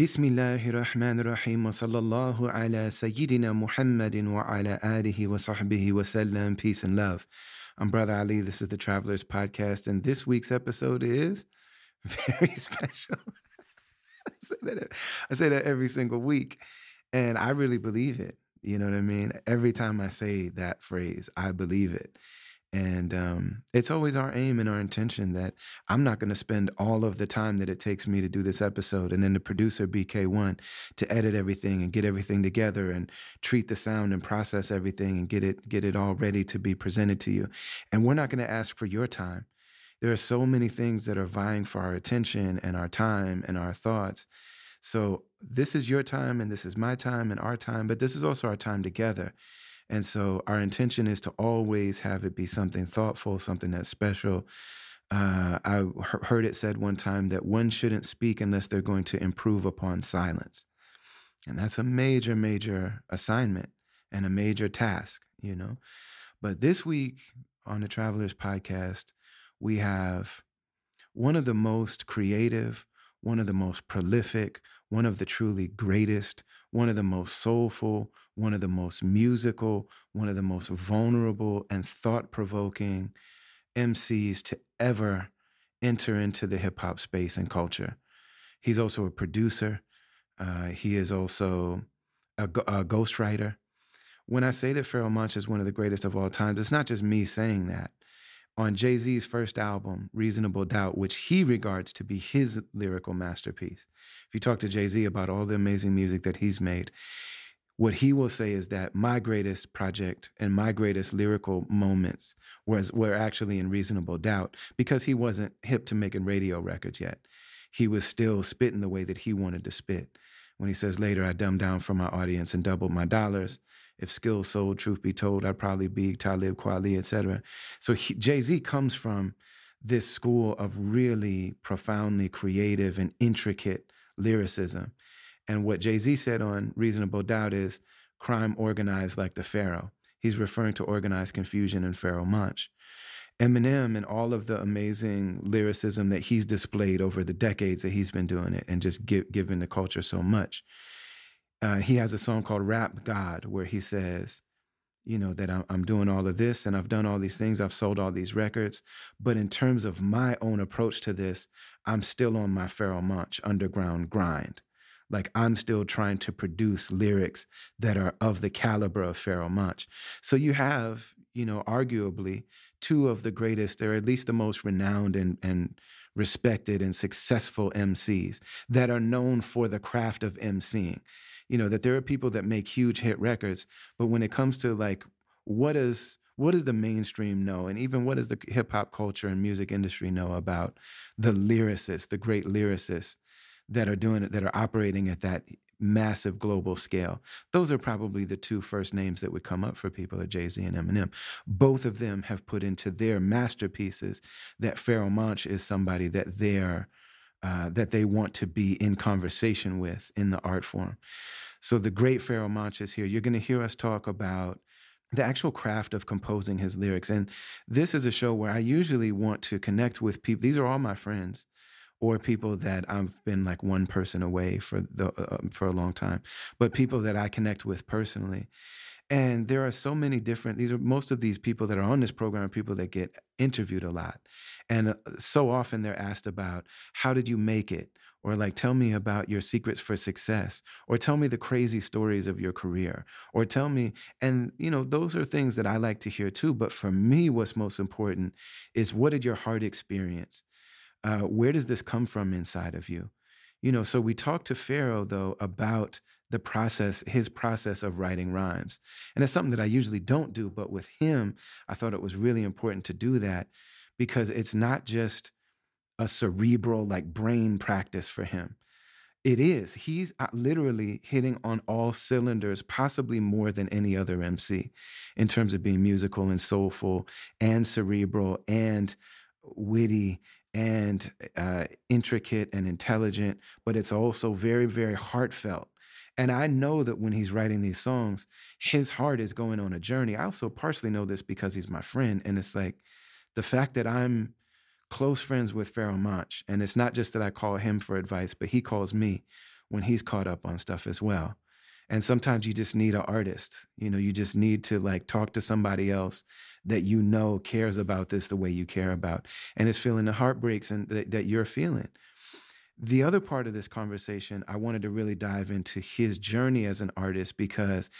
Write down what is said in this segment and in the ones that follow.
بسم الله الرحمن الرحيم وصلى الله على سيدنا محمد وعلى آله وصحبه وسلم. Peace and love. I'm Brother Ali. This is the Travelers Podcast, and this week's episode is very special. I, say that, I say that every single week, and I really believe it. You know what I mean? Every time I say that phrase, I believe it. And um, it's always our aim and our intention that I'm not going to spend all of the time that it takes me to do this episode and then the producer, BK1, to edit everything and get everything together and treat the sound and process everything and get it, get it all ready to be presented to you. And we're not going to ask for your time. There are so many things that are vying for our attention and our time and our thoughts. So this is your time and this is my time and our time, but this is also our time together. And so our intention is to always have it be something thoughtful, something that's special. Uh, I heard it said one time that one shouldn't speak unless they're going to improve upon silence. And that's a major, major assignment and a major task, you know. But this week on the Travelers Podcast, we have one of the most creative, one of the most prolific, one of the truly greatest, one of the most soulful, one of the most musical, one of the most vulnerable and thought provoking MCs to ever enter into the hip hop space and culture. He's also a producer. Uh, he is also a, a ghostwriter. When I say that Pharoahe Monch is one of the greatest of all times, it's not just me saying that. On Jay Z's first album, Reasonable Doubt, which he regards to be his lyrical masterpiece, if you talk to Jay Z about all the amazing music that he's made, what he will say is that my greatest project and my greatest lyrical moments was were actually in reasonable doubt because he wasn't hip to making radio records yet. He was still spitting the way that he wanted to spit. When he says later, I dumbed down for my audience and doubled my dollars. If skill sold, truth be told, I'd probably be Talib Kweli, etc. So Jay Z comes from this school of really profoundly creative and intricate lyricism. And what Jay Z said on Reasonable Doubt is crime organized like the Pharaoh. He's referring to organized confusion and Pharoahe Monch. Eminem and all of the amazing lyricism that he's displayed over the decades that he's been doing it and just give, giving the culture so much. Uh, he has a song called Rap God where he says, you know, that I'm, doing all of this and I've done all these things, I've sold all these records. But in terms of my own approach to this, I'm still on my Pharoahe Monch underground grind. Like I'm still trying to produce lyrics that are of the caliber of Pharoahe Monch. So you have, you know, arguably two of the greatest, or at least the most renowned and, and respected and successful MCs that are known for the craft of MCing. You know, that there are people that make huge hit records, but when it comes to like what is what does the mainstream know and even what does the hip hop culture and music industry know about the lyricists, the great lyricists that are doing it, that are operating at that massive global scale. Those are probably the two first names that would come up for people are Jay Z and Eminem. Both of them have put into their masterpieces that Pharoahe Monch is somebody that they're uh, that they want to be in conversation with in the art form. So the great Pharoahe Monch is here. You're going to hear us talk about the actual craft of composing his lyrics. And this is a show where I usually want to connect with people. These are all my friends or people that I've been like one person away for the uh, um, for a long time, but people that I connect with personally. And there are so many different. These are most of these people that are on this program are people that get interviewed a lot, and uh, so often they're asked about how did you make it, or like tell me about your secrets for success, or tell me the crazy stories of your career, or tell me. And you know those are things that I like to hear too. But for me, what's most important is what did your heart experience? uh, where does this come from inside of you? You know, so we talked to Pharoahe though about the process, his process of writing rhymes. And it's something that I usually don't do, but with him, I thought it was really important to do that because it's not just a cerebral, like brain practice for him. It is. He's uh, literally hitting on all cylinders, possibly more than any other MC in terms of being musical and soulful and cerebral and witty and uh, intricate and intelligent, but it's also very, very heartfelt. And I know that when he's writing these songs, his heart is going on a journey. I also partially know this because he's my friend. And it's like the fact that I'm close friends with Pharoahe Monch, and it's not just that I call him for advice, but he calls me when he's caught up on stuff as well. And sometimes you just need an artist. You know, you just need to like talk to somebody else that you know cares about this the way you care about and is feeling the heartbreaks and that, that you're feeling. The other part of this conversation, I wanted to really dive into his journey as an artist because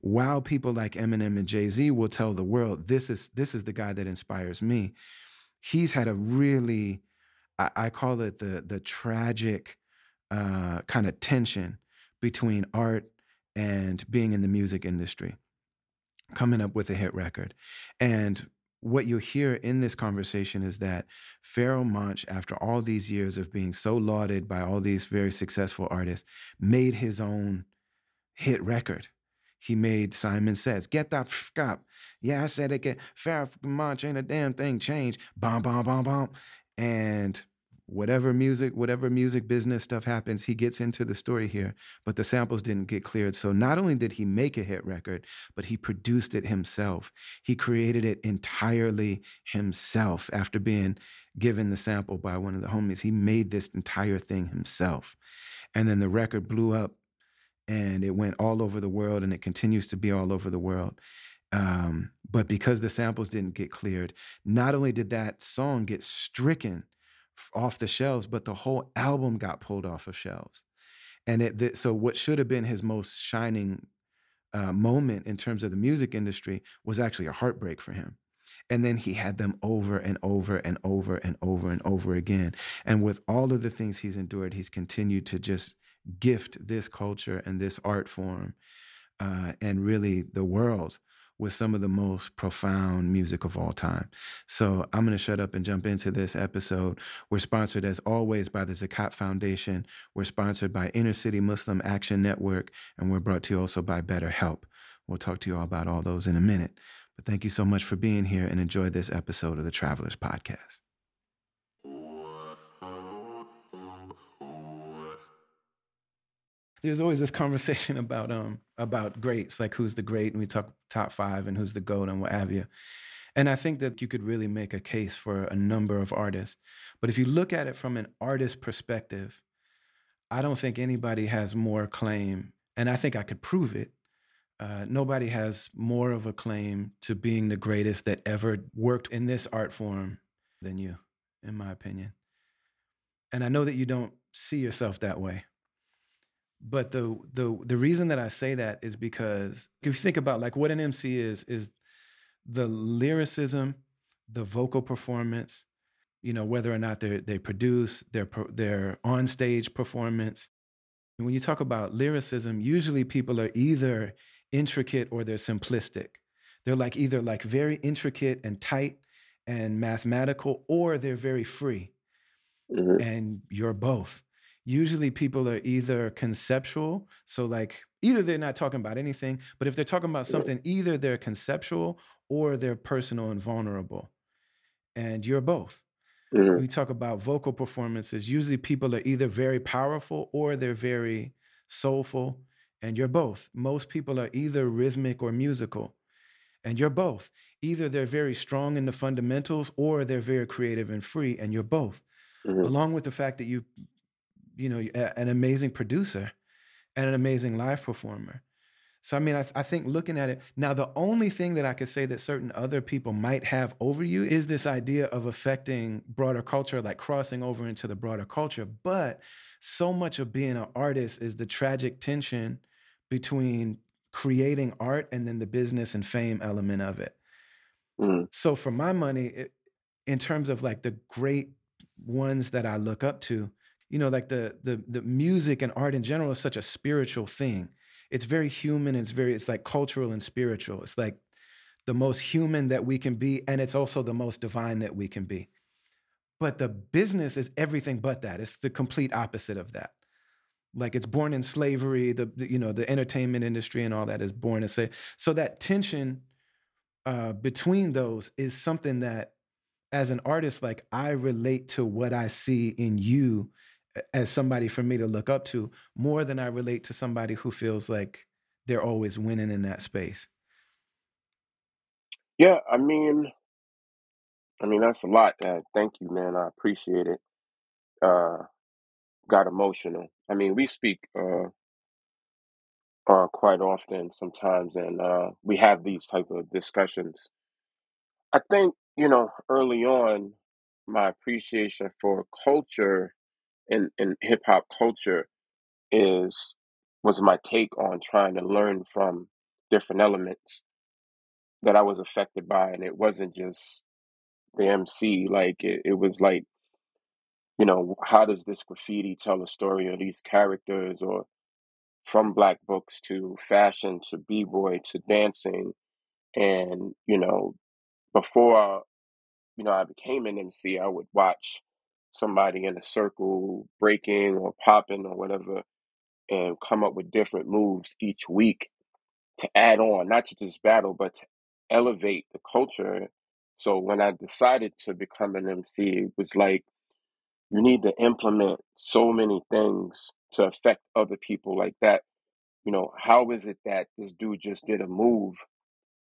while people like Eminem and Jay Z will tell the world this is this is the guy that inspires me, he's had a really I, I call it the the tragic uh, kind of tension between art and being in the music industry, coming up with a hit record. And what you'll hear in this conversation is that Pharoahe Monch, after all these years of being so lauded by all these very successful artists, made his own hit record. He made Simon Says, Get that fuck up. Yeah, I said it. Get Pharoahe Monch ain't a damn thing changed. Bomb, bomb, bomb, bomb. And whatever music, whatever music business stuff happens, he gets into the story here. But the samples didn't get cleared. So not only did he make a hit record, but he produced it himself. He created it entirely himself after being given the sample by one of the homies. He made this entire thing himself. And then the record blew up and it went all over the world and it continues to be all over the world. Um, but because the samples didn't get cleared, not only did that song get stricken off the shelves, but the whole album got pulled off of shelves. And it so what should have been his most shining uh, moment in terms of the music industry was actually a heartbreak for him. And then he had them over and over and over and over and over again. And with all of the things he's endured, he's continued to just gift this culture and this art form uh, and really the world with some of the most profound music of all time. So I'm going to shut up and jump into this episode. We're sponsored, as always, by the Zakat Foundation. We're sponsored by Inner City Muslim Action Network, and we're brought to you also by BetterHelp. We'll talk to you all about all those in a minute. But thank you so much for being here and enjoy this episode of the Travelers Podcast. There's always this conversation about um about greats, like who's the great, and we talk top five and who's the goat and what have you. And I think that you could really make a case for a number of artists. But if you look at it from an artist perspective, I don't think anybody has more claim, and I think I could prove it. Uh, nobody has more of a claim to being the greatest that ever worked in this art form than you, in my opinion. And I know that you don't see yourself that way but the the the reason that I say that is because if you think about like what an MC is is the lyricism, the vocal performance, you know whether or not they they produce their their on stage performance. when you talk about lyricism, usually people are either intricate or they're simplistic. They're like either like very intricate and tight and mathematical, or they're very free. Mm-hmm. And you're both usually people are either conceptual, so like either they're not talking about anything, but if they're talking about something, either they're conceptual or they're personal and vulnerable. And you're both. Mm-hmm. We talk about vocal performances. Usually people are either very powerful or they're very soulful, and you're both. Most people are either rhythmic or musical, and you're both. Either they're very strong in the fundamentals or they're very creative and free, and you're both. Mm-hmm. Along with the fact that you you know, an amazing producer and an amazing live performer. So I mean, I, th- I, think looking at it now, the only thing that I could say that certain other people might have over you is this idea of affecting broader culture, like crossing over into the broader culture. But so much of being an artist is the tragic tension between creating art and then the business and fame element of it. Mm. So for my money, it, in terms of like the great ones that I look up to, you know like the the the music and art in general is such a spiritual thing. It's very human it's very it's like cultural and spiritual. It's like the most human that we can be and it's also the most divine that we can be. But the business is everything but that. It's the complete opposite of that. Like it's born in slavery the, you know the entertainment industry and all that is born in say so that tension uh, between those is something that as an artist like i relate to what i see in you as somebody for me to look up to more than I relate to somebody who feels like they're always winning in that space. Yeah, I mean, I mean that's a lot. Thank you, man. I appreciate it. Uh, got emotional I mean, we speak uh, uh, quite often sometimes, and uh, we have these type of discussions. I think you know early on, my appreciation for culture and, and hip hop culture is was my take on trying to learn from different elements that I was affected by, and it wasn't just the MC. Like it, it was like you know how does this graffiti tell a story or these characters, or from black books to fashion to b-boy to dancing, and you know before you know I became an MC, I would watch somebody in a circle breaking or popping or whatever and come up with different moves each week to add on, not to just battle, but to elevate the culture. So when I decided to become an MC, it was like you need to implement so many things to affect other people like that. You know, how is it that this dude just did a move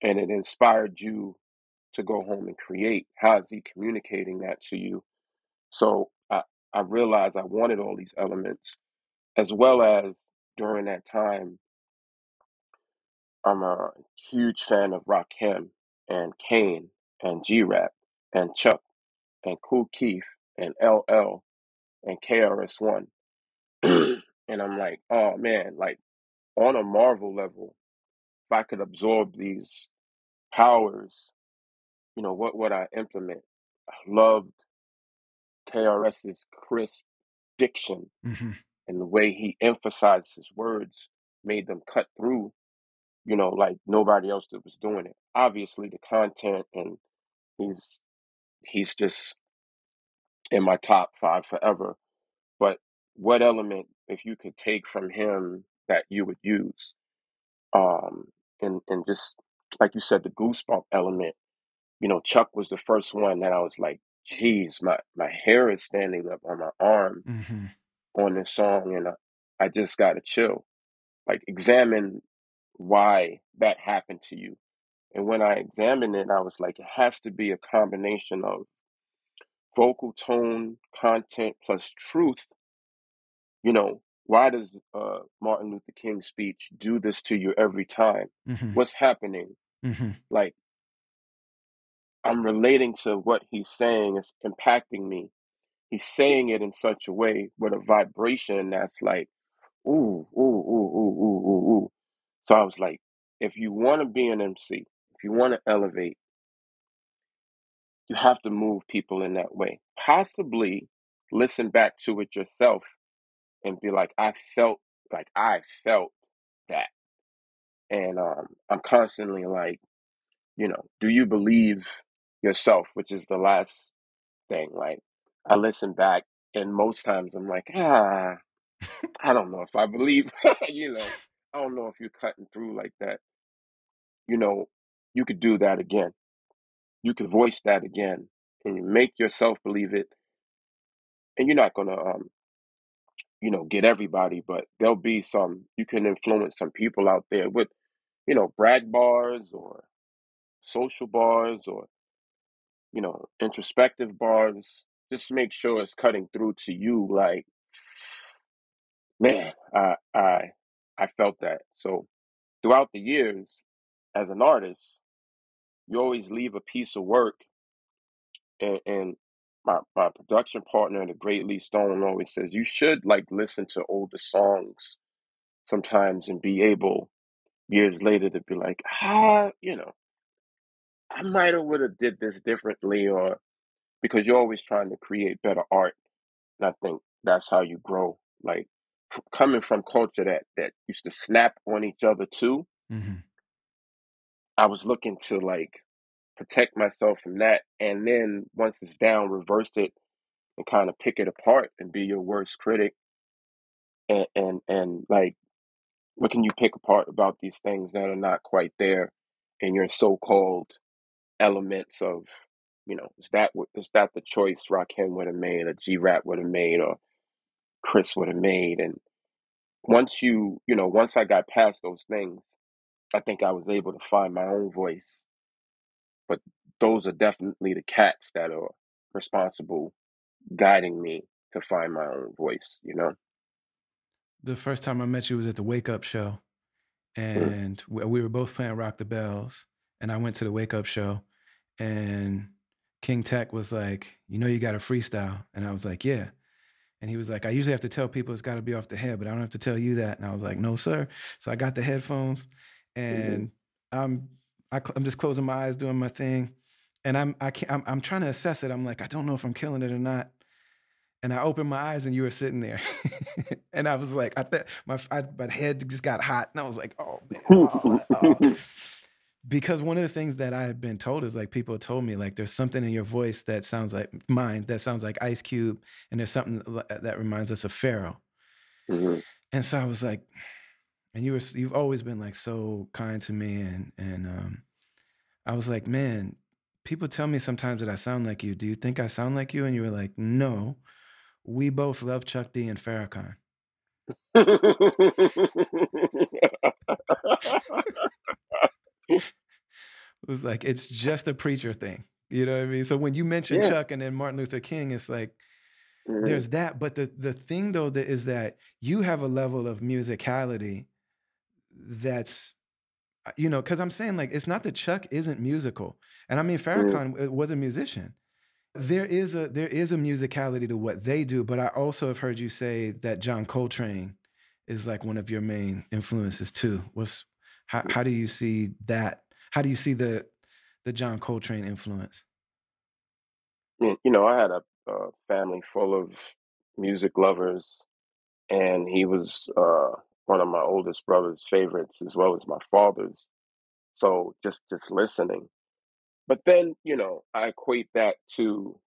and it inspired you to go home and create? How is he communicating that to you? So I, I realized I wanted all these elements as well as during that time I'm a huge fan of Rakim and Kane and G Rap and Chuck and Kool Keith and LL and KRS One. and I'm like, oh man, like on a Marvel level, if I could absorb these powers, you know, what would I implement? I loved KRS's crisp diction hmm and the way he emphasized his words made them cut through, you know, like nobody else that was doing it. Obviously the content and he's he's just in my top five forever. But what element, if you could take from him, that you would use? Um, and and just like you said, the goosebump element. You know, Chuck was the first one that I was like, "Geez, my my hair is standing up on my arm hmm on this song," and I, I just got to chill. Like, examine why that happened to you. And when I examined it, I was like, it has to be a combination of vocal tone, content, plus truth You know, why does uh, Martin Luther King's speech do this to you every time? hmm What's happening? hmm Like, I'm relating to what he's saying, it's impacting me. He's saying it in such a way with a vibration that's like, ooh, ooh, ooh, ooh, ooh, ooh, ooh. So I was like, if you want to be an MC, if you want to elevate, you have to move people in that way. Possibly listen back to it yourself and be like, I felt like I felt that. And um, I'm constantly like, you know, do you believe yourself? Which is the last thing. Like, I listen back, and most times I'm like, ah, I don't know if I believe, you know, I don't know if you're cutting through like that. You know, you could do that again. You could voice that again and you make yourself believe it. And you're not going to, um, you know, get everybody, but there'll be some, you can influence some people out there with, you know, brag bars or social bars or you know, introspective bars. Just make sure it's cutting through to you. Like, man, I I I felt that. So throughout the years, as an artist, you always leave a piece of work, and, and my my production partner, the great Lee Stone, always says you should like listen to older songs sometimes and be able years later to be like, ah, you know, I might have would have did this differently, or because you're always trying to create better art And I think that's how you grow. Like f- coming from culture that that used to snap on each other too. hmm I was looking to like protect myself from that, and then once it's down, reverse it and kind of pick it apart and be your worst critic. And and and like, what can you pick apart about these things that are not quite there in your so-called elements of you know, is that what is that the choice Rakim would have made, or G Rap would have made, or KRS would have made, and once you you know once i got past those things i think i was able to find my own voice. But those are definitely the cats that are responsible guiding me to find my own voice you know? The first time I met you was at the Wake Up Show, Mm, and we, we were both playing Rock the Bells, and I went to the Wake Up Show, and King Tech was like, "You know, you got a freestyle," and I was like, "Yeah." And he was like, I usually have to tell people it's got to be off the head, but I don't have to tell you that. And I was like, no, sir. So I got the headphones mhm, and I'm I, cl- I'm just closing my eyes, doing my thing, and I'm I can't, I'm I'm trying to assess it. I'm like, I don't know if I'm killing it or not. And I opened my eyes, and you were sitting there, and I was like, I thought my I, my head just got hot, and I was like, oh man, oh, oh. because one of the things that I had been told is like people told me like there's something in your voice that sounds like mine, that sounds like Ice Cube, and there's something that reminds us of Pharoahe. mhm, And so I was like, and you were you've always been like so kind to me, and and um, I was like, man, people tell me sometimes that I sound like you. Do you think I sound like you? And you were like, no, we both love Chuck D and Farrakhan. It was like it's just a preacher thing. You know what I mean? So when you mention Yeah. Chuck and then Martin Luther King, it's like mhm, there's that. But the the thing though that is that you have a level of musicality that's uh, you know, because I'm saying like it's not that Chuck isn't musical. And I mean mhm, Farrakhan uh, was a musician. There is a there is a musicality to what they do, but I also have heard you say that John Coltrane is like one of your main influences too. What's how how do you see that? How do you see the the John Coltrane influence? You know, I had a, a family full of music lovers, and he was uh, one of my oldest brother's favorites, as well as my father's. So just just listening. But then, you know, I equate that to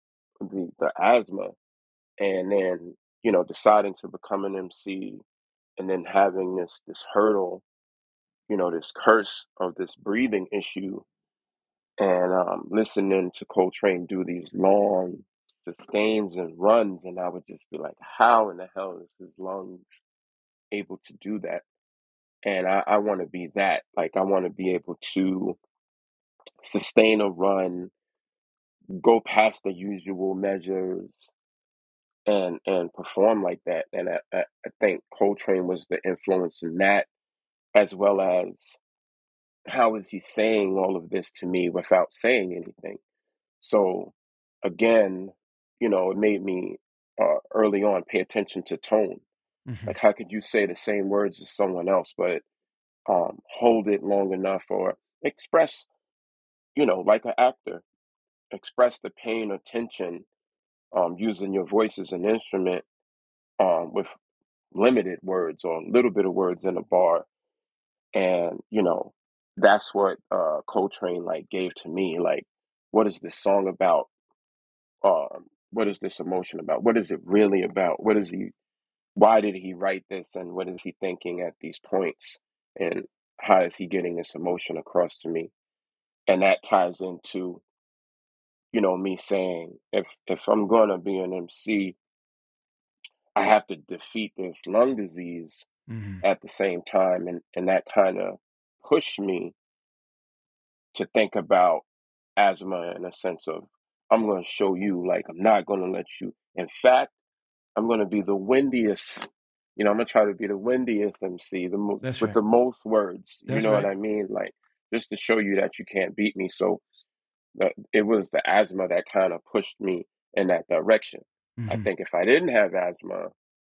the the asthma, and then you know, deciding to become an MC, and then having this this hurdle, you know, this curse of this breathing issue, and um, listening to Coltrane do these long sustains and runs, and I would just be like, how in the hell is his lungs able to do that? And I, I want to be that. Like, I want to be able to sustain a run, go past the usual measures, and and perform like that. And I, I, I think Coltrane was the influence in that, as well as how is he saying all of this to me without saying anything? So again, you know, it made me uh, early on pay attention to tone. hmm Like, how could you say the same words as someone else, but um, hold it long enough or express, you know, like an actor, express the pain or tension um, using your voice as an instrument um, with limited words or a little bit of words in a bar. And, you know, that's what uh, Coltrane like gave to me. Like, what is this song about? um, what is this emotion about? What is it really about? What is he? Why did he write this? And what is he thinking at these points? And how is he getting this emotion across to me? And that ties into you know me saying if if I'm gonna be an MC, I have to defeat this lung disease hmm at the same time, and and that kind of pushed me to think about asthma in a sense of I'm going to show you like I'm not going to let you. In fact. I'm gonna be the windiest. You know, I'm gonna try to be the windiest MC, the mo- That's with right. the most words. You That's know what. I mean? Like just to show you that you can't beat me. So that it was the asthma that kind of pushed me in that direction. I hmm think if I didn't have asthma,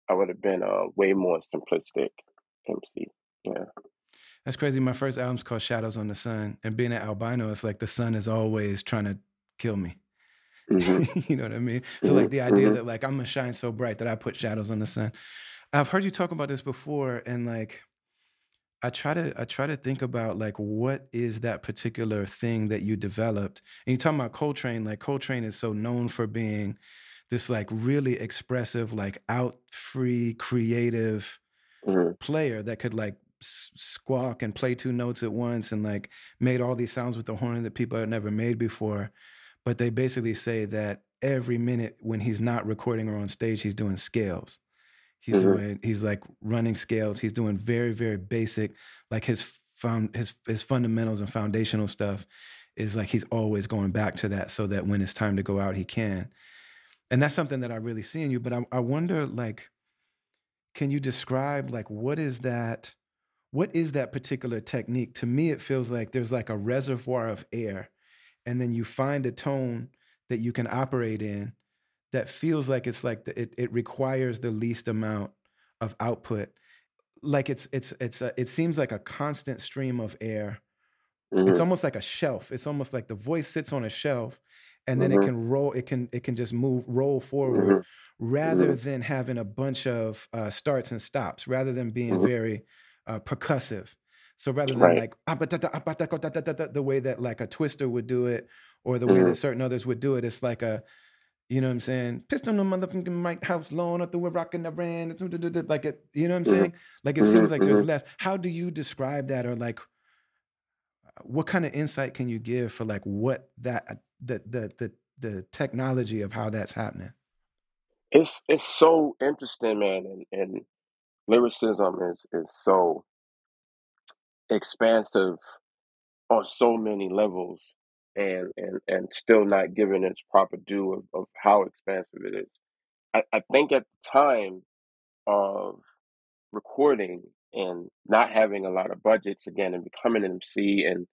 I would have been a way more simplistic MC. Yeah. That's crazy. My first album's called Shadows on the Sun, and being an albino, it's like the sun is always trying to kill me. hmm you know what I mean? So like the idea hmm that like I'm gonna shine so bright that I put shadows on the sun. I've heard you talk about this before, and like I try to I try to think about like what is that particular thing that you developed. And you talking about Coltrane, like Coltrane is so known for being this like really expressive, like out free, creative hmm player that could like squawk and play two notes at once and like made all these sounds with the horn that people had never made before. But they basically say that every minute when he's not recording or on stage, he's doing scales. He's hmm doing he's like running scales. He's doing very very basic like his found his his fundamentals and foundational stuff is like he's always going back to that so that when it's time to go out he can. And that's something that I really see in you, but I I wonder like can you describe like what is that what is that particular technique? To me it feels like there's like a reservoir of air and then you find a tone that you can operate in that feels like it's like the, it, it requires the least amount of output. Like it's it's it's a, it seems like a constant stream of air. It's hmm almost like a shelf. It's almost like the voice sits on a shelf and then it hmm can roll it can it can just move roll forward hmm rather hmm than having a bunch of uh, starts and stops rather than being hmm very uh, percussive so rather than Right. like the way that like a Twista would do it or the way hmm that certain others would do it it's like a you know what I'm saying? Pistol no motherfucking Mike House blowing up the way rocking the brand. It's like it, you know what I'm hmm saying? Like it seems like there's less. How do you describe that or like what kind of insight can you give for like what that uh, the the the the technology of how that's happening? It's it's so interesting, man, and, and lyricism is is so expansive on so many levels, and and and still not given its proper due of, of how expansive it is. I, I think at the time of recording and not having a lot of budgets again and becoming an MC and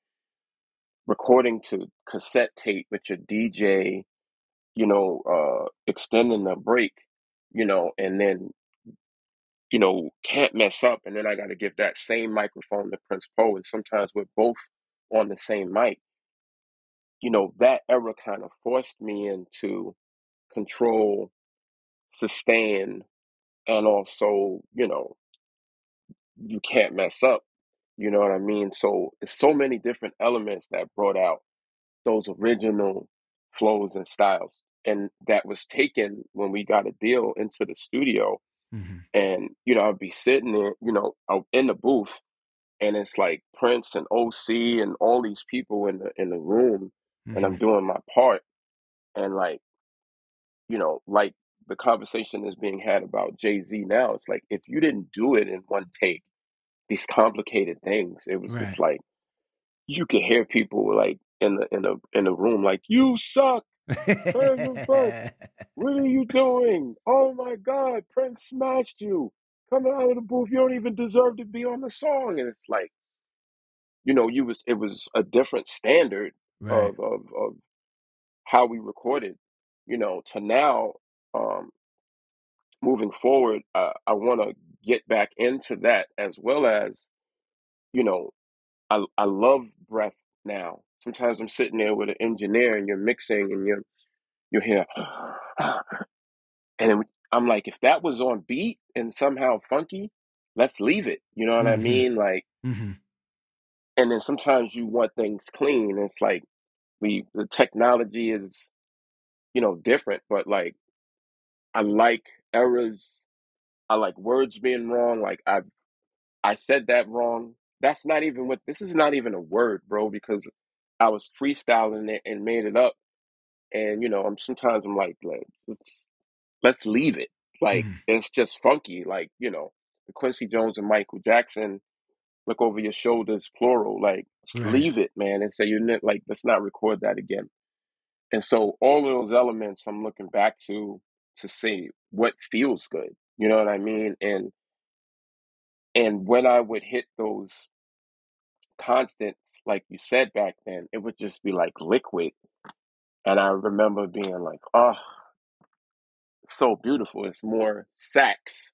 recording to cassette tape with your DJ, you know, uh, extending the break, you know, and then, you know, can't mess up. And then I got to give that same microphone to Prince Po. And sometimes we're both on the same mic. You know, that era kind of forced me into control, sustain, and also, you know, you can't mess up. You know what I mean? So it's so many different elements that brought out those original flows and styles. And that was taken when we got a deal into the studio. Mm-hmm. And, you know, I'd be sitting there, you know, in the booth and it's like Prince and OC and all these people in the in the room and Mm-hmm. I'm doing my part and like, you know, like the conversation is being had about Jay-Z now. It's like if you didn't do it in one take, these complicated things, it was just like you could hear people like in the in the in the room like you suck Prince, what are you doing? Oh my God, Prince smashed you. Coming out of the booth, you don't even deserve to be on the song. And it's like, you know, you was it was a different standard right. of of of how we recorded, you know, to now, um, moving forward, uh, I want to get back into that as well as, you know, I I love breath now. Sometimes I'm sitting there with an engineer and you're mixing and you're you hear And I'm like, if that was on beat and somehow funky, let's leave it. You know what I Mm-hmm. mean? Like, Mm-hmm. and then sometimes you want things clean. It's like we the technology is, you know, different, but like I like errors. I like words being wrong. Like I I said that wrong. That's not even what this is not even a word, bro, because I was freestyling it and made it up. And you know, I'm sometimes I'm like, like let's let's leave it. Like Mm-hmm. it's just funky. Like you know, the Quincy Jones and Michael Jackson. Look over your shoulders, plural. Like Right. leave it, man, and say you're not, like let's not record that again. And so all of those elements, I'm looking back to to see what feels good. You know what I mean? And and when I would hit those constants, like you said back then, it would just be like liquid. And I remember being like, oh, it's so beautiful. It's more sax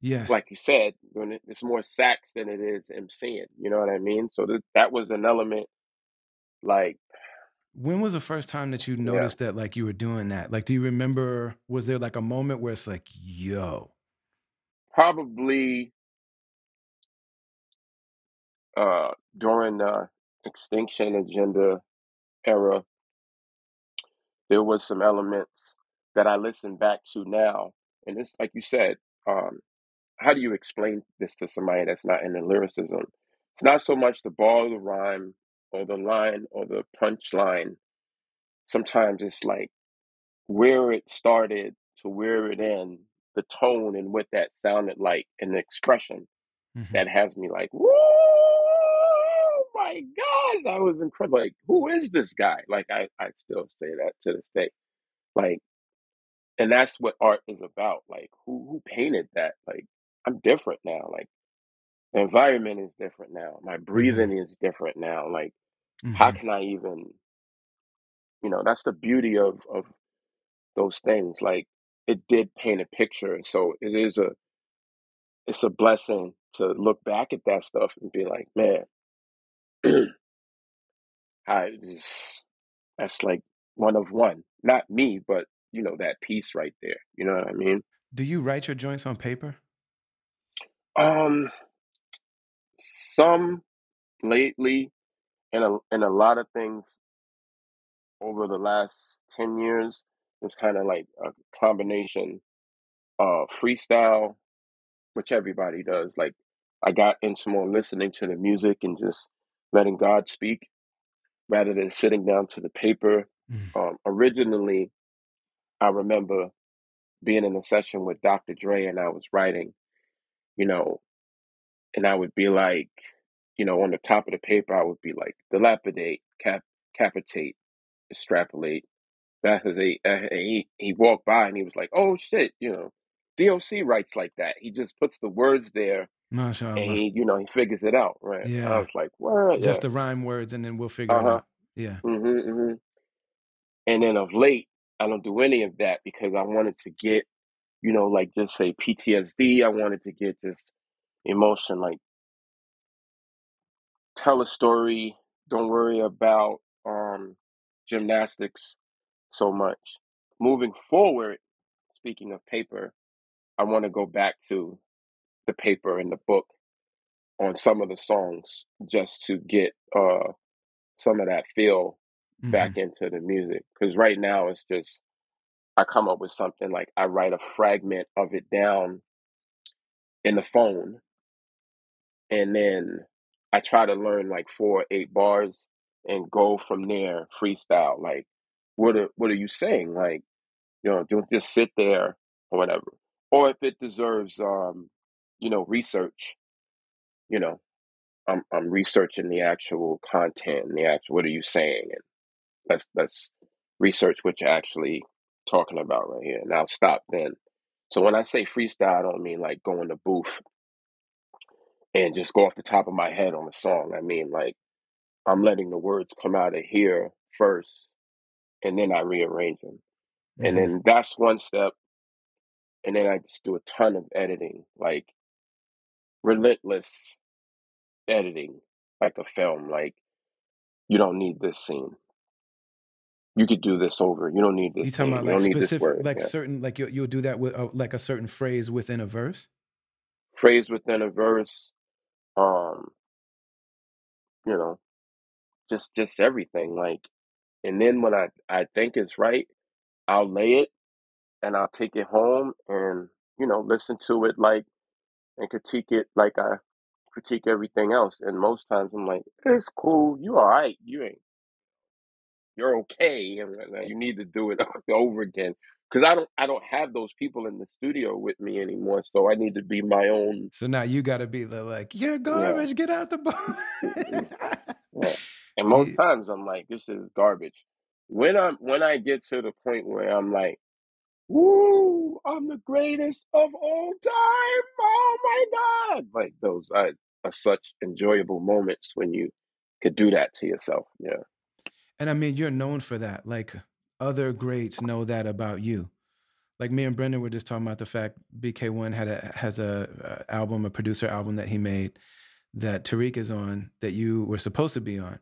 Yes. like you said, when it, it's more sax than it is emceeing. You know what I mean? So th- that was an element. Like, When was the first time that you yeah, noticed that like you were doing that? Like, do you remember? Was there like a moment where it's like, yo, probably uh, during the extinction agenda era, there was some elements that I listen back to now, and it's like you said. Um, how do you explain this to somebody that's not in the lyricism? It's not so much the ball or the rhyme or the line or the punchline. Sometimes it's like where it started to where it end, the tone and what that sounded like, and the expression Mhm. that has me like, my God, that was incredible. Like, who is this guy? Like, I, I still say that to this day. Like, and that's what art is about. Like, who who painted that? Like, I'm different now. Like the environment is different now. My Mm-hmm. breathing is different now. Like how Mm-hmm. can I even you know, that's the beauty of of those things. Like it did paint a picture. So it is a it's a blessing to look back at that stuff and be like, man, I just that's like one of one. Not me, but you know, that piece right there. You know what I mean? Do you write your joints on paper? Um some lately and a and a lot of things over the last ten years it's kind of like a combination of freestyle, which everybody does. Like I got into more listening to the music and just letting God speak rather than sitting down to the paper. Mm. Um, originally, I remember being in a session with Dr. Dre and I was writing, you know, and I would be like, you know, on the top of the paper, I would be like, dilapidate, cap, capitate, extrapolate. That is a, uh, he, he walked by and he was like, oh shit, you know, DOC writes like that. He just puts the words there and he, you know, he figures it out, right? Yeah. I Yeah. was like, what? Yeah. Just the rhyme words and then we'll figure Uh it out. Yeah. hmm hmm And then of late, I don't do any of that because I wanted to get, you know, like just say PTSD. I wanted to get just emotion, like tell a story. Don't worry about um, gymnastics so much. Moving forward, speaking of paper, I want to go back to the paper and the book on some of the songs just to get uh, some of that feel back into the music. Because right now it's just I come up with something like I write a fragment of it down in the phone, and then I try to learn like four or eight bars and go from there freestyle. Like, what are what are you saying? Like, you know, don't just sit there or whatever. Or if it deserves, um, you know, research. You know, I'm I'm researching the actual content and the actual what are you saying, and let's let's research what you're actually talking about right here. And I'll stop then. So when I say freestyle, I don't mean like go in the booth and just go off the top of my head on a song. I mean like I'm letting the words come out of here first, and then I rearrange them. And hmm then that's one step. And then I just do a ton of editing, like relentless editing, like a film. Like you don't need this scene. You could do this over. You don't need You this talking scene. about You like don't need this specific, word. like Yeah. certain, like you you'll do that with uh, like a certain phrase within a verse. Phrase within a verse. Um, you know, just just everything. Like, and then when I I think it's right, I'll lay it and I'll take it home and you know listen to it like and critique it like I critique everything else. And most times I'm like, it's cool. You all right. You ain't. You're okay. And you need to do it over again because I don't. I don't have those people in the studio with me anymore. So I need to be my own. So now you got to be the like, you're Yeah. garbage. Get out the boat. mm, Yeah. And most You- times I'm like, this is garbage. When I'm when I get to the point where I'm like, woo, I'm the greatest of all time. Oh my God. Like those are, are such enjoyable moments when you could do that to yourself. Yeah. and I mean, you're known for that. Like other greats know that about you. Like me and Brendan were just talking about the fact BK1 had a has a, a album, a producer album that he made that Tariq is on that you were supposed to be on.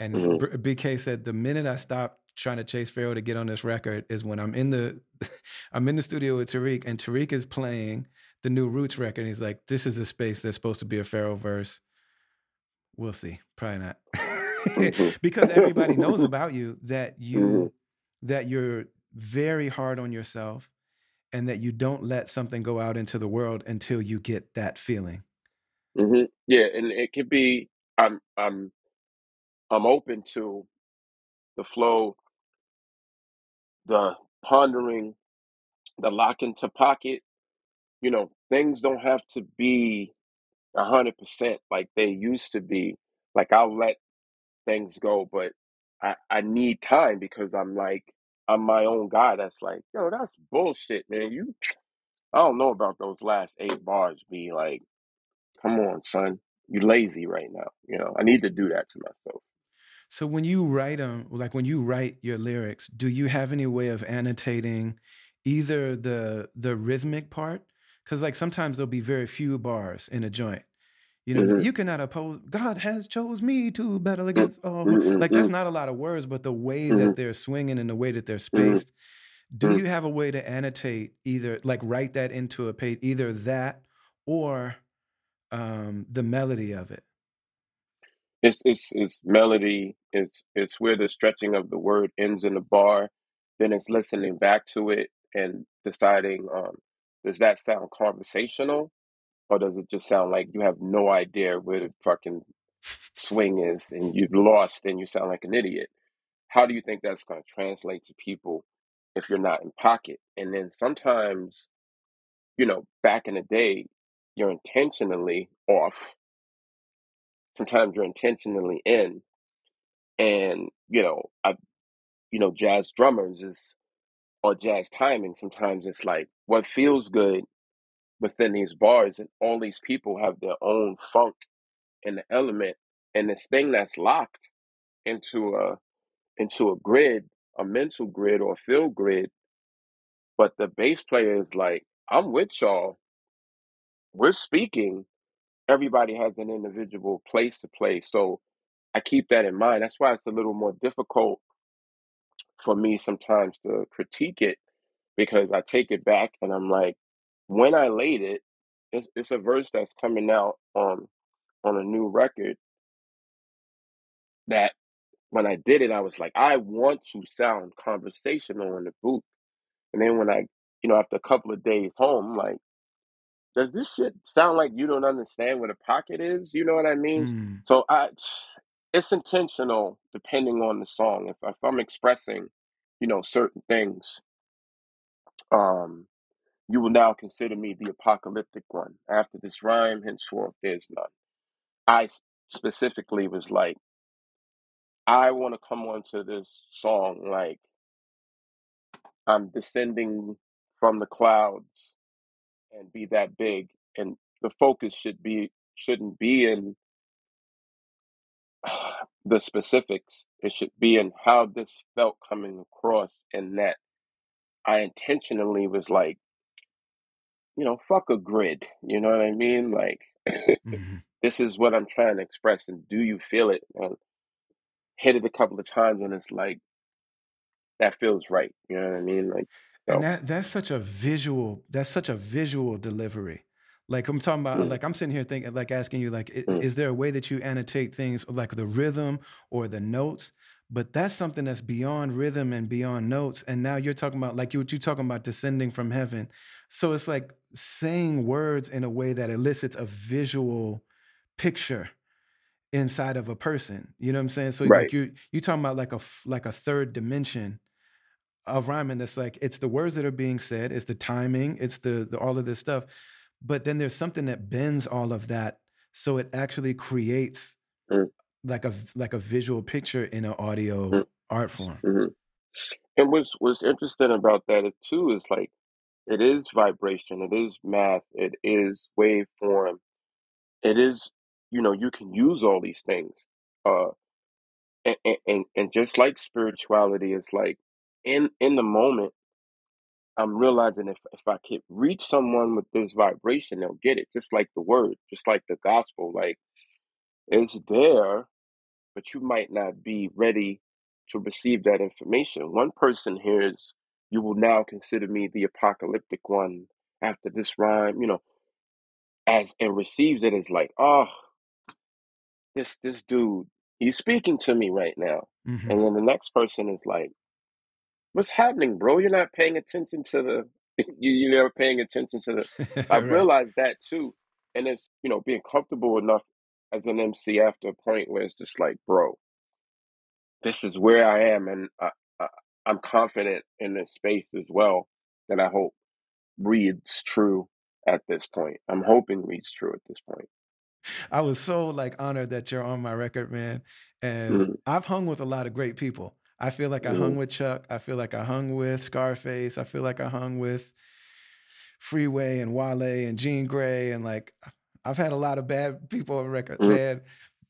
And Mhm. BK said the minute I stopped trying to chase Pharoahe to get on this record is when I'm in the I'm in the studio with Tariq and Tariq is playing the new Roots record. And he's like, "This is a space that's supposed to be a Pharoahe verse." We'll see. Probably not. Mhm. because everybody knows about you that you Mhm. That you're very hard on yourself and that you don't let something go out into the world until you get that feeling. hmm Yeah, and it could be. I'm I'm I'm open to the flow, the pondering, the lock into pocket. You know, things don't have to be a hundred percent like they used to be. Like I'll let things go, but I I need time because I'm like I'm my own guy. That's like, yo, that's bullshit, man. You I don't know about those last eight bars. Be like, come on, son, you lazy right now. You know, I need to do that to myself. So when you write them, like when you write your lyrics, do you have any way of annotating either the the rhythmic part? Because like sometimes there'll be very few bars in a joint. You know, hmm you cannot oppose. God has chose me to battle mm against all. mm Like that's mm not a lot of words, but the way mm that they're swinging and the way that they're mm spaced. Do mm you have a way to annotate either, like write that into a page, either that or um, the melody of it? It's it's it's melody. It's it's where the stretching of the word ends in the bar. Then it's listening back to it and deciding, um, does that sound conversational or does it just sound like you have no idea where the fucking swing is and you've lost and you sound like an idiot? How do you think that's going to translate to people if you're not in pocket? And then sometimes, you know, back in the day, you're intentionally off. Sometimes you're intentionally in. And, you know, I you know, jazz drummers is or jazz timing, sometimes it's like what feels good within these bars and all these people have their own funk and the element and this thing that's locked into a into a grid, a mental grid or a field grid, but the bass player is like, I'm with y'all. We're speaking. Everybody has an individual place to play. So I keep that in mind. That's why it's a little more difficult for me sometimes to critique it because I take it back and I'm like, when I laid it, it's, it's a verse that's coming out on on a new record that when I did it, I was like, I want to sound conversational in the booth. And then when I, you know, after a couple of days home, I'm like, does this shit sound like you don't understand what a pocket is? You know what I mean? Mm. So I, it's intentional depending on the song. If, if I'm expressing, you know, certain things, um, you will now consider me the apocalyptic one. After this rhyme, henceforth there's none. I specifically was like, I want to come onto this song like I'm descending from the clouds and be that big, and the focus should be shouldn't be in the specifics. It should be in how this felt coming across, and that I intentionally was like, you know, fuck a grid. You know what I mean? Like, hmm this is what I'm trying to express, and do you feel it? And hit it a couple of times, and it's like that feels right. You know what I mean? Like, And that that's such a visual. That's such a visual delivery. Like I'm talking about. mm, Like I'm sitting here thinking, like asking you, like, mm, is there a way that you annotate things like the rhythm or the notes? But that's something that's beyond rhythm and beyond notes. And now you're talking about, like you what you're talking about, descending from heaven. So it's like saying words in a way that elicits a visual picture inside of a person. You know what I'm saying? So like right. you you talking about like a like a third dimension of rhyming that's like it's the words that are being said, it's the timing, it's the, the all of this stuff. But then there's something that bends all of that so it actually creates Mm, like a like a visual picture in an audio mm, art form. mhm. And what's what's interesting about that too is like it is vibration, it is math, it is waveform, it is you know you can use all these things, uh, and and and just like spirituality it's like in in the moment, I'm realizing if if I can reach someone with this vibration, they'll get it. Just like the word, just like the gospel, like it's there, but you might not be ready to receive that information. One person hears, You will now consider me the apocalyptic one after this rhyme, you know, as and receives it as like, oh, this this dude, he's speaking to me right now. hmm And then the next person is like, What's happening, bro? You're not paying attention to the you you're never paying attention to the I've right. realized that too. And it's, you know, being comfortable enough as an MC after a point where it's just like, bro, this is where I am, and I, I, I'm confident in this space as well. That I hope reads true at this point. I'm hoping reads true at this point. I was so like honored that you're on my record, man. And Mm, I've hung with a lot of great people. I feel like I hung mm, with Chuck. I feel like I hung with Scarface. I feel like I hung with Freeway and Wale and Jean Grae and like I've had a lot of bad people on record, Mm. bad.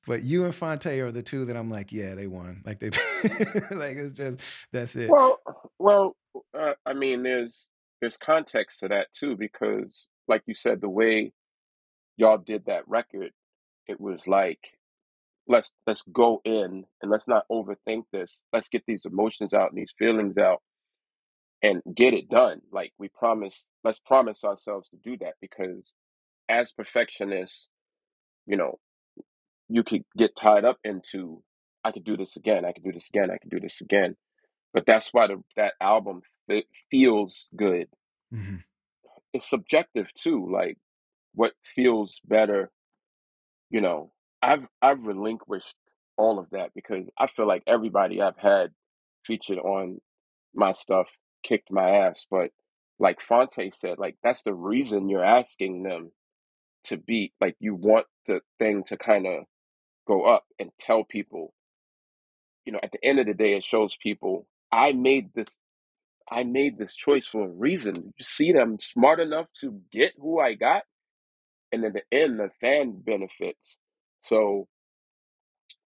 But you and Phonte are the two that I'm like, yeah, they won. Like they, like it's just that's it. Well, well, uh, I mean, there's there's context to that too because, like you said, the way y'all did that record, it was like let's let's go in and let's not overthink this. Let's get these emotions out and these feelings out and get it done. Like we promise, let's promise ourselves to do that because as perfectionists, you know, you could get tied up into I could do this again, I could do this again, I could do this again. But that's why the, that album fe- feels good. Mhm. It's subjective too. Like what feels better, you know. I've I've relinquished all of that because I feel like everybody I've had featured on my stuff kicked my ass. But like Phonte said, like that's the reason you're asking them to be like you want the thing to kind of go up and tell people, you know, at the end of the day, it shows people I made this I made this choice for a reason. You see them smart enough to get who I got, and in the end, the fan benefits. So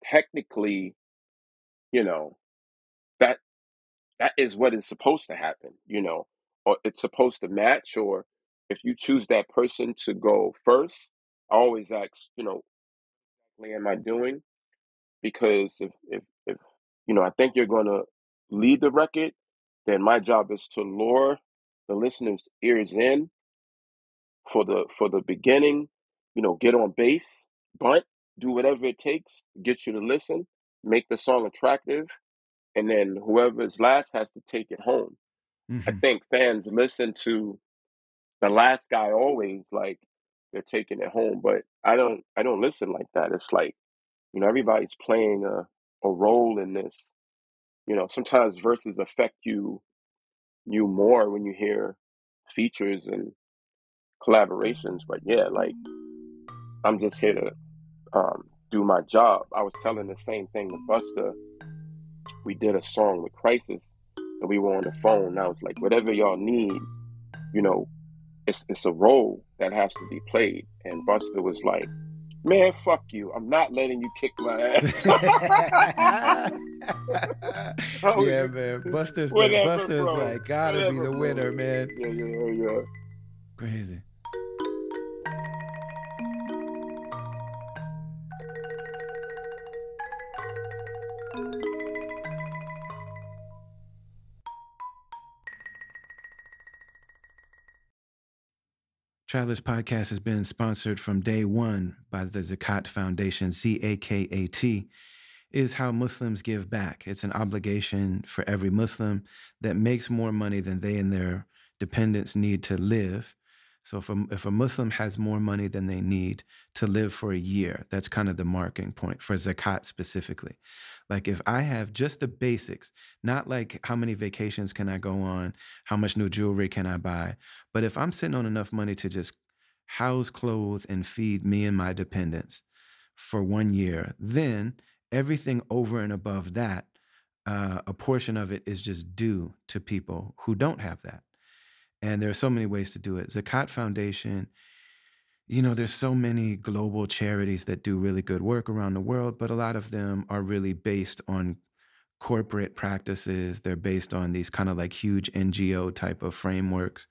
technically, you know, that that is what is supposed to happen, you know, or it's supposed to match, or if you choose that person to go first, I always ask, you know, am I doing? Because if if if you know, I think you're gonna lead the record, then my job is to lure the listener's ears in for the for the beginning, you know, get on base, bunt, do whatever it takes, get you to listen, make the song attractive, and then whoever's last has to take it home. I Mhm. think fans listen to the last guy always like they're taking it home, but I don't I don't listen like that. It's like, you know, everybody's playing a, a role in this. You know, sometimes verses affect you you more when you hear features and collaborations. But yeah, like I'm just here to um, do my job. I was telling the same thing to Busta. We did a song with Crisis, and we were on the phone. And I was like, whatever y'all need, you know, it's it's a role that has to be played. And Busta was like, man, fuck you. I'm not letting you kick my ass. Oh, yeah, man. Busta's the, Busta's bro. like gotta be Whatever, the bro. winner, man. Yeah, yeah, yeah. Crazy. Travelers Podcast has been sponsored from day one by the Zakat Foundation, Z A K A T, is how Muslims give back. It's an obligation for every Muslim that makes more money than they and their dependents need to live. So if a, if a Muslim has more money than they need to live for a year, that's kind of the marking point for zakat specifically. Like if I have just the basics, not like how many vacations can I go on, how much new jewelry can I buy, but if I'm sitting on enough money to just house, clothe, and feed me and my dependents for one year, then everything over and above that, uh, a portion of it is just due to people who don't have that. And there are so many ways to do it. Zakat Foundation, you know, there's so many global charities that do really good work around the world, but a lot of them are really based on corporate practices. They're based on these kind of like huge NGO type of frameworks.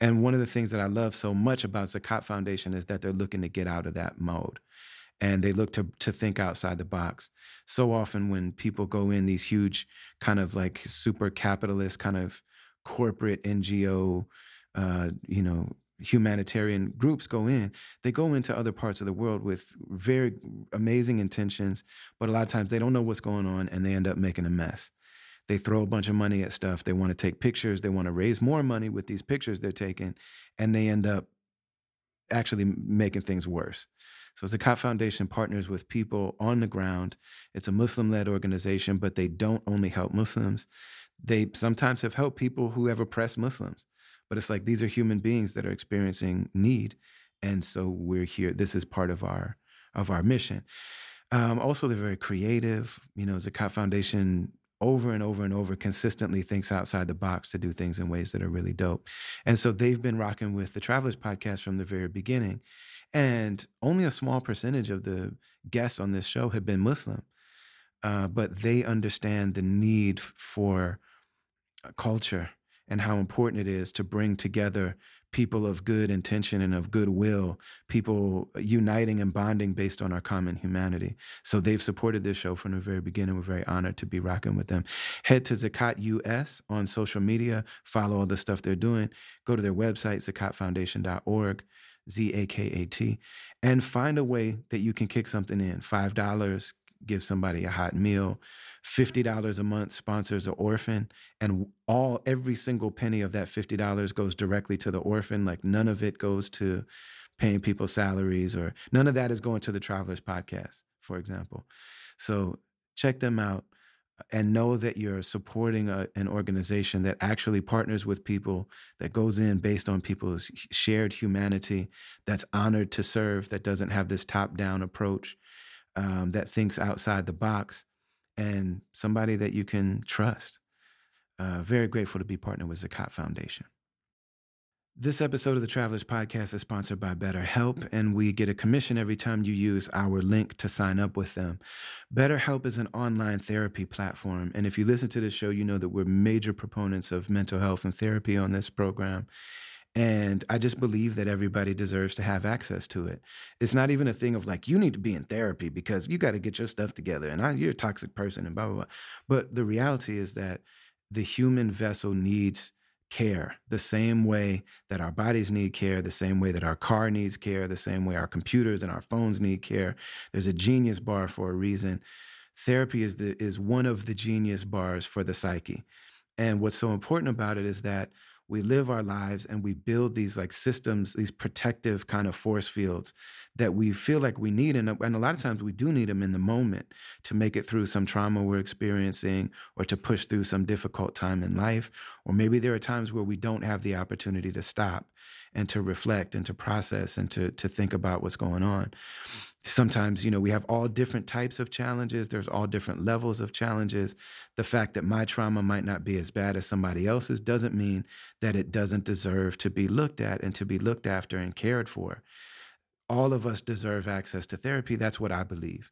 And one of the things that I love so much about Zakat Foundation is that they're looking to get out of that mode and they look to to think outside the box. So often when people go in these huge kind of like super capitalist kind of corporate NGO, uh, you know, humanitarian groups go in, they go into other parts of the world with very amazing intentions, but a lot of times they don't know what's going on and they end up making a mess. They throw a bunch of money at stuff. They want to take pictures. They want to raise more money with these pictures they're taking, and they end up actually making things worse. So Zakat Foundation partners with people on the ground. It's a Muslim-led organization, but they don't only help Muslims. They sometimes have helped people who have oppressed Muslims. But it's like these are human beings that are experiencing need, and so we're here. This is part of our of our mission. Um, also, they're very creative. You know, Zakat Foundation over and over and over consistently thinks outside the box to do things in ways that are really dope. And so they've been rocking with the Travelers podcast from the very beginning. And only a small percentage of the guests on this show have been Muslim, uh, but they understand the need for culture and how important it is to bring together people of good intention and of goodwill, people uniting and bonding based on our common humanity. So they've supported this show from the very beginning. We're very honored to be rocking with them. Head to Zakat US on social media, follow all the stuff they're doing. Go to their website, zakatfoundation.org, Z A K A T, and find a way that you can kick something in. $5, give somebody a hot meal. $50 a month sponsors an orphan and all every single penny of that $50 goes directly to the orphan like none of it goes to paying people salaries or none of that is going to the travelers podcast for example so check them out uh, and know that you're supporting a, an organization that actually partners with people that goes in based on people's shared humanity that's honored to serve that doesn't have this top down approach um, that thinks outside the box and somebody that you can trust. Uh, very grateful to be partnered with Zakat Foundation. This episode of the Travelers Podcast is sponsored by BetterHelp, and we get a commission every time you use our link to sign up with them. BetterHelp is an online therapy platform, and if you listen to this show, you know that we're major proponents of mental health and therapy on this program. And I just believe that everybody deserves to have access to it. It's not even a thing of like, you need to be in therapy because you got to get your stuff together and I, you're a toxic person and blah, blah, blah. But the reality is that the human vessel needs care the same way that our bodies need care, the same way that our car needs care, the same way our computers and our phones need care. There's a genius bar for a reason. Therapy is the is one of the genius bars for the psyche. And what's so important about it is that we live our lives and we build these like systems, these protective kind of force fields that we feel like we need. And, uh, and a lot of times we do need them in the moment to make it through some trauma we're experiencing or to push through some difficult time in life. Or maybe there are times where we don't have the opportunity to stop and to reflect and to process and to, to think about what's going on. Sometimes you know we have all different types of challenges. There's all different levels of challenges. The fact that my trauma might not be as bad as somebody else's doesn't mean that it doesn't deserve to be looked at and to be looked after and cared for. All of us deserve access to therapy. That's what i believe.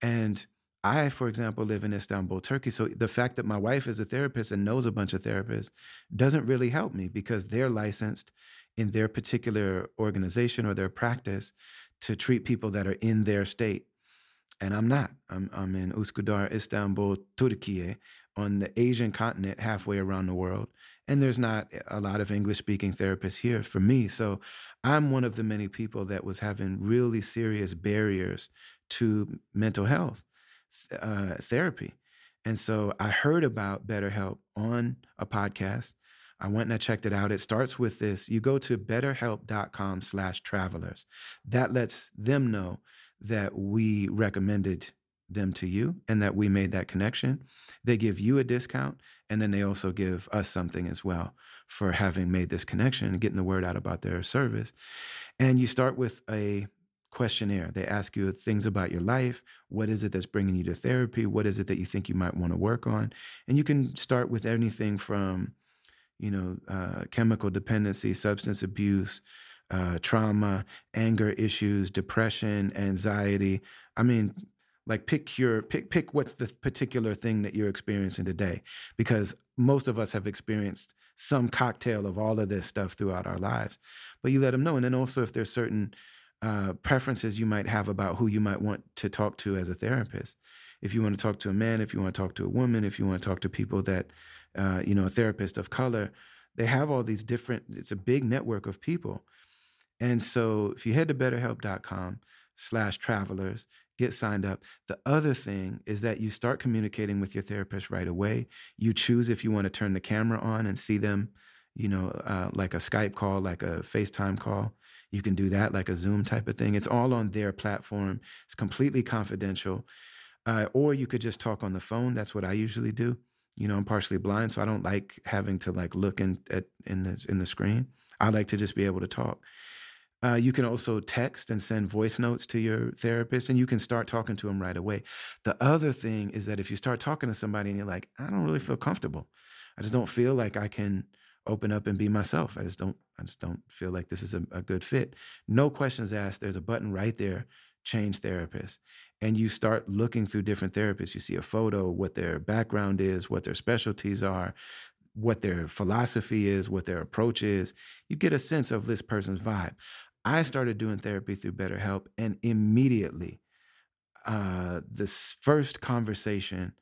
And I, for example, live in Istanbul, Turkey. So the fact that my wife is a therapist and knows a bunch of therapists doesn't really help me because they're licensed in their particular organization or their practice to treat people that are in their state. And I'm not. I'm, I'm in Uskudar, Istanbul, Turkey, on the Asian continent, halfway around the world. And there's not a lot of English speaking therapists here for me. So I'm one of the many people that was having really serious barriers to mental health uh, therapy. And so I heard about BetterHelp on a podcast I went and I checked it out. It starts with this. You go to betterhelp.com slash travelers. That lets them know that we recommended them to you and that we made that connection. They give you a discount and then they also give us something as well for having made this connection and getting the word out about their service. And you start with a questionnaire. They ask you things about your life. What is it that's bringing you to therapy? What is it that you think you might want to work on? And you can start with anything from you know, uh, chemical dependency, substance abuse, uh, trauma, anger issues, depression, anxiety. I mean, like pick your pick pick what's the particular thing that you're experiencing today, because most of us have experienced some cocktail of all of this stuff throughout our lives. But you let them know, and then also if there's certain uh, preferences you might have about who you might want to talk to as a therapist. If you want to talk to a man, if you want to talk to a woman, if you want to talk to people that uh, you know, a therapist of color. They have all these different, it's a big network of people. And so if you head to betterhelp.com slash travelers, get signed up. The other thing is that you start communicating with your therapist right away. You choose if you want to turn the camera on and see them, you know, uh, like a Skype call, like a FaceTime call. You can do that, like a Zoom type of thing. It's all on their platform. It's completely confidential. Uh, or you could just talk on the phone. That's what I usually do you know, I'm partially blind, so I don't like having to like look in at in the in the screen. I like to just be able to talk. Uh, you can also text and send voice notes to your therapist, and you can start talking to them right away. The other thing is that if you start talking to somebody and you're like, I don't really feel comfortable, I just don't feel like I can open up and be myself. I just don't. I just don't feel like this is a, a good fit. No questions asked. There's a button right there. Change therapist, and you start looking through different therapists. You see a photo, what their background is, what their specialties are, what their philosophy is, what their approach is. You get a sense of this person's vibe. I started doing therapy through BetterHelp, and immediately, uh, this first conversation,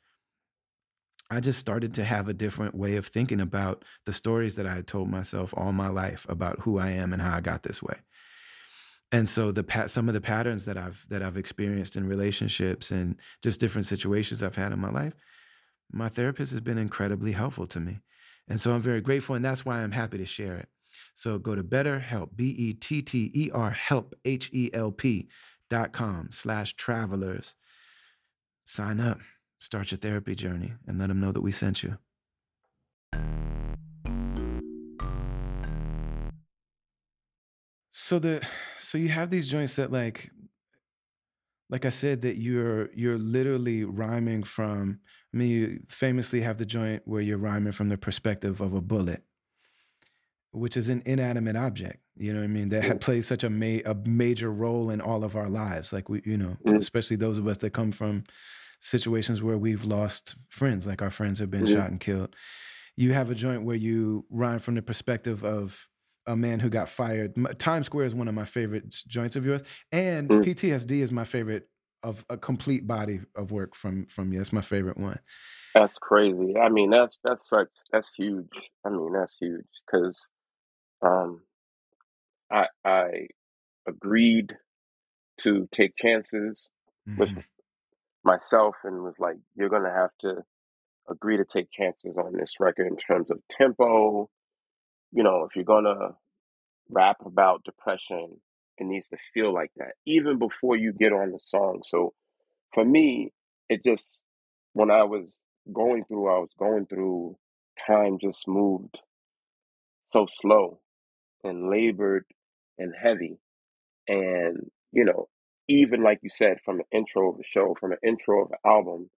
I just started to have a different way of thinking about the stories that I had told myself all my life about who I am and how I got this way. And so the pat some of the patterns that I've that I've experienced in relationships and just different situations I've had in my life, my therapist has been incredibly helpful to me. And so I'm very grateful, and that's why I'm happy to share it. So go to BetterHelp, B E T T E R Help, H E L P dot com slash travelers. Sign up, start your therapy journey, and let them know that we sent you. So the so you have these joints that like like I said that you're you're literally rhyming from I mean you famously have the joint where you're rhyming from the perspective of a bullet which is an inanimate object. You know what I mean? That Mm, plays such a ma- a major role in all of our lives. Like we, you know, mm, especially those of us that come from situations where we've lost friends, like our friends have been mhm, shot and killed. You have a joint where you rhyme from the perspective of a man who got fired. Times Square is one of my favorite joints of yours, and mm. PTSD is my favorite of a complete body of work from from you. It's my favorite one. That's crazy. I mean, that's that's such that's huge. I mean, that's huge because um, I I agreed to take chances with hmm myself and was like, you're gonna have to agree to take chances on this record in terms of tempo. You know, if you're gonna rap about depression, it needs to feel like that even before you get on the song. So for me, it just when I was going through, I was going through time just moved so slow and labored and heavy. And, you know, even like you said, from the intro of the show, from the intro of the album,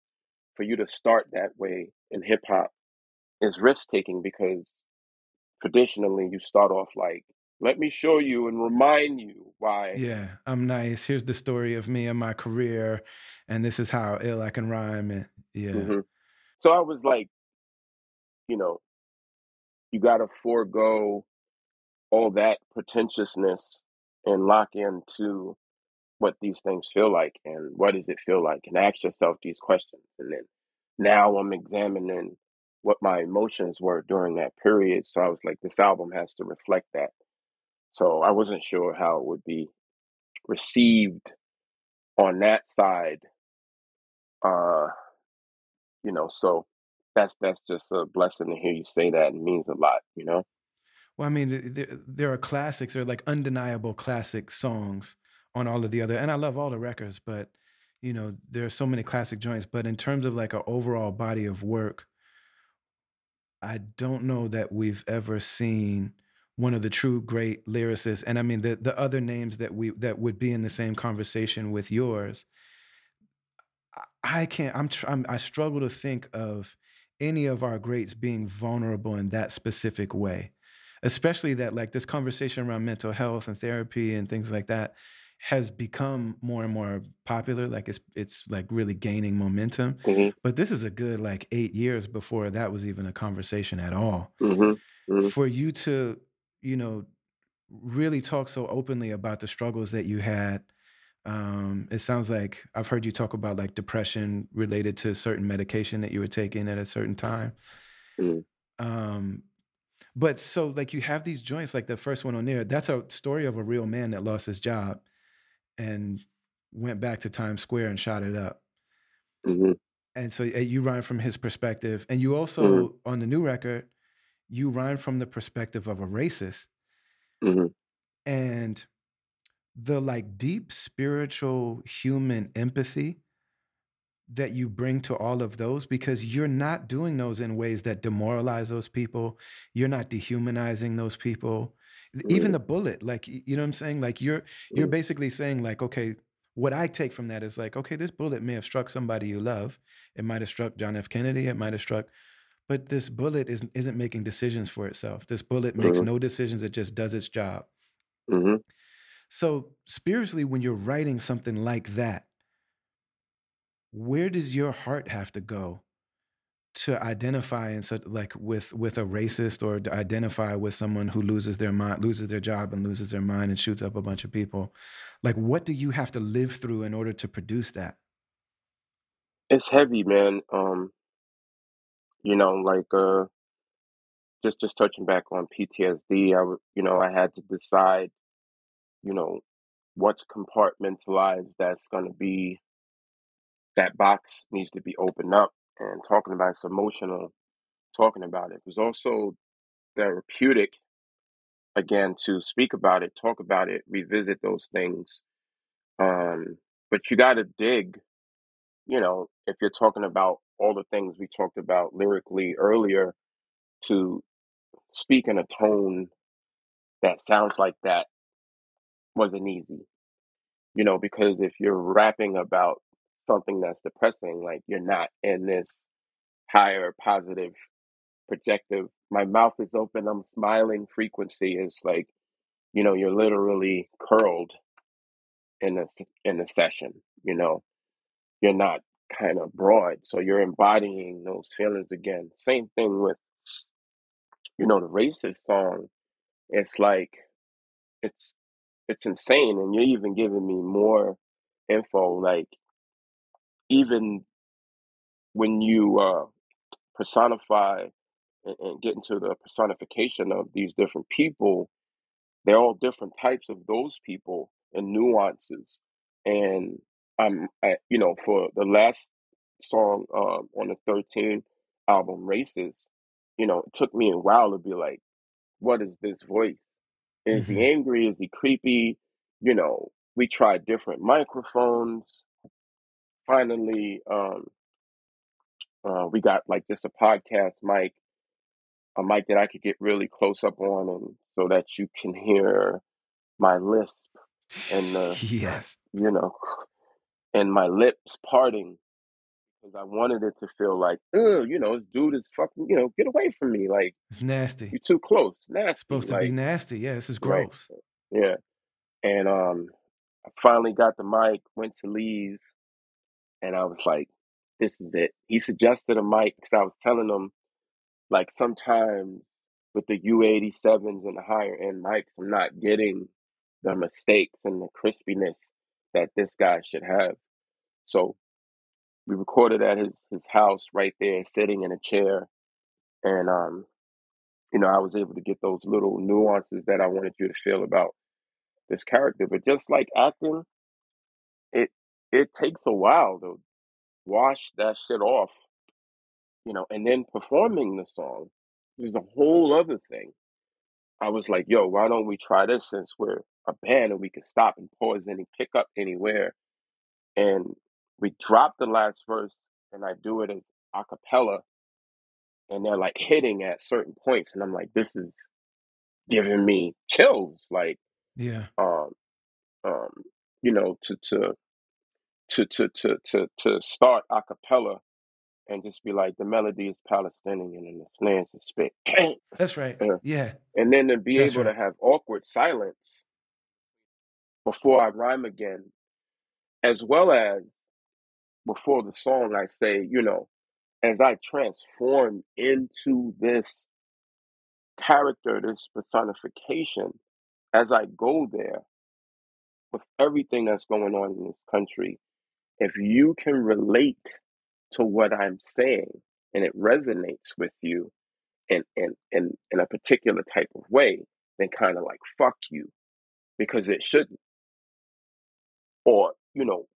for you to start that way in hip hop is risk taking because traditionally you start off like, let me show you and remind you why. Yeah, I'm nice. Here's the story of me and my career, and this is how ill I can rhyme. And yeah, hmm So I was like, you know, you got to forego all that pretentiousness and lock into what these things feel like and what does it feel like and ask yourself these questions and then now i'm examining what my emotions were during that period so i was like this album has to reflect that so i wasn't sure how it would be received on that side uh you know so that's that's just a blessing to hear you say that It means a lot you know well, I mean, there, there are classics, there are like undeniable classic songs on all of the other, and I love all the records, but you know, there are so many classic joints. But in terms of like an overall body of work, I don't know that we've ever seen one of the true great lyricists. And I mean, the the other names that we that would be in the same conversation with yours I can't. I'm, tr- I'm. I struggle to think of any of our greats being vulnerable in that specific way, especially that like this conversation around mental health and therapy and things like that has become more and more popular. Like it's it's like really gaining momentum. mhm But this is a good like eight years before that was even a conversation at all. mhm mhm For you to, you know, really talk so openly about the struggles that you had um, it sounds like I've heard you talk about like depression related to certain medication that you were taking at a certain time. mhm Um, but so like you have these joints, like the first one on there, that's a story of a real man that lost his job and went back to Times Square and shot it up. mhm And so uh, you rhyme from his perspective. And you also, on the new record, you rhyme from the perspective of a racist. mhm And the like deep spiritual human empathy that you bring to all of those because you're not doing those in ways that demoralize those people. You're not dehumanizing those people. Even the bullet like you know what i'm saying? Like you're you're mm, basically saying like okay what i take from that is like okay this bullet may have struck somebody you love. It might have struck john f. Kennedy. It might have struck but this bullet isn't isn't making decisions for itself. This bullet makes mm, no decisions. It just does its job. Mm, so spiritually when you're writing something like that where does your heart have to go to identify in such like with with a racist or to identify with someone who loses their mind loses their job and loses their mind and shoots up a bunch of people like what do you have to live through in order to produce that It's heavy, man. Um, you know, like uh, just just touching back on PTSD, I you know, I had to decide, you know, what's compartmentalized that's going to be that box needs to be opened up and talking about it's emotional talking about it. It was also therapeutic again to speak about it, talk about it, revisit those things. Um, but you got to dig, you know, if you're talking about all the things we talked about lyrically earlier, to speak in a tone that sounds like that wasn't easy, you know, because if you're rapping about something that's depressing, like you're not in this higher positive projective. My mouth is open, I'm smiling frequency is like, you know, you're literally curled in a in a session, you know. You're not kind of broad, so you're embodying those feelings again. Same thing with, you know, the racist song. It's like it's it's insane and you're even giving me more info like even when you uh personify and, and get into the personification of these different people they're all different types of those people and nuances. And I'm, I, you know, for the last song um, on the 13 album, Races, you know, it took me a while to be like, what is this voice? Is he hmm angry? Is he creepy? You know, we tried different microphones. Finally, um, uh, we got like just a podcast mic, a mic that I could get really close up on, and so that you can hear my lisp and the yes you know, and my lips parting because I wanted it to feel like, oh, you know, this dude is fucking, you know, get away from me. Like, it's nasty you're too close, it's nasty. supposed to be nasty yeah this is right. gross Yeah. And um, I finally got the mic, went to leave, and I was like, this is it. He suggested a mic because I was telling him, like, sometimes with the U87s and the higher end mics, I'm not getting the mistakes and the crispiness that this guy should have. So we recorded at his his house right there, sitting in a chair, and um, you know, I was able to get those little nuances that I wanted you to feel about this character. But just like acting, it it takes a while to wash that shit off, you know, and then performing the song is a whole other thing. I was like, yo, why don't we try this since we're a band and we can stop and pause any pick up anywhere. And we drop the last verse and I do it as a cappella and they're like hitting at certain points and i'm like this is giving me chills like yeah um um you know to to to to to to, to start a cappella and just be like the melody is palestinian and the snares is spit. That's right. Uh, yeah. And then to be that's able to have awkward silence before i rhyme again as well as before the song i say you know as i transform into this character this personification as i go there with everything that's going on in this country, if you can relate to what I'm saying and it resonates with you in in in, in a particular type of way, then kind of like fuck you because it shouldn't. Or you know,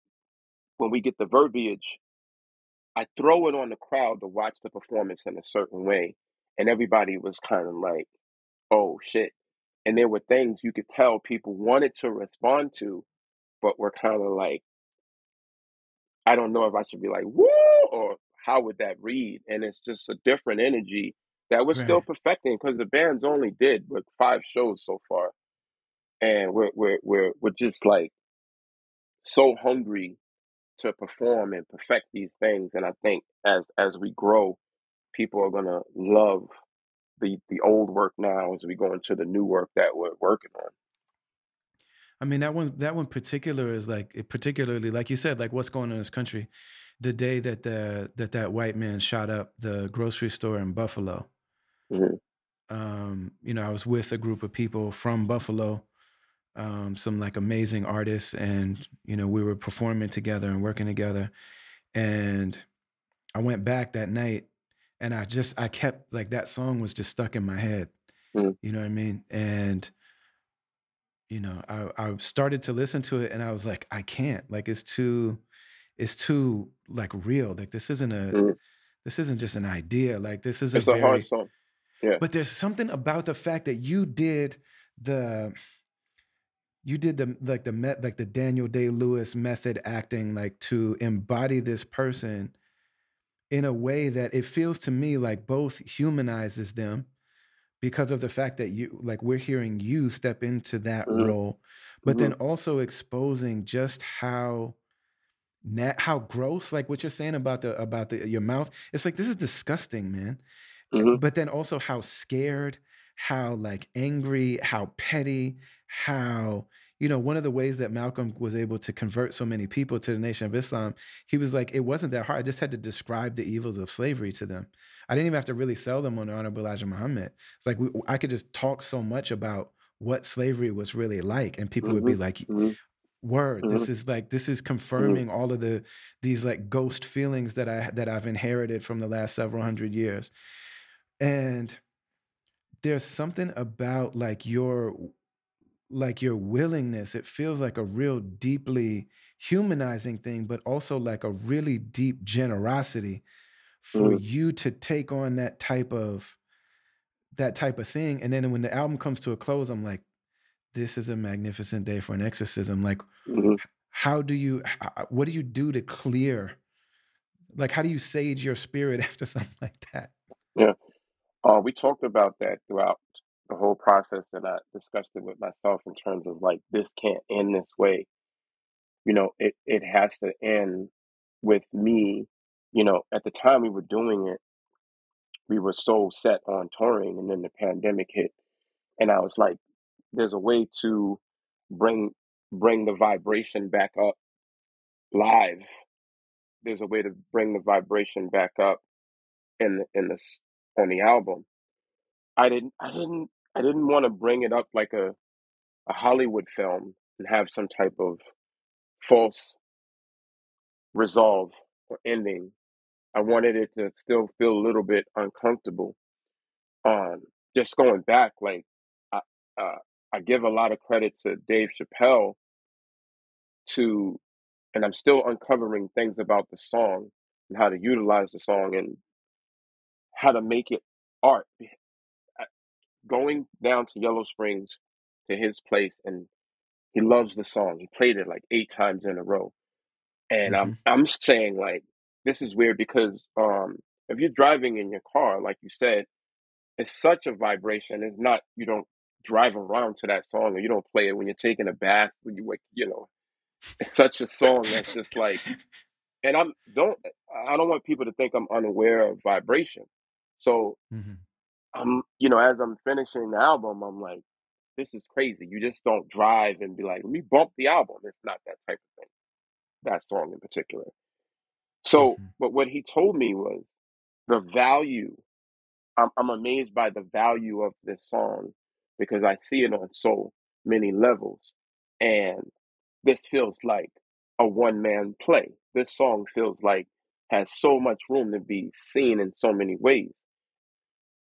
when we get the verbiage, I throw it on the crowd to watch the performance in a certain way, and everybody was kind of like, "Oh shit." And there were things you could tell people wanted to respond to, but were kind of like I don't know if I should be like, woo, or how would that read? And it's just a different energy that we're still perfecting because the band's only did with five shows so far, and we're we're we're we're just like so hungry to perform and perfect these things. And I think as as we grow, people are gonna love the the old work now as we go into the new work that we're working on. I mean that one that one particular is like it particularly like you said like what's going on in this country. The day that the that that white man shot up the grocery store in Buffalo. hmm Um, you know, I was with a group of people from Buffalo, um, some like amazing artists, and you know, we were performing together and working together. And I went back that night, and I just I kept like that song was just stuck in my head. hmm You know what I mean? And you know, I I started to listen to it, and I was like, I can't. Like it's too it's too like real. Like this isn't a hmm this isn't just an idea. Like this is a It's a hard very song. Yeah. but there's something about the fact that you did the you did the like the met like the Daniel Day Lewis method acting like to embody this person in a way that it feels to me like both humanizes them because of the fact that you like we're hearing you step into that hmm role but hmm then also exposing just how na- how gross like what you're saying about the about the your mouth it's like this is disgusting man. Hmm but then also how scared, how like angry, how petty, how you know one of the ways that Malcolm was able to convert so many people to the Nation of Islam, he was like, it wasn't that hard. I just had to describe the evils of slavery to them. I didn't even have to really sell them on the Honorable Elijah Muhammad. It's like we, I could just talk so much about what slavery was really like, and people would hmm be like, hmm "Word, hmm this is like this is hmm confirming all of the these like ghost feelings that I that I've inherited from the last several hundred years." And there's something about like your like your willingness it feels like a real deeply humanizing thing but also like a really deep generosity for hmm you to take on that type of that type of thing and then when the album comes to a close i'm like this is a magnificent day for an exorcism. Like hmm how do you what do you do to clear like how do you sage your spirit after something like that? Yeah. Uh, we talked about that throughout the whole process, and I discussed it with myself in terms of like this can't end this way. You know, it it has to end with me. You know, at the time we were doing it, we were so set on touring, and then the pandemic hit, and I was like, "There's a way to bring bring the vibration back up live. There's a way to bring the vibration back up in the, in this on the album." I didn't I didn't I didn't want to bring it up like a a Hollywood film and have some type of false resolve or ending. I wanted it to still feel a little bit uncomfortable. Um, just going back, like I, uh, I give a lot of credit to Dave Chappelle to, and I'm still uncovering things about the song and how to utilize the song and how to make it art. Going down to Yellow Springs to his place, and he loves the song. He played it like eight times in a row And I'm hmm I'm saying like this is weird because um if you're driving in your car, like you said, it's such a vibration. It's not you don't drive around to that song or you don't play it when you're taking a bath when you wake you know, it's such a song that's just like and I'm don't I don't want people to think I'm unaware of vibration. So hmm I'm you know, as I'm finishing the album, I'm like, this is crazy. You just don't drive and be like, let me bump the album. It's not that type of thing. That song in particular. So, hmm but what he told me was the value. I'm, I'm amazed by the value of this song because I see it on so many levels. And this feels like a one man play. This song feels like has so much room to be seen in so many ways.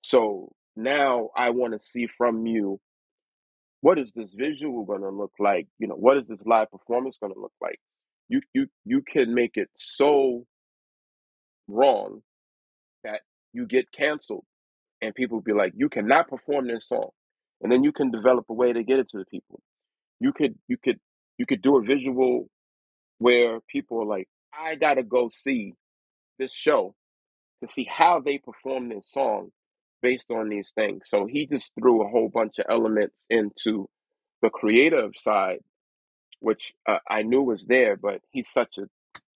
So now I want to see from you what is this visual going to look like? You know, what is this live performance going to look like? You you you can make it so wrong that you get canceled and people be like, you cannot perform this song. And then you can develop a way to get it to the people. You could you could you could do a visual where people are like, I gotta go see this show to see how they perform this song based on these things. So he just threw a whole bunch of elements into the creative side, which uh, I knew was there, but he's such a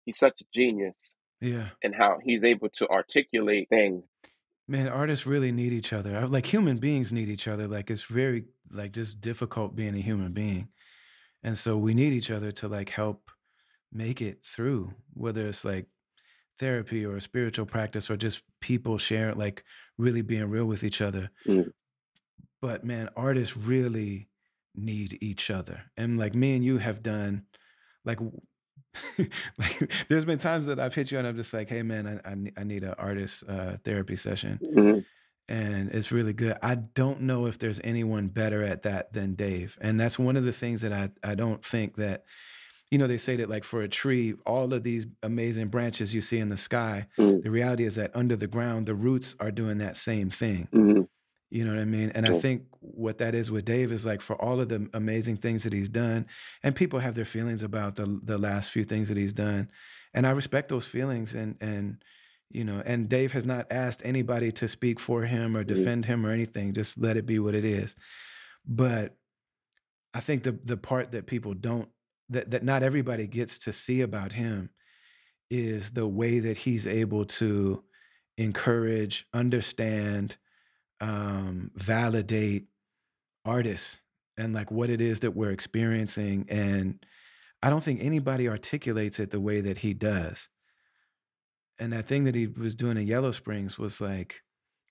he's such a genius Yeah. And how he's able to articulate things. Man, artists really need each other. Like human beings need each other. Like it's very like just difficult being a human being. And so we need each other to like help make it through, whether it's like therapy or a spiritual practice or just people sharing like really being real with each other. Mm. But man, artists really need each other. And like me and you have done like like there's been times that I've hit you and I'm just like, hey man, I I, I need an artist uh, therapy session, Mhm. and it's really good. I don't know if there's anyone better at that than Dave, and that's one of the things that I I don't think that you know they say that like for a tree, all of these amazing branches you see in the sky, Mm. the reality is that under the ground, the roots are doing that same thing. Mhm. You know what I mean? And I think what that is with Dave is like for all of the amazing things that he's done, and people have their feelings about the the last few things that he's done, and I respect those feelings. And and you know, and Dave has not asked anybody to speak for him or Mhm. defend him or anything. Just let it be what it is. But I think the the part that people don't that that not everybody gets to see about him is the way that he's able to encourage, understand, um, validate artists and like what it is that we're experiencing. And I don't think anybody articulates it the way that he does. And that thing that he was doing in Yellow Springs was like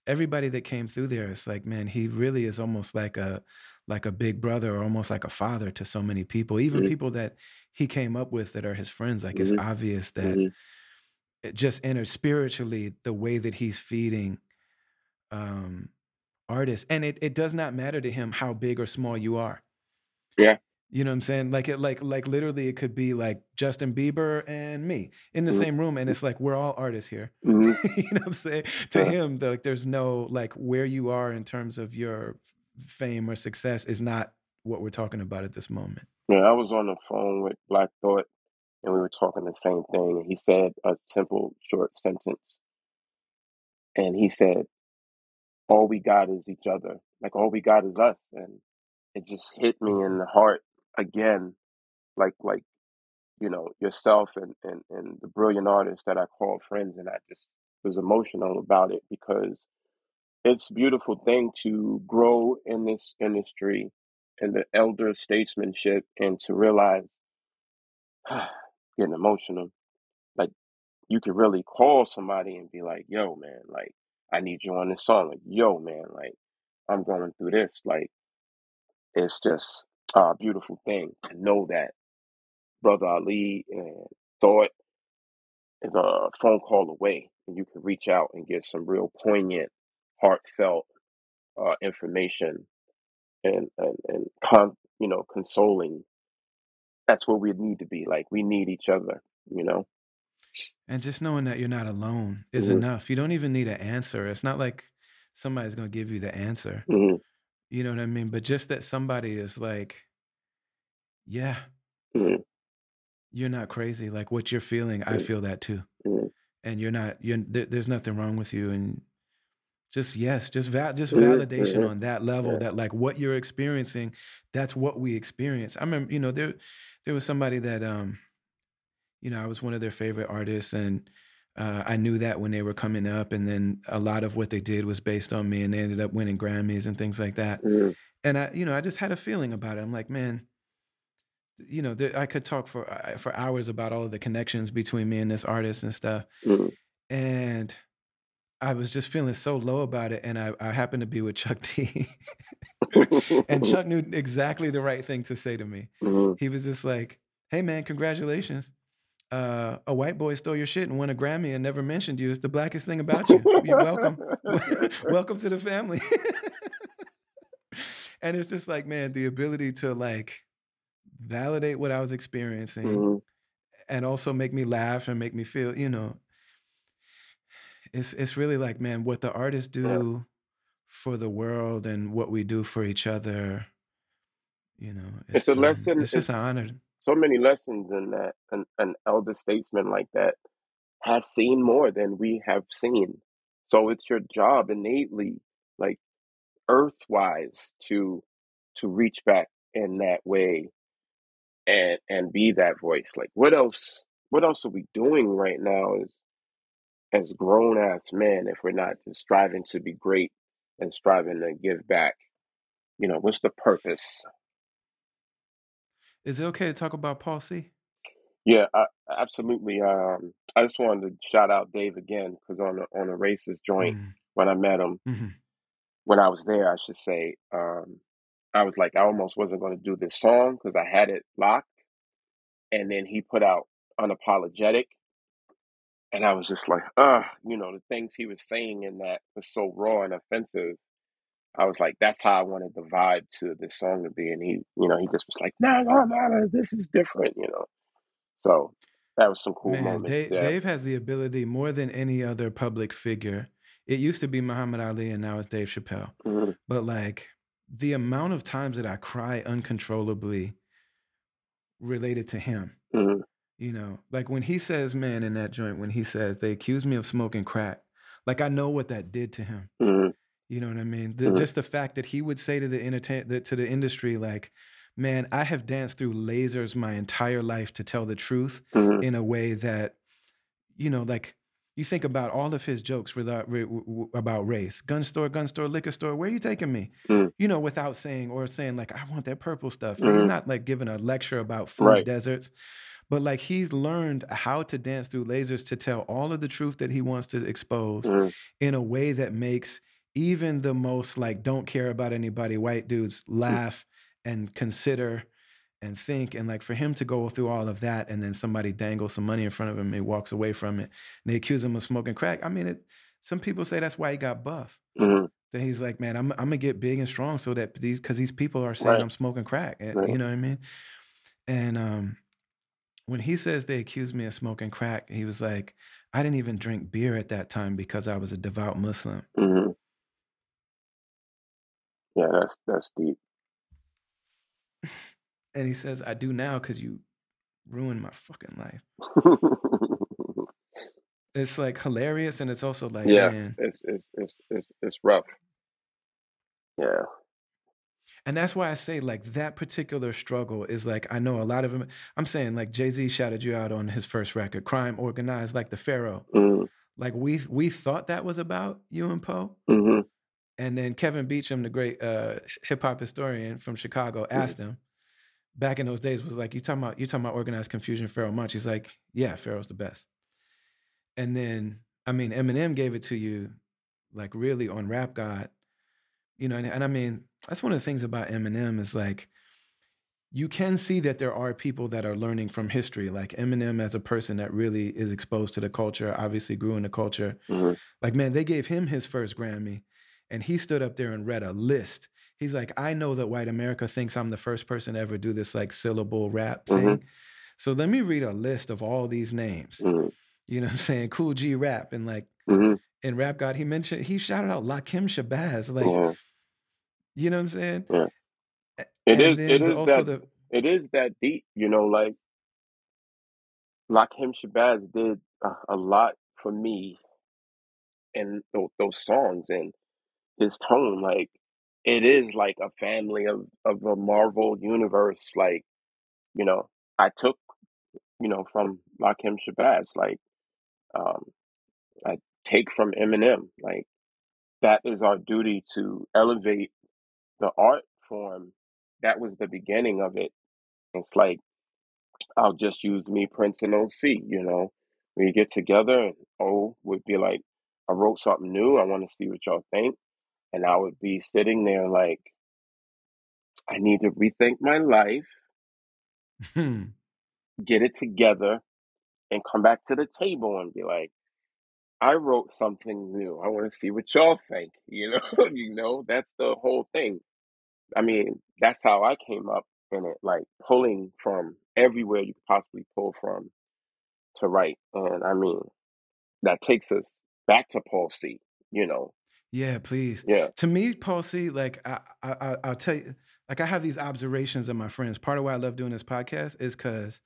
everybody that came through there is like, man, he really is almost like a like a big brother or almost like a father to so many people, even Mhm. people that he came up with that are his friends. Like it's Mhm. obvious that Mhm. it just inner spiritually the way that he's feeding um artists and it, it does not matter to him how big or small you are Yeah. you know what i'm saying like it like like literally it could be like justin bieber and me in the Mhm. same room and it's like we're all artists here Mhm. you know what i'm saying to Uh-huh. him like there's no like where you are in terms of your fame or success is not what we're talking about at this moment Yeah, I was on the phone with Black Thought and we were talking the same thing. And he said a simple, short sentence. And he said, All we got is each other. Like, all we got is us. And it just hit me in the heart again, like, like, you know, yourself and, and, and the brilliant artists that I call friends. And I just was emotional about it because it's a beautiful thing to grow in this industry and the elder statesmanship and to realize getting emotional. Like you could really call somebody and be like yo man like i need you on this song. Like yo man like i'm going through this. Like it's just a beautiful thing to know that brother ali and thought is a phone call away and you can reach out and get some real poignant heartfelt uh, information and and, and con- you know consoling that's what we need to be like we need each other you know and just knowing that you're not alone is hmm enough you don't even need an answer it's not like somebody's going to give you the answer hmm You know what I mean? But just that somebody is like, yeah, hmm you're not crazy. Like what you're feeling, I feel that too. hmm And you're not, you're, there, there's nothing wrong with you. And just, yes, just, val- just hmm validation hmm on that level yeah that like what you're experiencing, that's what we experience. I remember, you know, there, there was somebody that, um, you know, I was one of their favorite artists and, uh, I knew that when they were coming up, and then a lot of what they did was based on me, and they ended up winning Grammys and things like that. hmm And I, you know, I just had a feeling about it. I'm like, man, you know, there, I could talk for uh, for hours about all of the connections between me and this artist and stuff. hmm And I was just feeling so low about it. And I, I happened to be with Chuck T. and Chuck knew exactly the right thing to say to me. hmm He was just like, hey, man, congratulations. Uh, a white boy stole your shit and won a Grammy and never mentioned you. It's the blackest thing about you. You're welcome. welcome to the family. and it's just like, man, the ability to like validate what I was experiencing hmm and also make me laugh and make me feel, you know, it's it's really like, man, what the artists do for the world and what we do for each other, you know, it's a it's um lesson it's just an honor. so many lessons in that an, an elder statesman like that has seen more than we have seen so it's your job innately like earthwise to to reach back in that way and and be that voice. Like what else what else are we doing right now as as grown ass men if we're not just striving to be great and striving to give back? You know, what's the purpose? Is it okay to talk about Paul C? Yeah, I, absolutely. Um, I just wanted to shout out Dave again because on the, on the racist joint Mm, when I met him, mhm. when I was there, I should say, um, I was like, I almost wasn't going to do this song because I had it locked, and then he put out unapologetic, and I was just like, uh, you know, the things he was saying in that was so raw and offensive. I was like, that's how I wanted the vibe to this song to be, and he, you know, he just was like, no, no, no, this is different, you know. So that was some cool Man, moments. Dave, Yeah. Dave has the ability more than any other public figure. It used to be Muhammad Ali and now it's Dave Chappelle. Mhm. But like the amount of times that I cry uncontrollably related to him, Mhm. You know, like when he says, man, in that joint, when he says they accuse me of smoking crack, like I know what that did to him. Mhm. You know what I mean? The, Mhm. Just the fact that he would say to the entertain the, to the industry, like, "Man, I have danced through lasers my entire life to tell the truth Mhm. in a way that, you know, like you think about all of his jokes without, re- w- about race, gun store, gun store, liquor store. Where are you taking me? Mhm. You know, without saying or saying like, I want that purple stuff. He's Mhm. not like giving a lecture about food Right. deserts. But like he's learned how to dance through lasers to tell all of the truth that he wants to expose Mhm. in a way that makes even the most like don't care about anybody white dudes laugh and consider and think and like for him to go through all of that and then somebody dangles some money in front of him and he walks away from it and they accuse him of smoking crack i mean it some people say that's why he got buff Mhm. that he's like man i'm, I'm gonna get big and strong so that these because these people are saying Right. i'm smoking crack eh, Right. you know what i mean and um when he says they accused me of smoking crack he was like i didn't even drink beer at that time because i was a devout muslim Mhm. Yeah, that's that's deep. And he says, I do now because you ruined my fucking life. It's like hilarious and it's also like, yeah, man. it's it's it's it's it's rough. Yeah. And that's why I say like that particular struggle is like I know a lot of them. I'm saying like Jay-Z shouted you out on his first record, Crime Organized like the Pharaoh. Mhm. Like we we thought that was about you and Po. Mhm. And then Kevin Beacham, the great uh, hip hop historian from Chicago, asked him back in those days was like, "You talking about you talking about Organized Konfusion, Pharoahe Monch?" He's like, "Yeah, Pharaoh's the best." And then I mean, Eminem gave it to you, like really on Rap God, you know. And, and I mean, that's one of the things about Eminem is like, you can see that there are people that are learning from history, like Eminem as a person that really is exposed to the culture, obviously grew in the culture. Mhm. Like, man, they gave him his first Grammy, and he stood up there and read a list. He's like, I know that white America thinks I'm the first person to ever do this like syllable rap Mhm. thing. So let me read a list of all these names. Mhm. You know what I'm saying? Kool G Rap. And like Mhm. in Rap God, he mentioned, he shouted out Lakim Shabazz. Like. You know what I'm saying? Yeah. It and is it the, is that the, it is that deep, you know, like Lakim Shabazz did a, a lot for me and those, those songs and his tone, like it is like a family of of a Marvel universe. Like, you know, I took, you know, from Lakim Shabazz, like um I take from Eminem. Like that is our duty to elevate the art form. That was the beginning of it. It's like I'll just use me, Prince, and OC. You know, we get together, and O would be like, "I wrote something new. I want to see what y'all think," and I would be sitting there like, "I need to rethink my life, hmm, get it together, and come back to the table and be like." I wrote something new. I want to see what y'all think. You know, you know, that's the whole thing. I mean, that's how I came up in it, like pulling from everywhere you could possibly pull from to write. And I mean, that takes us back to Paul C. You know, yeah, please. yeah. To me, Paul C, like I, I, I- I'll tell you, like I have these observations of my friends. Part of why I love doing this podcast is because,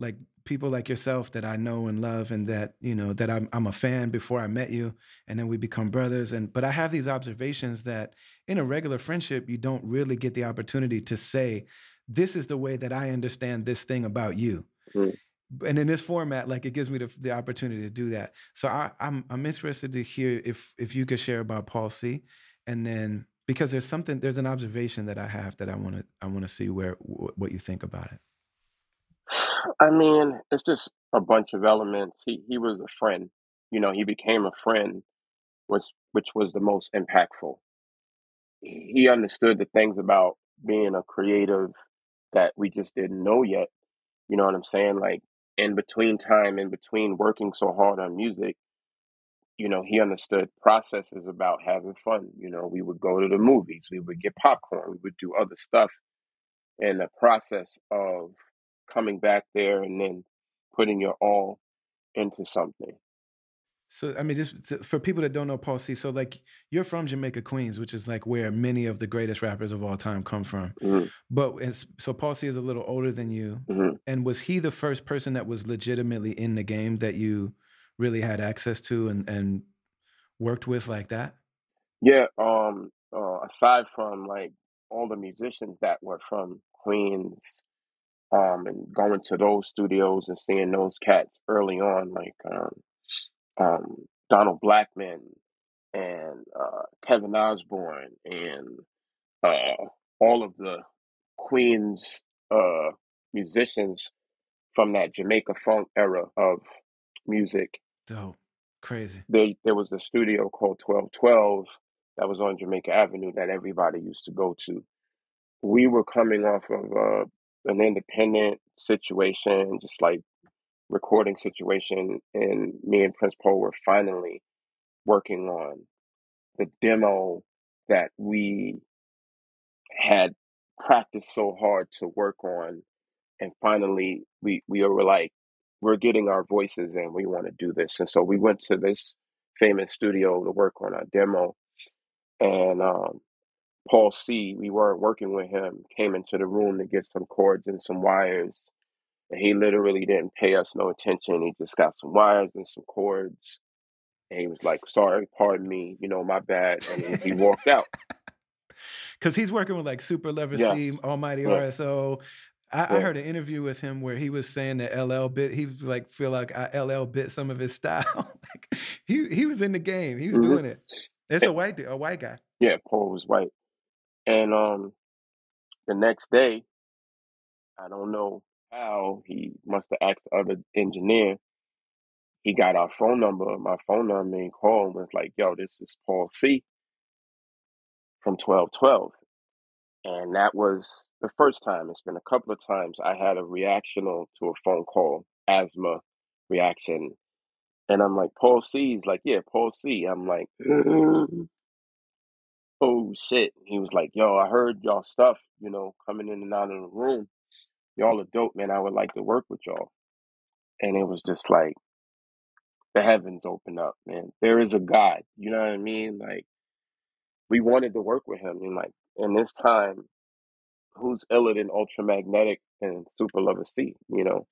like people like yourself that I know and love and that, you know, that I'm I'm a fan before I met you and then we become brothers and but I have these observations that in a regular friendship you don't really get the opportunity to say this is the way that I understand this thing about you. Mm. And in this format, like it gives me the, the opportunity to do that. So I, I'm I'm interested to hear if if you could share about Paul C, and then because there's something there's an observation that I have that I want to I want to see where wh- what you think about it. I mean, it's just a bunch of elements. He he was a friend. You know, he became a friend, which which was the most impactful. He understood the things about being a creative that we just didn't know yet. You know what I'm saying? Like in between time, in between working so hard on music, you know, he understood processes about having fun. You know, we would go to the movies, we would get popcorn, we would do other stuff. And the process of coming back there and then putting your all into something. So I mean, just for people that don't know Paul C, so like you're from Jamaica, Queens, which is like where many of the greatest rappers of all time come from. hmm But so Paul C is a little older than you, hmm and was he the first person that was legitimately in the game that you really had access to and and worked with like that? Yeah. Um. Uh, aside from like all the musicians that were from Queens, um, and going to those studios and seeing those cats early on, like um, um, Donald Blackman and uh, Kevin Osborne and uh, all of the Queens uh, musicians from that Jamaica funk era of music. Dope, crazy. They, there was a studio called 1212 that was on Jamaica Avenue that everybody used to go to. We were coming off of uh, an independent situation, just like recording situation, and me and Prince Paul were finally working on the demo that we had practiced so hard to work on and finally we we were like we're getting our voices in. We want to do this. And so we went to this famous studio to work on our demo and um paul c we weren't working with him came into the room to get some cords and some wires and he literally didn't pay us no attention he just got some wires and some cords and he was like sorry pardon me you know my bad and he, walked out Because he's working with like Super Lover yes C, Almighty yes RSO. I, I heard an interview with him where he was saying that LL bit. He was like feel like I, LL bit some of his style. like he he was in the game. He was hmm doing it. It's a white dude, a white guy. yeah paul was white and um the next day I don't know how he must have asked the other engineer. He got our phone number, my phone number, and called and was like, "Yo, this is Paul C from twelve twelve," and that was the first time. It's been a couple of times I had a reaction on- to a phone call, asthma reaction, and I'm like, "Paul C." He's like, "Yeah, Paul C." I'm like, "Oh shit!" He was like, "Yo, I heard y'all stuff, you know, coming in and out of the room. Y'all are dope, man. I would like to work with y'all." And it was just like. the heavens open up, man. There is a God. You know what I mean? Like we wanted to work with him, and like in this time, who's iller than Ultramagnetic and Super Lover C? You know,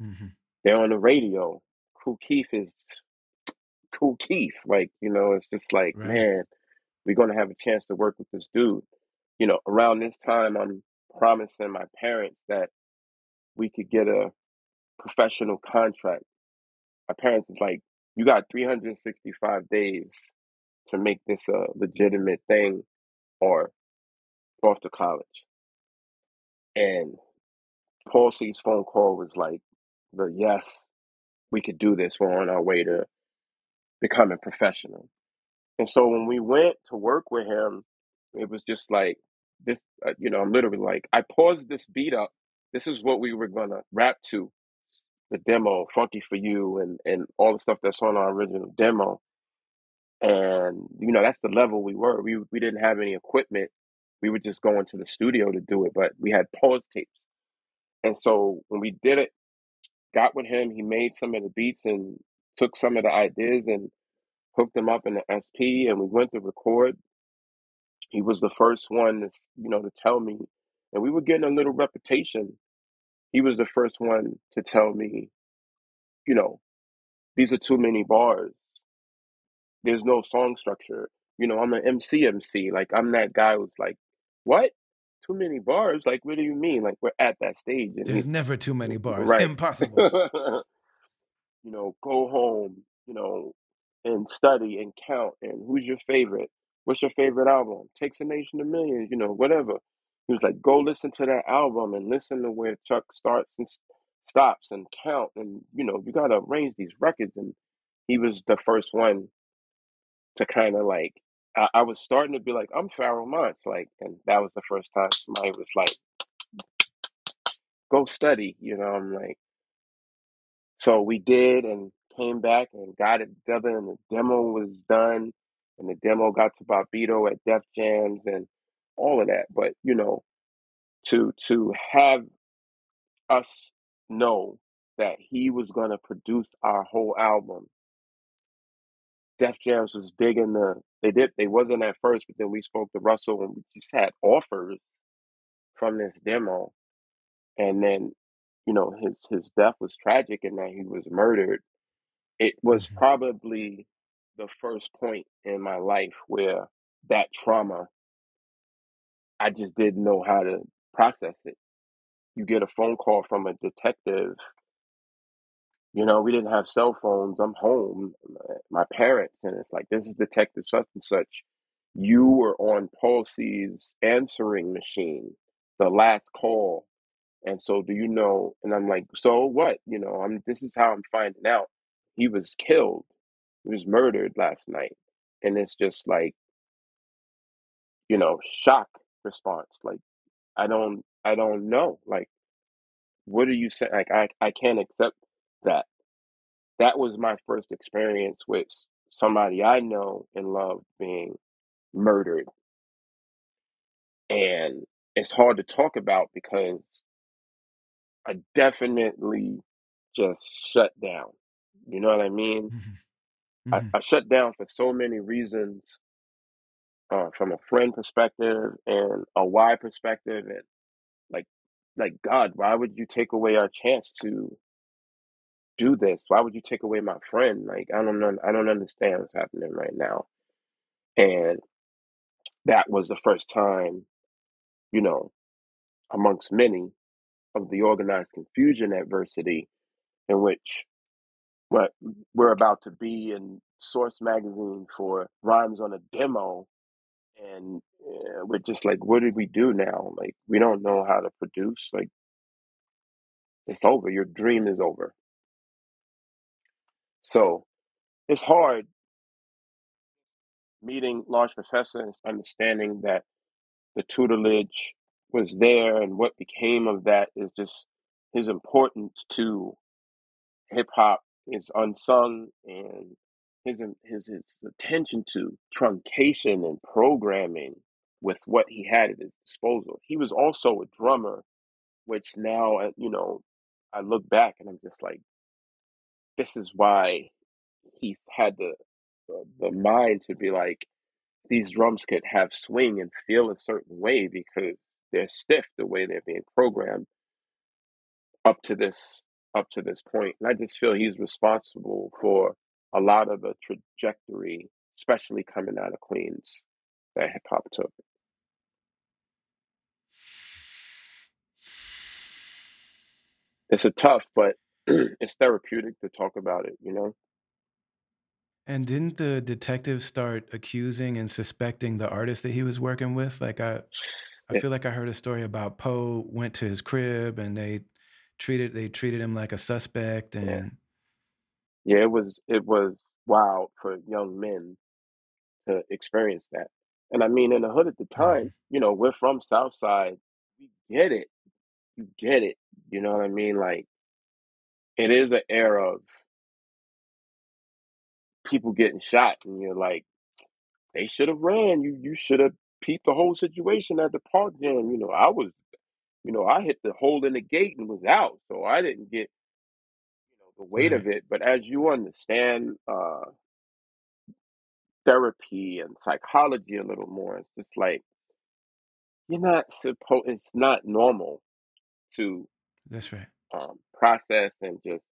hmm they're on the radio. Kool Keith is Kool Keith. Like you know, it's just like Right. man, we're gonna have a chance to work with this dude. You know, around this time, I'm promising my parents that we could get a professional contract. My parents is like, you got 365 days to make this a legitimate thing or go off to college. And Paul C's phone call was like the yes, we could do this. We're on our way to becoming professional. And so when we went to work with him, it was just like this, uh, you know, I'm literally like, I paused this beat up. This is what we were to rap to the demo, Funky for You, and, and all the stuff that's on our original demo. And, you know, that's the level we were. We, we didn't have any equipment. We were just going to the studio to do it, but we had pause tapes. And so when we did it, got with him, he made some of the beats and took some of the ideas and hooked him up in the SP and we went to record. He was the first one to, you know, to tell me, and we were getting a little reputation. he was the first one to tell me, you know, these are too many bars. There's no song structure. You know, I'm an MC MC. Like I'm that guy who's like, what? Too many bars? Like, what do you mean? Like we're at that stage. And There's he, never too many bars. right. Impossible. you know, go home, you know, and study and count. And who's your favorite? What's your favorite album? Takes a Nation of Millions, you know, whatever. He was like, go listen to that album and listen to where Chuck starts and stops and count. And, you know, you got to arrange these records. And he was the first one to kind of like, I, I was starting to be like, I'm Pharoahe Monch. Like, and that was the first time somebody was like, go study. You know, I'm like, So we did and came back and got it together and the demo was done and the demo got to Bobbito at Def Jams and all of that. But you know, to to have us know that he was gonna produce our whole album. Def Jams was digging the they did they wasn't at first, but then we spoke to Russell and we just had offers from this demo and then, you know, his his death was tragic and that he was murdered it was Mhm. probably the first point in my life where that trauma, I just didn't know how to process it. You get a phone call from a detective. You know, we didn't have cell phones. I'm home, my parents, and it's like, this is Detective such and such. You were on Paul C's answering machine, the last call. And so, do you know? And I'm like, so what? You know, I'm. This is how I'm finding out. He was killed. He was murdered last night, and it's just like you know, shock response. Like I don't, I don't know. Like what are you saying? Like I, I can't accept that. That was my first experience with somebody I know and love being murdered, and it's hard to talk about because I definitely just shut down. You know what I mean? Mhm. I, Mhm. I shut down for so many reasons, uh, from a friend perspective and a why perspective, and like, like God, why would you take away our chance to do this? Why would you take away my friend? Like, I don't know, I don't understand what's happening right now. And that was the first time, you know, amongst many of the Organized Konfusion adversity in which what we're about to be in Source magazine for rhymes on a demo and uh, we're just like, what did we do now? Like, we don't know how to produce. Like, it's over. Your dream is over. So it's hard meeting large professors, understanding that the tutelage was there, and what became of that is just his importance to hip hop is unsung, and his his his attention to truncation and programming with what he had at his disposal. He was also a drummer which now uh, you know I look back and I'm just like, this is why he had the the, the mind to be like these drums could have swing and feel a certain way because they're stiff the way they're being programmed up to this up to this point. And I just feel he's responsible for a lot of the trajectory, especially coming out of Queens, that hip hop took. It's a tough, but it's therapeutic to talk about it, you know? And didn't the detective start accusing and suspecting the artist that he was working with? Like I, I feel like I heard a story about Po went to his crib and they treated they treated him like a suspect and Yeah, it was it was wild for young men to experience that. And I mean, in the hood at the time, Mhm. you know, we're from Southside. We get it. You get it. You know what I mean? Like, it is an era of people getting shot, and you're like, they should have ran. You you should have peeped the whole situation at the park jam. You know, I was, you know, I hit the hole in the gate and was out, so I didn't get you know the weight right. of it. But as you understand uh, therapy and psychology a little more, it's just like you're not supposed. It's not normal to That's right. um, process and just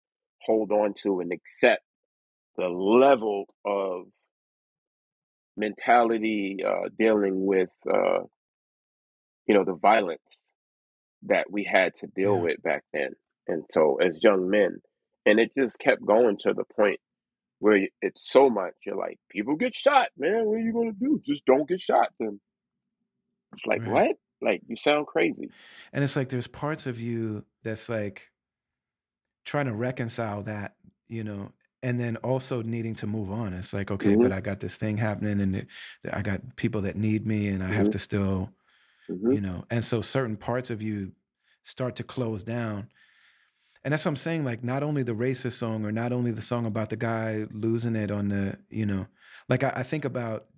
hold on to and accept the level of mentality uh, dealing with uh, you know the violence that we had to deal Yeah. with back then. And so as young men and it just kept going to the point where it's so much you're like people get shot man. What are you going to do? Just don't get shot then. It's like Right. what? Like you sound crazy. And it's like there's parts of you that's like trying to reconcile that, you know, and then also needing to move on. It's like, okay, hmm but I got this thing happening and it, I got people that need me and I have hmm to still, hmm you know, and so certain parts of you start to close down. And that's what I'm saying. Like, not only the racist song or not only the song about the guy losing it on the, you know, like I, I think about,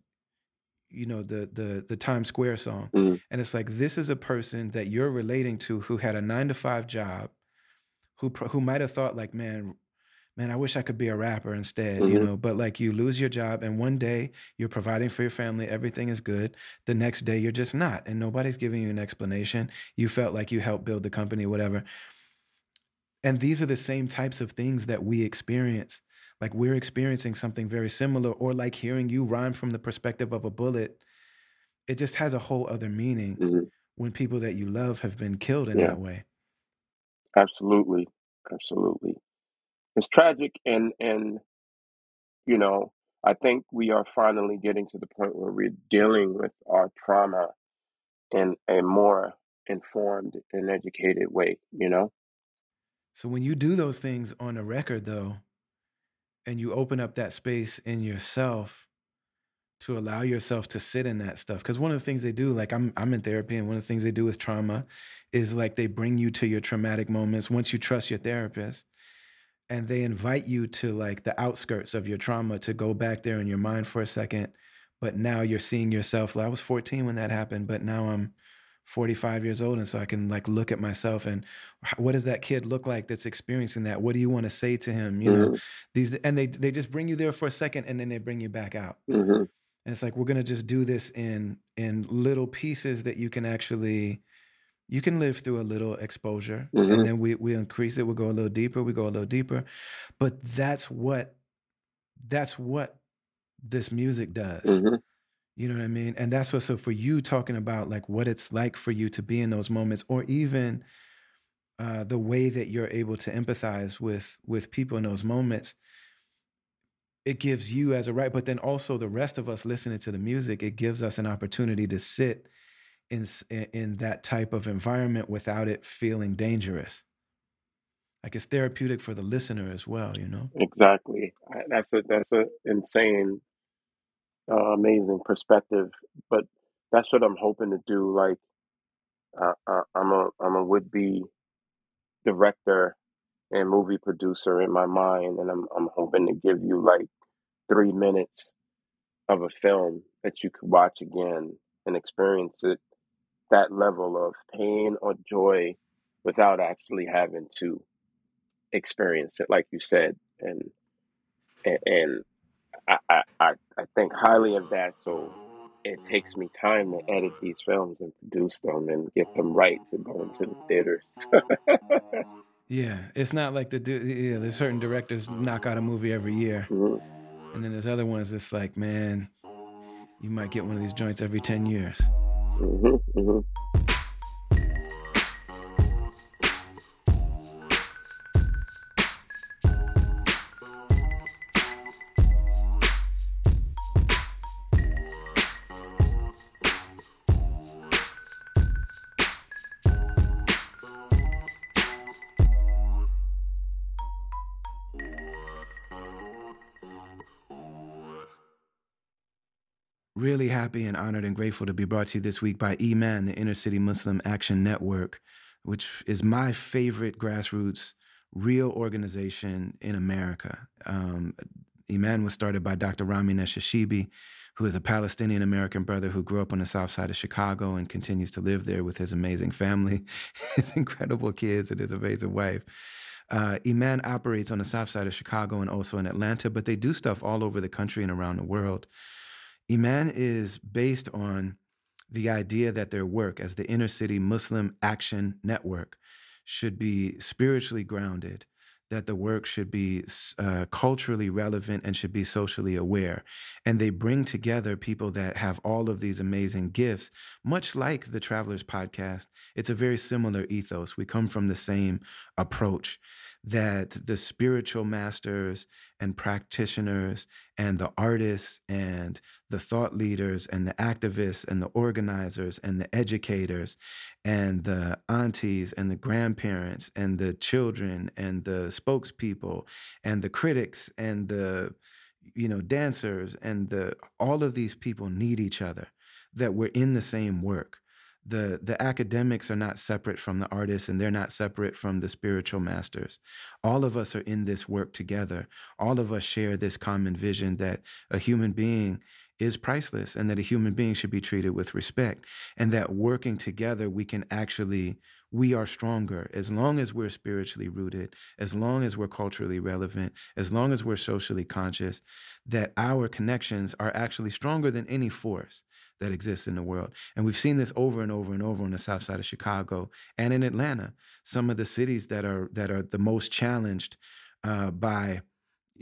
you know, the the the Times Square song, hmm and it's like this is a person that you're relating to who had a nine to five job, who who might have thought like, man, man, I wish I could be a rapper instead, you hmm know. But like, you lose your job, and one day you're providing for your family, everything is good. The next day you're just not, and nobody's giving you an explanation. You felt like you helped build the company, whatever. And these are the same types of things that we experience. Like we're experiencing something very similar, or like hearing you rhyme from the perspective of a bullet. It just has a whole other meaning hmm when people that you love have been killed in yeah that way. absolutely absolutely it's tragic and and you know i think we are finally getting to the point where we're dealing with our trauma in a more informed and educated way you know? So when you do those things on a record, though, and you open up that space in yourself to allow yourself to sit in that stuff, because one of the things they do, like I'm, I'm in therapy, and one of the things they do with trauma is like they bring you to your traumatic moments once you trust your therapist, and they invite you to like the outskirts of your trauma to go back there in your mind for a second. But now you're seeing yourself. I was 14 when that happened, but now I'm 45 years old and so i can like look at myself and what does that kid look like that's experiencing that what do you want to say to him you know hmm these and they they just bring you there for a second and then they bring you back out hmm and it's like we're going to just do this in in little pieces that you can actually you can live through a little exposure hmm and then we we increase it we go a little deeper we go a little deeper. But that's what that's what this music does. Hmm you know what I mean? And that's what, so for you talking about like what it's like for you to be in those moments, or even uh, the way that you're able to empathize with with people in those moments, it gives you as a right, but then also the rest of us listening to the music, it gives us an opportunity to sit in in that type of environment without it feeling dangerous. Like it's therapeutic for the listener as well, you know? exactly that's a that's an insane uh, amazing perspective but that's what i'm hoping to do like uh, uh, i'm a i'm a would-be director and movie producer in my mind and i'm i'm hoping to give you like 3 minutes of a film that you could watch again and experience it that level of pain or joy without actually having to experience it like you said and and, and I, I i I think highly of that so it takes me time to edit these films and produce them and get them right to go into the theaters Yeah, it's not like the yeah. There's certain directors knock out a movie every year, hmm and then there's other ones that's like, man, you might get one of these joints every ten years. Hmm hmm happy and honored and grateful to be brought to you this week by Iman, the Inner City Muslim Action Network, which is my favorite grassroots real organization in America. Um, Iman was started by Dr. Rami Nashashibi, who is a Palestinian American brother who grew up on the south side of Chicago and continues to live there with his amazing family, his incredible kids, and his amazing wife. Uh, Iman operates on the south side of Chicago and also in Atlanta, but they do stuff all over the country and around the world. Iman is based on the idea that their work as the Inner City Muslim Action Network should be spiritually grounded, that the work should be uh, culturally relevant and should be socially aware. And they bring together people that have all of these amazing gifts, much like the Travelers podcast. It's a very similar ethos. We come from the same approach that the spiritual masters and practitioners and the artists and the thought leaders and the activists and the organizers and the educators and the aunties and the grandparents and the children and the spokespeople and the critics and the you know dancers and the all of these people need each other that we're in the same work the the academics are not separate from the artists and they're not separate from the spiritual masters. All of us are in this work together. All of us share this common vision that a human being is priceless and that a human being should be treated with respect and that working together we can actually we are stronger as long as we're spiritually rooted as long as we're culturally relevant as long as we're socially conscious that our connections are actually stronger than any force that exists in the world. And we've seen this over and over and over on the south side of Chicago and in Atlanta, some of the cities that are that are the most challenged uh, by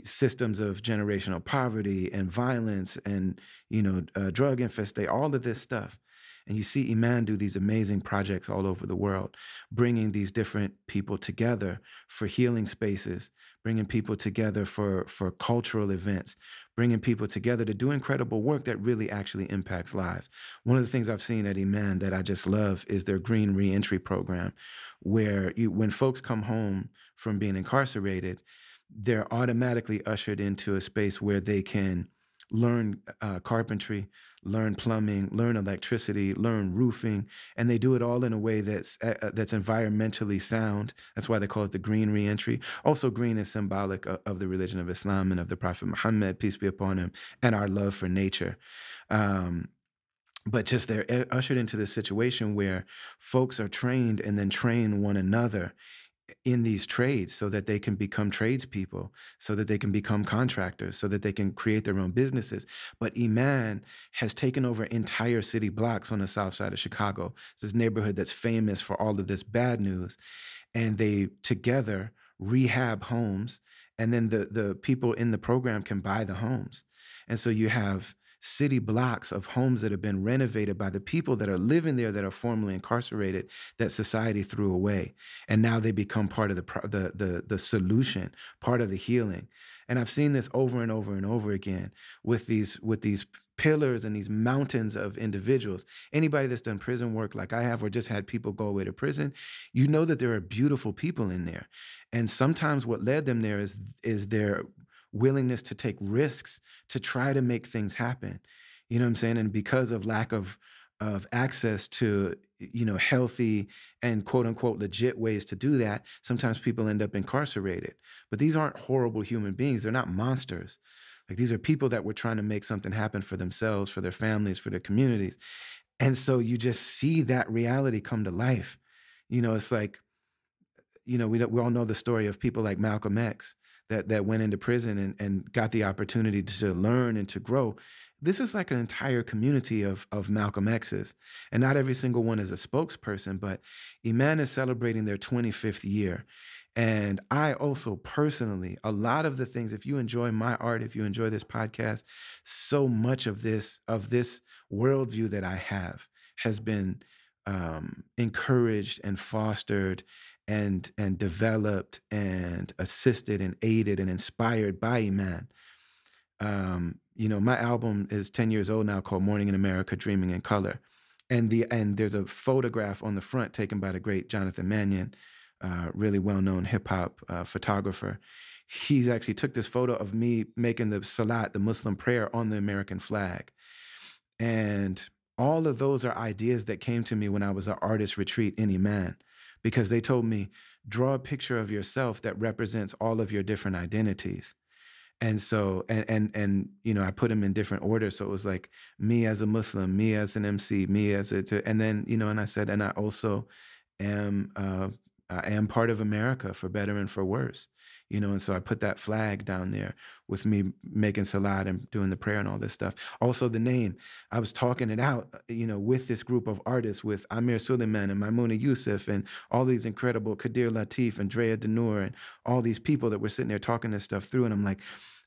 systems of generational poverty and violence and you know uh, drug infestation, all of this stuff. And you see Iman do these amazing projects all over the world, bringing these different people together for healing spaces, bringing people together for, for cultural events, bringing people together to do incredible work that really actually impacts lives. One of the things I've seen at Iman that I just love is their green reentry program, where you, when folks come home from being incarcerated, they're automatically ushered into a space where they can learn uh, carpentry, learn plumbing, learn electricity, learn roofing, and they do it all in a way that's uh, uh, that's environmentally sound. That's why they call it the green reentry. Also, green is symbolic of, of the religion of Islam and of the Prophet Muhammad, peace be upon him, and our love for nature. Um, but just they're uh, ushered into this situation where folks are trained and then train one another in these trades so that they can become tradespeople, so that they can become contractors, so that they can create their own businesses. But Iman has taken over entire city blocks on the south side of Chicago. It's this neighborhood that's famous for all of this bad news. And they together rehab homes, and then the, the people in the program can buy the homes. And so you have city blocks of homes that have been renovated by the people that are living there that are formerly incarcerated that society threw away. And now they become part of the the the, the solution part of the healing. And i've seen this over and over and over again with these with these pillars and these mountains of individuals. Anybody that's done prison work like i have or just had people go away to prison you know that there are beautiful people in there. And sometimes what led them there is is their willingness to take risks to try to make things happen. You know what I'm saying? And because of lack of of access to you know healthy and quote unquote legit ways to do that, sometimes people end up incarcerated. But these aren't horrible human beings. They're not monsters. Like these are people that were trying to make something happen for themselves, for their families, for their communities. And so you just see that reality come to life. You know, it's like, you know, we, we all know the story of people like Malcolm X that that went into prison and, and got the opportunity to learn and to grow. This is like an entire community of of Malcolm X's, and not every single one is a spokesperson. But Iman is celebrating their 25th year, and I also personally, a lot of the things. If you enjoy my art, if you enjoy this podcast, so much of this of this worldview that I have has been um, encouraged and fostered and and developed and assisted and aided and inspired by Iman. Um, you know, my album is 10 years old now called Morning in America, Dreaming in Color. And the and there's a photograph on the front taken by the great Jonathan Mannion, uh, really well-known hip-hop uh, photographer. He's actually took this photo of me making the salat, the Muslim prayer on the American flag. And all of those are ideas that came to me when I was at artist retreat in Iman because they told me, draw a picture of yourself that represents all of your different identities. And so, and and and you know, I put them in different orders. So it was like me as a Muslim, me as an MC, me as a, and then you know, and I said, and I also am uh, I am part of America for better and for worse. You know, and so I put that flag down there with me making salat and doing the prayer and all this stuff. Also, the name, I was talking it out, uh, you know, with this group of artists, with Amir Sulaiman and Maimouna Youssef and all these incredible Kadir Latif and Drea d'Nur and all these people that were sitting there talking this stuff through. And I'm like,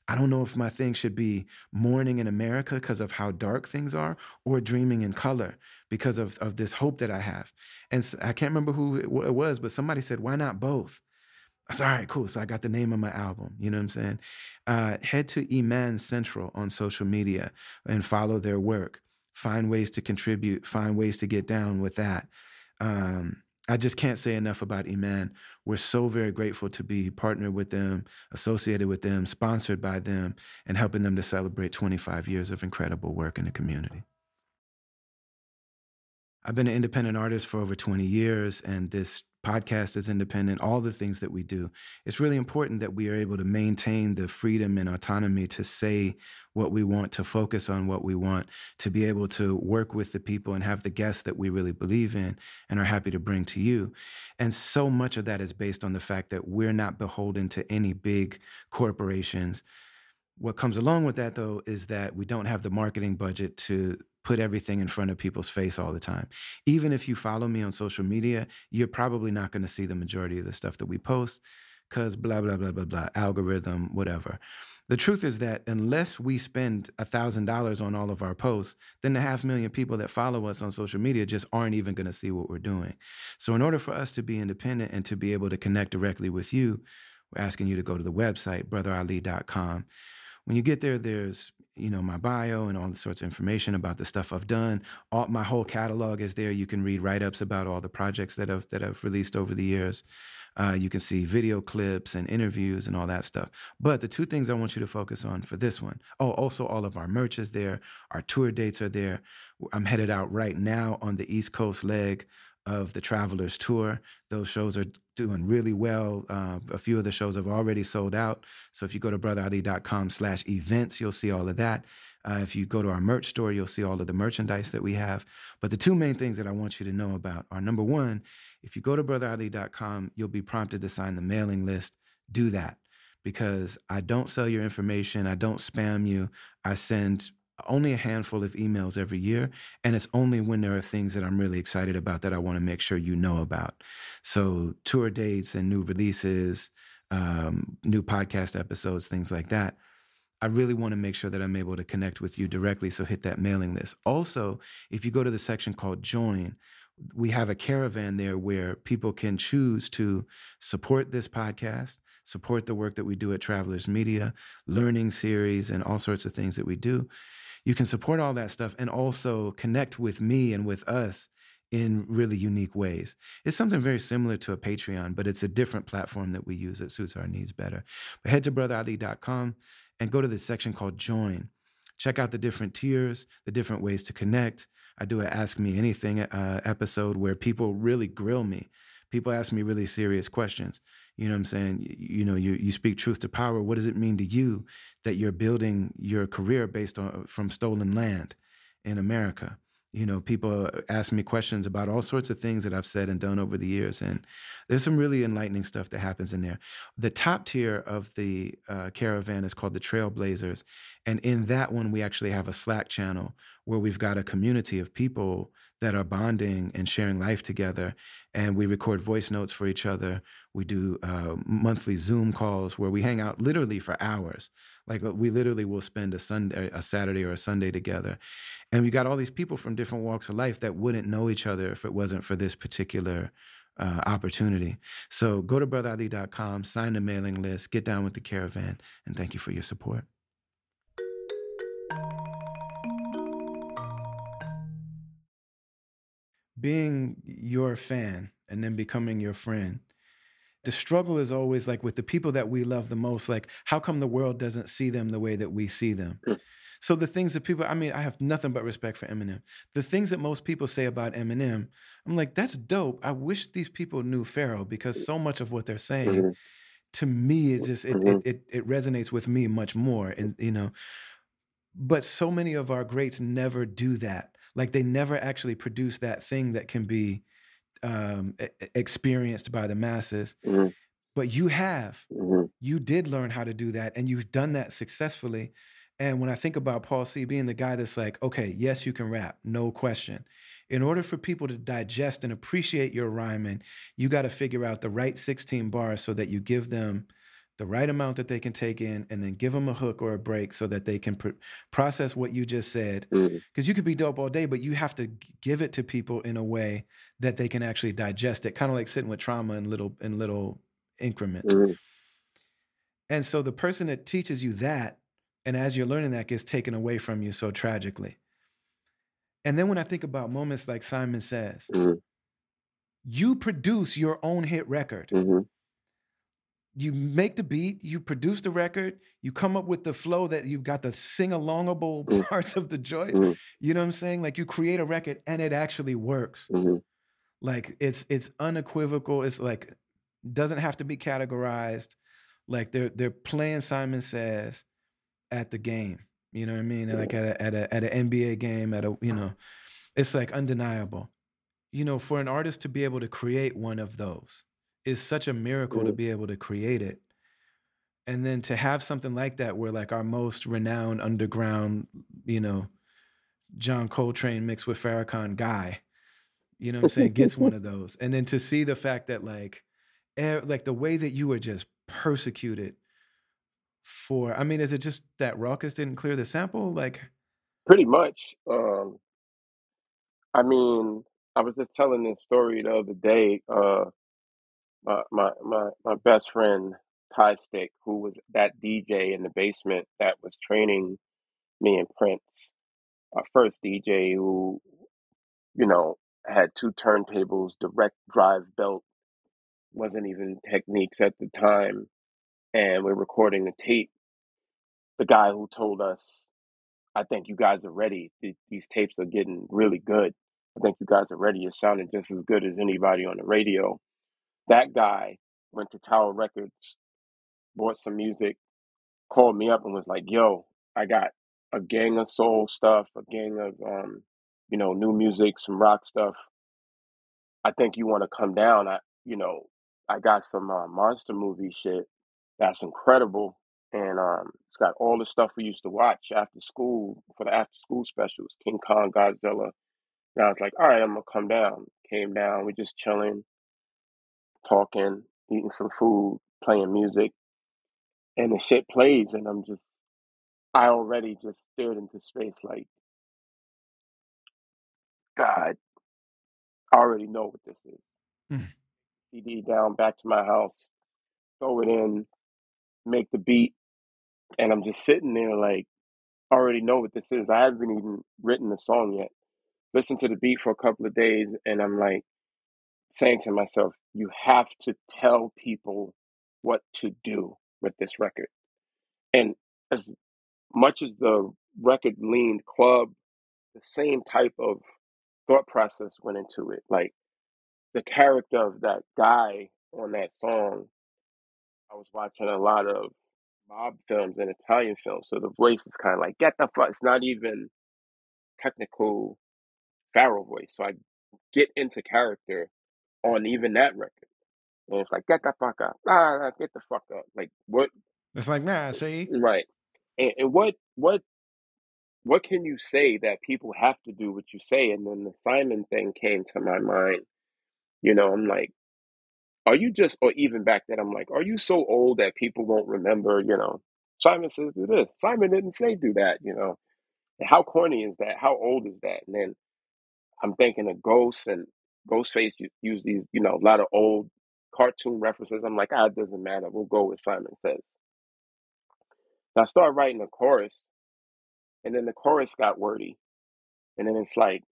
I don't know if my thing should be mourning in America because of how dark things are or dreaming in color because of, of this hope that I have. And I can't remember who it was, but somebody said, why not both? I said, all right, cool. So I got the name of my album. You know what I'm saying? Uh, head to Iman Central on social media and follow their work. Find ways to contribute, find ways to get down with that. Um, I just can't say enough about Iman. We're so very grateful to be partnered with them, associated with them, sponsored by them, and helping them to celebrate 25 years of incredible work in the community. I've been an independent artist for over 20 years, and this podcast is independent, all the things that we do. It's really important that we are able to maintain the freedom and autonomy to say what we want, to focus on what we want, to be able to work with the people and have the guests that we really believe in and are happy to bring to you. And so much of that is based on the fact that we're not beholden to any big corporations. What comes along with that, though, is that we don't have the marketing budget to put everything in front of people's face all the time. Even if you follow me on social media, you're probably not going to see the majority of the stuff that we post because blah, blah, blah, blah, blah, algorithm, whatever. The truth is that unless we spend $1,000 on all of our posts, then the half million people that follow us on social media just aren't even going to see what we're doing. So, in order for us to be independent and to be able to connect directly with you, we're asking you to go to the website, brotherali.com. When you get there, there's you know my bio and all the sorts of information about the stuff I've done. All my whole catalog is there. You can read write-ups about all the projects that I've that I've released over the years. Uh, you can see video clips and interviews and all that stuff. But the two things I want you to focus on for this one. Oh, also all of our merch is there. Our tour dates are there. I'm headed out right now on the East Coast leg of the Travelers Tour. Those shows are doing really well. Uh, a few of the shows have already sold out. So if you go to brotherali.com slash events, you'll see all of that. Uh, if you go to our merch store, you'll see all of the merchandise that we have. But the two main things that I want you to know about are number one, if you go to brotherali.com, you'll be prompted to sign the mailing list. Do that because I don't sell your information. I don't spam you. I send only a handful of emails every year. And it's only when there are things that I'm really excited about that I want to make sure you know about. So, tour dates and new releases, um, new podcast episodes, things like that. I really want to make sure that I'm able to connect with you directly. So, hit that mailing list. Also, if you go to the section called Join, we have a caravan there where people can choose to support this podcast, support the work that we do at Travelers Media, learning series, and all sorts of things that we do you can support all that stuff and also connect with me and with us in really unique ways. It's something very similar to a Patreon, but it's a different platform that we use that suits our needs better. But head to brotherali.com and go to the section called Join. Check out the different tiers, the different ways to connect. I do an Ask Me Anything uh, episode where people really grill me. People ask me really serious questions. You know what I'm saying? You, you know, you you speak truth to power. What does it mean to you that you're building your career based on from stolen land in America? You know, people ask me questions about all sorts of things that I've said and done over the years, and there's some really enlightening stuff that happens in there. The top tier of the uh, caravan is called the Trailblazers, and in that one, we actually have a Slack channel where we've got a community of people that are bonding and sharing life together. And we record voice notes for each other. We do uh, monthly Zoom calls where we hang out literally for hours. Like uh, we literally will spend a Sunday, a Saturday, or a Sunday together. And we got all these people from different walks of life that wouldn't know each other if it wasn't for this particular uh, opportunity. So go to brotherali.com, sign the mailing list, get down with the caravan, and thank you for your support. Being your fan and then becoming your friend the struggle is always like with the people that we love the most like how come the world doesn't see them the way that we see them mm. so the things that people i mean i have nothing but respect for eminem the things that most people say about eminem i'm like that's dope i wish these people knew Pharoahe because so much of what they're saying mm-hmm. to me is just it, mm-hmm. it, it, it resonates with me much more and you know but so many of our greats never do that like they never actually produce that thing that can be um, experienced by the masses. hmm But you have, hmm you did learn how to do that, and you've done that successfully. And when I think about Paul C being the guy that's like, okay, yes, you can rap, no question. In order for people to digest and appreciate your rhyming, you got to figure out the right 16 bars so that you give them the right amount that they can take in and then give them a hook or a break so that they can pr- process what you just said. Because you could be dope all day but you have to give it to people in a way that they can actually digest it kind of like sitting with trauma in little in little increments. Hmm and so the person that teaches you that and as you're learning that gets taken away from you so tragically. And then when i think about moments like simon says hmm you produce your own hit record you make the beat, you produce the record, you come up with the flow that you've got the sing alongable Mm. parts of the joint. hmm You know what I'm saying? Like you create a record and it actually works. hmm Like it's it's unequivocal. It's like doesn't have to be categorized. Like they're they're playing Simon Says at the game. You know what I mean? Like at a at a at an NBA game, at a you know, it's like undeniable. You know, for an artist to be able to create one of those is such a miracle to Mhm. be able to create it. And then to have something like that where like our most renowned underground, you know, John Coltrane mixed with Farrakhan guy, you know what I'm saying, gets one of those. And then to see the fact that like eh, like the way that you were just persecuted for I mean, is it just that Rawkus didn't clear the sample? Like Pretty much. Um, I mean, I was just telling this story the other day. Uh, my my my, best friend Ty Stick, who was that DJ in the basement that was training me and Prince, our first DJ who, you know, had two turntables, direct drive belt, wasn't even Technics at the time, and we're recording the tape. The guy who told us, I think you guys are ready. Th- These tapes are getting really good. I think you guys are ready. You're sounding just as good as anybody on the radio. That guy went to Tower Records, bought some music, called me up and was like, "Yo, I got a gang of soul stuff, a gang of um, you know, new music, some rock stuff. I think you want to come down. I, you know, I got some uh, monster movie shit that's incredible, and um, it's got all the stuff we used to watch after school for the after school specials, King Kong, Godzilla. And I was like, all right, I'm gonna come down. Came down, we just chilling, talking, eating some food, playing music, and the shit plays, and I'm just, I already just stared into space like, God, I already know what this is. Mm. CD down, back to my house, throw it in, make the beat, and I'm just sitting there like, I already know what this is. I haven't even written the song yet. Listen to the beat for a couple of days, and I'm like saying to myself, you have to tell people what to do with this record. And as much as the record leaned club, the same type of thought process went into it. Like the character of that guy on that song, I was watching a lot of mob films and Italian films, so the voice is kind of like get the fuck. It's not even technical Pharoahe voice, so I get into character on even that record. And it's like get the fuck up, ah, ah, get the fuck up. Like what? it's like, nah, see? Right. And, and what what what can you say that people have to do what you say? And then the Simon thing came to my mind. You know, I'm like, are you just, or even back then, I'm like, are you so old that people won't remember? You know, Simon says do this. Simon didn't say do that. You know, and how corny is that? How old is that? And then I'm thinking of ghosts and Ghostface u- use these, you know, a lot of old cartoon references. I'm like, ah, it doesn't matter. We'll go with Simon says. And I started writing a chorus, and then the chorus got wordy, and then it's like,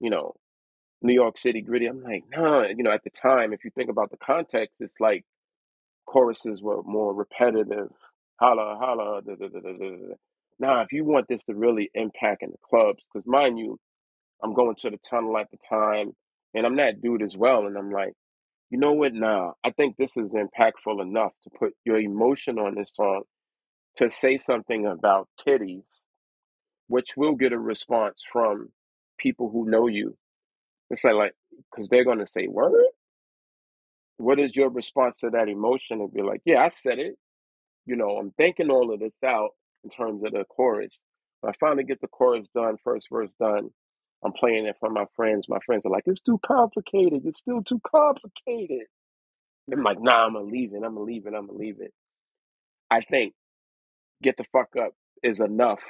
you know, New York City gritty. I'm like, no, you know, at the time, if you think about the context, it's like choruses were more repetitive. Holla, holla, da, da, da, da, da. Now, if you want this to really impact in the clubs, because mind you, I'm going to the tunnel at the time, and I'm that dude as well, and I'm like, you know what? Now, I think this is impactful enough to put your emotion on this song to say something about titties, which will get a response from people who know you It's like like because they're gonna say word. What is your response to that emotion? And be like, yeah, I said it. You know, I'm thinking all of this out in terms of the chorus. I finally get the chorus done, first verse done. I'm playing it for my friends. My friends are like, it's too complicated. It's still too complicated. I'm like, nah, I'm gonna leave it. I'm gonna leave it. I'm gonna leave it. I think get the fuck up is enough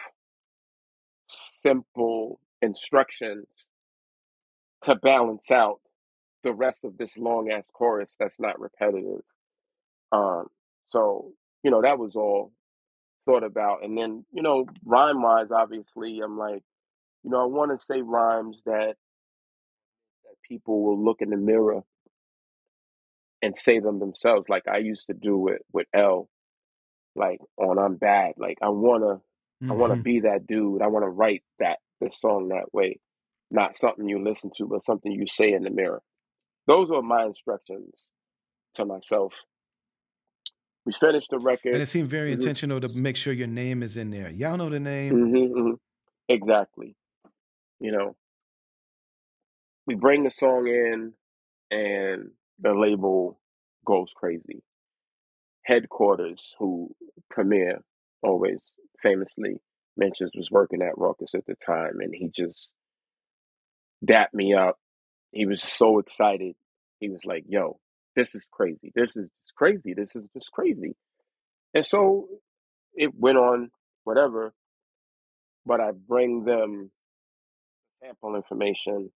simple instructions to balance out the rest of this long ass chorus that's not repetitive. Um, so you know that was all thought about, and then you know rhyme wise, obviously, I'm like, you know, I want to say rhymes that that people will look in the mirror and say them themselves, like I used to do with with L, like on I'm bad, like I wanna I wanna hmm be that dude, I wanna write that this song that way, not something you listen to, but something you say in the mirror. Those were my instructions to myself We finished the record, And it seemed very hmm intentional to make sure your name is in there. Y'all know the name. hmm hmm Exactly. You know, we bring the song in, and the label goes crazy. Headquarters, who Premier always famously mentions, was working at Rawkus at the time, and he just dapped me up. He was so excited. He was like, "Yo, this is crazy. This is crazy. This is just crazy." And so it went on, whatever. But I bring them sample information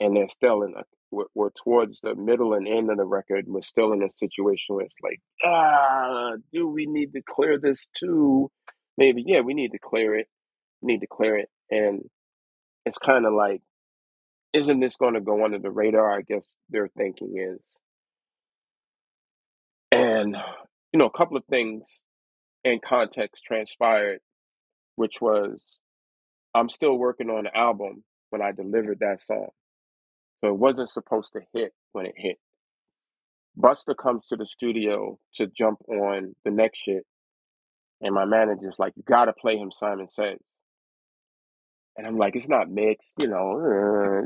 and they're still in a we're, we're towards the middle and end of the record we're still in a situation where it's like ah do we need to clear this too? Maybe yeah we need to clear it need to clear it and it's kind of like isn't this going to go under the radar? I guess their thinking is. And you know a couple of things in context transpired which was i'm still working on the album when i delivered that song so it wasn't supposed to hit when it hit Busta comes to the studio to jump on the next shit, and my manager's like, "You gotta play him." Simon says, and I'm like, "It's not mixed, you know. Uh.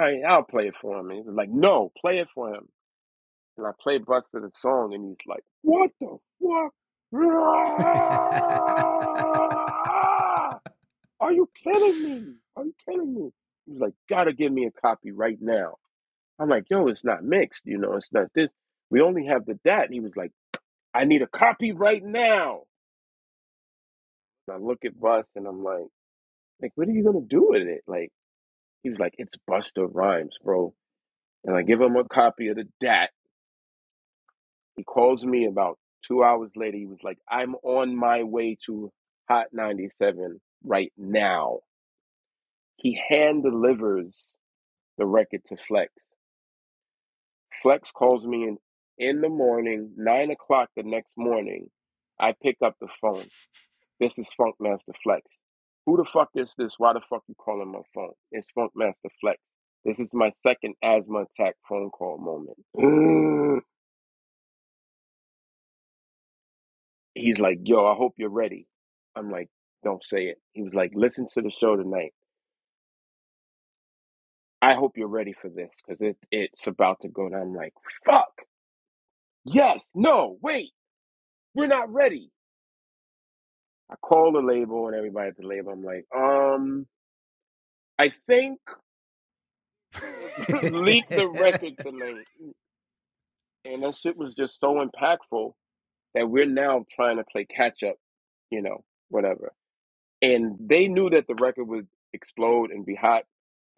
I, I'll play it for him." And he's like, "No, play it for him." And I play Busta the song, and he's like, "What the fuck? Are you kidding me? Are you kidding me?" He's like, "Gotta give me a copy right now." I'm like, "Yo, it's not mixed, you know. It's not this. We only have the dat." And he was like. I need a copy right now. And I look at Bust and I'm like, like, what are you gonna do with it? Like, he was like, it's Busta Rhymes, bro. And I give him a copy of the DAT. He calls me about two hours later. He was like, I'm on my way to Hot 97 right now. He hand delivers the record to Flex. Flex calls me in in the morning, nine o'clock the next morning. I pick up the phone. This is Funkmaster Flex. Who the fuck is this? Why the fuck you calling my phone? It's Funkmaster Flex. This is my second asthma attack phone call moment. He's like, yo, I hope you're ready. I'm like, don't say it. He was like, listen to the show tonight. I hope you're ready for this because it, it's about to go down. I'm like, fuck. Yes, no, wait, we're not ready. I call the label and everybody at the label. I'm like, um, I think leak the record tonight. And that shit was just so impactful that we're now trying to play catch up, you know, whatever. And they knew that the record would explode and be hot,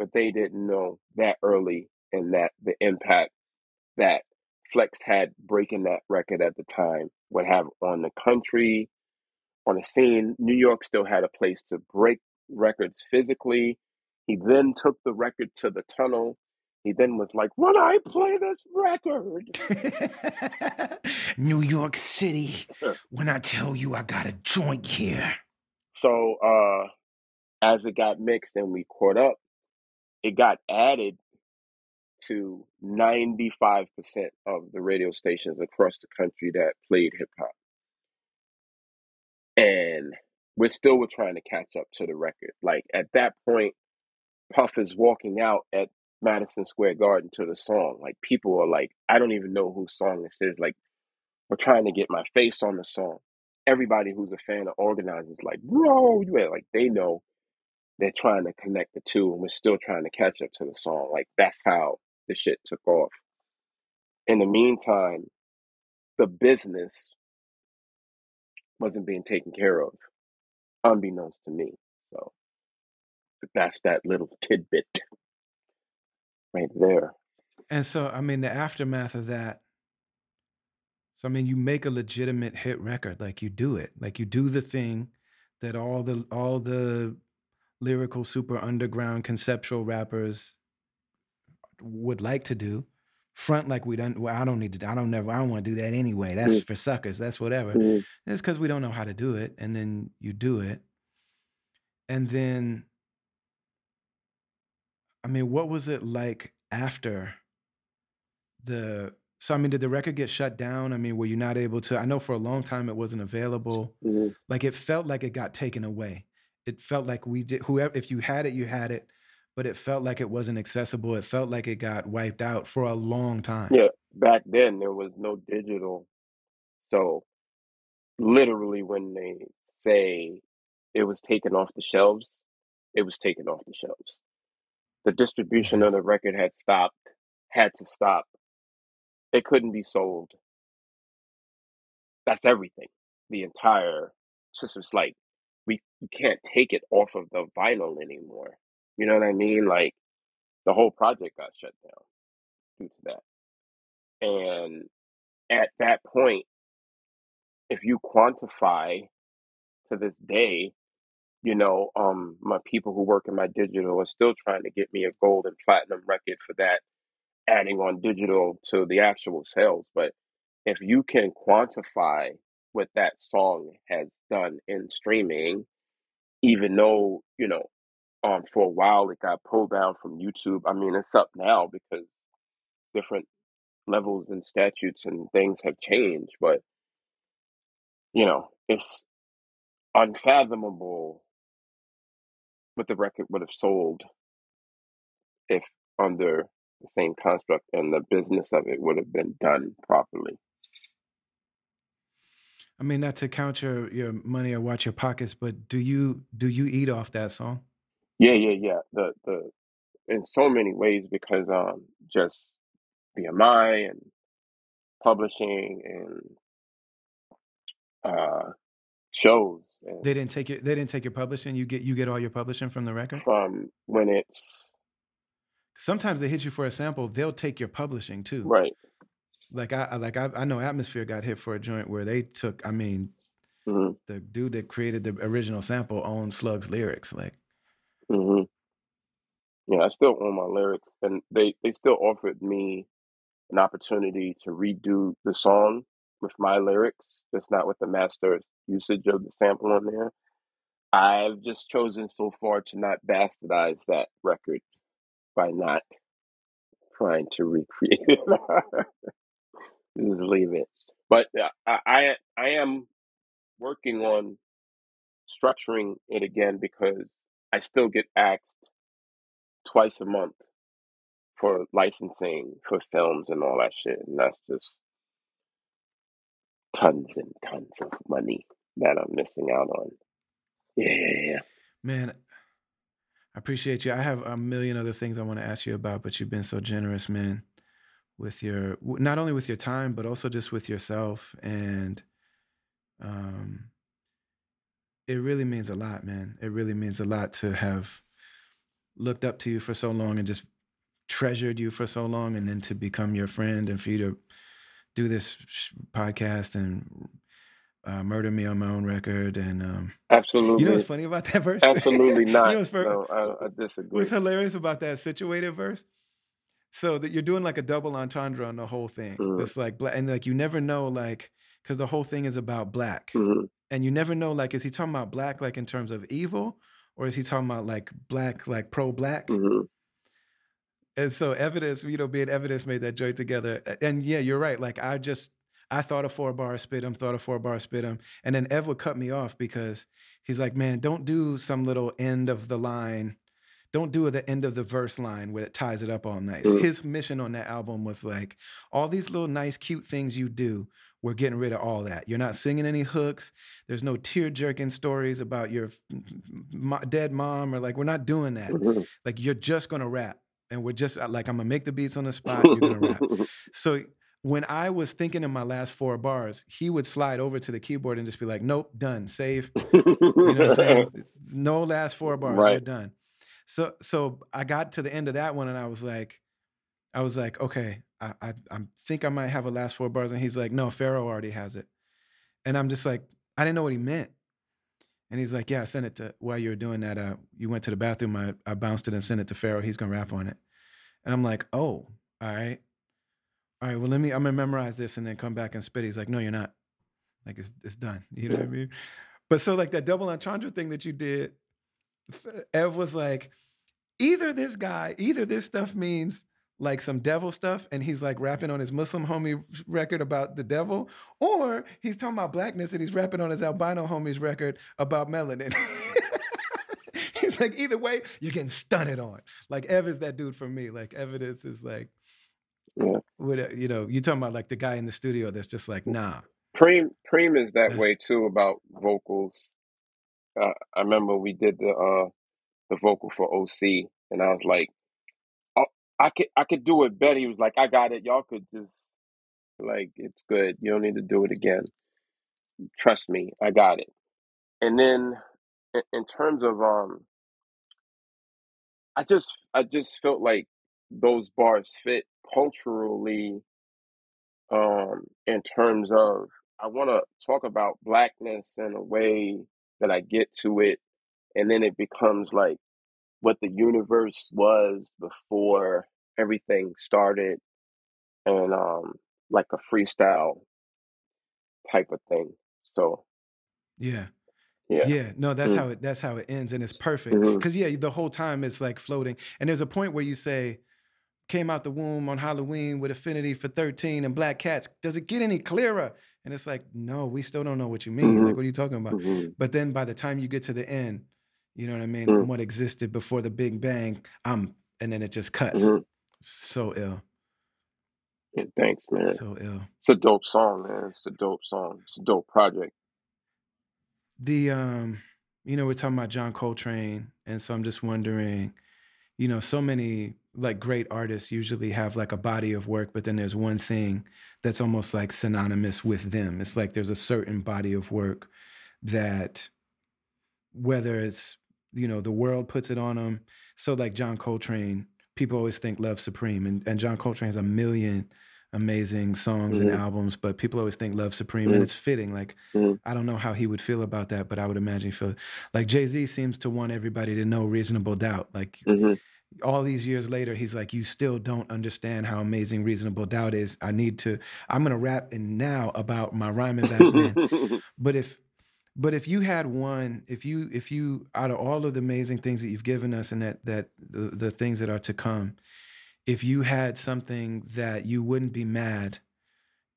but they didn't know that early and that the impact that Flex had breaking that record at the time would have on the country, on the scene. New York still had a place to break records physically. He then took the record to the tunnel. He then was like, When I play this record, New York City. When I tell you I got a joint here. so uh as it got mixed and we caught up, it got added to 95% of the radio stations across the country that played hip hop. And we're still we're trying to catch up to the record. Like at that point, Puff is walking out at Madison Square Garden to the song. Like people are like, I don't even know whose song this is. Like we're trying to get my face on the song. Everybody who's a fan of organizers like, bro, you like they know they're trying to connect the two, and we're still trying to catch up to the song. Like that's how the shit took off. In the meantime, the business wasn't being taken care of, unbeknownst to me. So that's that little tidbit right there. And so, I mean, the aftermath of that. So, I mean, you make a legitimate hit record, like you do it, like you do the thing that all the all the lyrical, super underground, conceptual rappers would like to do. Front like we don't. Well, I don't need to. I don't never. I don't want to do that anyway. That's Mm, for suckers. That's whatever. mm, It's because we don't know how to do it, and then you do it, and then I mean, what was it like after the? So I mean, did the record get shut down? I mean, were you not able to? I know for a long time it wasn't available. mm. Like it felt like it got taken away. It felt like we did. Whoever, if you had it, you had it, but it felt like it wasn't accessible. It felt like it got wiped out for a long time. Yeah, back then there was no digital. So literally when they say it was taken off the shelves, it was taken off the shelves. The distribution Mhm. of the record had stopped, had to stop. It couldn't be sold. That's everything. The entire it's just like we can't take it off of the vinyl anymore. You know what I mean? Like the whole project got shut down due to that. And at that point, if you quantify to this day, you know, um, my people who work in my digital are still trying to get me a gold and platinum record for that, adding on digital to the actual sales. But if you can quantify what that song has done in streaming, even though, you know, um, for a while it got pulled down from YouTube. I mean, it's up now because different levels and statutes and things have changed, but you know, it's unfathomable what the record would have sold if under the same construct and the business of it would have been done properly. I mean, not to count your your money or watch your pockets, but do you do you eat off that song? Yeah, yeah, yeah. The the in so many ways because um just BMI and publishing and uh shows and They didn't take your they didn't take your publishing. You get you get all your publishing from the record. from when it's Sometimes they hit you for a sample. They'll take your publishing too. right. Like I like I, I know Atmosphere got hit for a joint where they took. I mean, hmm the dude that created the original sample owned Slug's lyrics. Like hmm Yeah, I still own my lyrics and they they still offered me an opportunity to redo the song with my lyrics, just not with the master usage of the sample on there. I've just chosen so far to not bastardize that record by not trying to recreate it. Just leave it. But uh, I, I I am working on structuring it again because I still get asked twice a month for licensing for films and all that shit, and that's just tons and tons of money that I'm missing out on. Yeah, yeah, yeah. man, I appreciate you. I have a million other things I want to ask you about, but you've been so generous, man, with your not only with your time, but also just with yourself and um it really means a lot, man. It really means a lot to have looked up to you for so long and just treasured you for so long and then to become your friend and for you to do this sh- podcast and uh, murder me on my own record and um you know what's funny about that verse absolutely you not. know what's, No, I, I what's hilarious about that situated verse so that you're doing like a double entendre on the whole thing hmm that's like black and like you never know like because the whole thing is about black hmm and you never know like is he talking about black like in terms of evil or is he talking about like black like pro-black? Hmm and so evidence you know being evidence made that joint together and yeah you're right like i just i thought a four bar spit him thought a four bar spit him and then ev would cut me off because he's like man don't do some little end of the line don't do at the end of the verse line where it ties it up all nice. Mhm. His mission on that album was like all these little nice, cute things you do. We're getting rid of all that. You're not singing any hooks. There's no tear jerking stories about your f- dead mom or like we're not doing that. Mhm. Like you're just gonna rap, and we're just uh, like I'm gonna make the beats on the spot. You're gonna rap. So when I was thinking in my last four bars, he would slide over to the keyboard and just be like, "Nope, done, save." You know what I'm saying? No last four bars, you're done. So so I got to the end of that one and I was like, I was like, okay, I I, I think I might have a last four bars, and he's like, no, Pharoahe already has it, and I'm just like, I didn't know what he meant. And he's like, yeah, I sent it to while you were doing that. Uh, you went to the bathroom. I, I bounced it and sent it to Pharoahe. He's gonna rap on it. And I'm like, oh, all right, all right. Well, let me. I'm gonna memorize this and then come back and spit. He's like, no, you're not. Like it's it's done. You know what I mean? But so like that double entendre thing that you did, Ev was like, either this guy, either this stuff means like some devil stuff, and he's like rapping on his Muslim homie record about the devil, or he's talking about blackness and he's rapping on his albino homie's record about melanin. he's like, either way, you're getting stunted on. Like Ev is that dude for me. Like evidence is like, Yeah. what uh, you know, you talking about like the guy in the studio that's just like, nah. Preem Preem is that That's- way too about vocals. Uh, I remember we did the uh the vocal for OC, and I was like, oh, I could I could do it better. He was like, I got it. Y'all could just like it's good. You don't need to do it again. Trust me, I got it. And then in, in terms of um, I just I just felt like those bars fit culturally um in terms of I want to talk about blackness in a way that I get to it and then it becomes like what the universe was before everything started and um like a freestyle type of thing. So, Yeah. yeah. Yeah, no, that's Mm. how it that's how it ends, and it's perfect. Mhm. Cause yeah, the whole time it's like floating, and there's a point where you say, "Came out the womb on Halloween with affinity for 13 and black cats." Does it get any clearer? And it's like, no, we still don't know what you mean. Like, Mhm. what are you talking about? Mhm. But then by the time you get to the end, you know what I mean? Mm. What existed before the Big Bang, I'm, and then it just cuts. Mhm. So ill, Yeah, thanks, man. so ill. It's a dope song, man. It's a dope song. It's a dope project. The um, you know, we're talking about John Coltrane, and so I'm just wondering, you know, so many like great artists usually have like a body of work, but then there's one thing that's almost like synonymous with them. It's like there's a certain body of work that whether it's you know the world puts it on them. So like John Coltrane, people always think Love Supreme, and, and John Coltrane has a million amazing songs and Mhm. albums, but people always think Love Supreme, Mhm. and it's fitting. Like Mhm. I don't know how he would feel about that, but I would imagine he feel like Jay Z seems to want everybody to know reasonable doubt. Like Mhm. All these years later, he's like, you still don't understand how amazing reasonable doubt is. I need to, I'm gonna rap in now about my rhyming back then. but if but if you had one, if you if you out of all of the amazing things that you've given us and that that the, the things that are to come, if you had something that you wouldn't be mad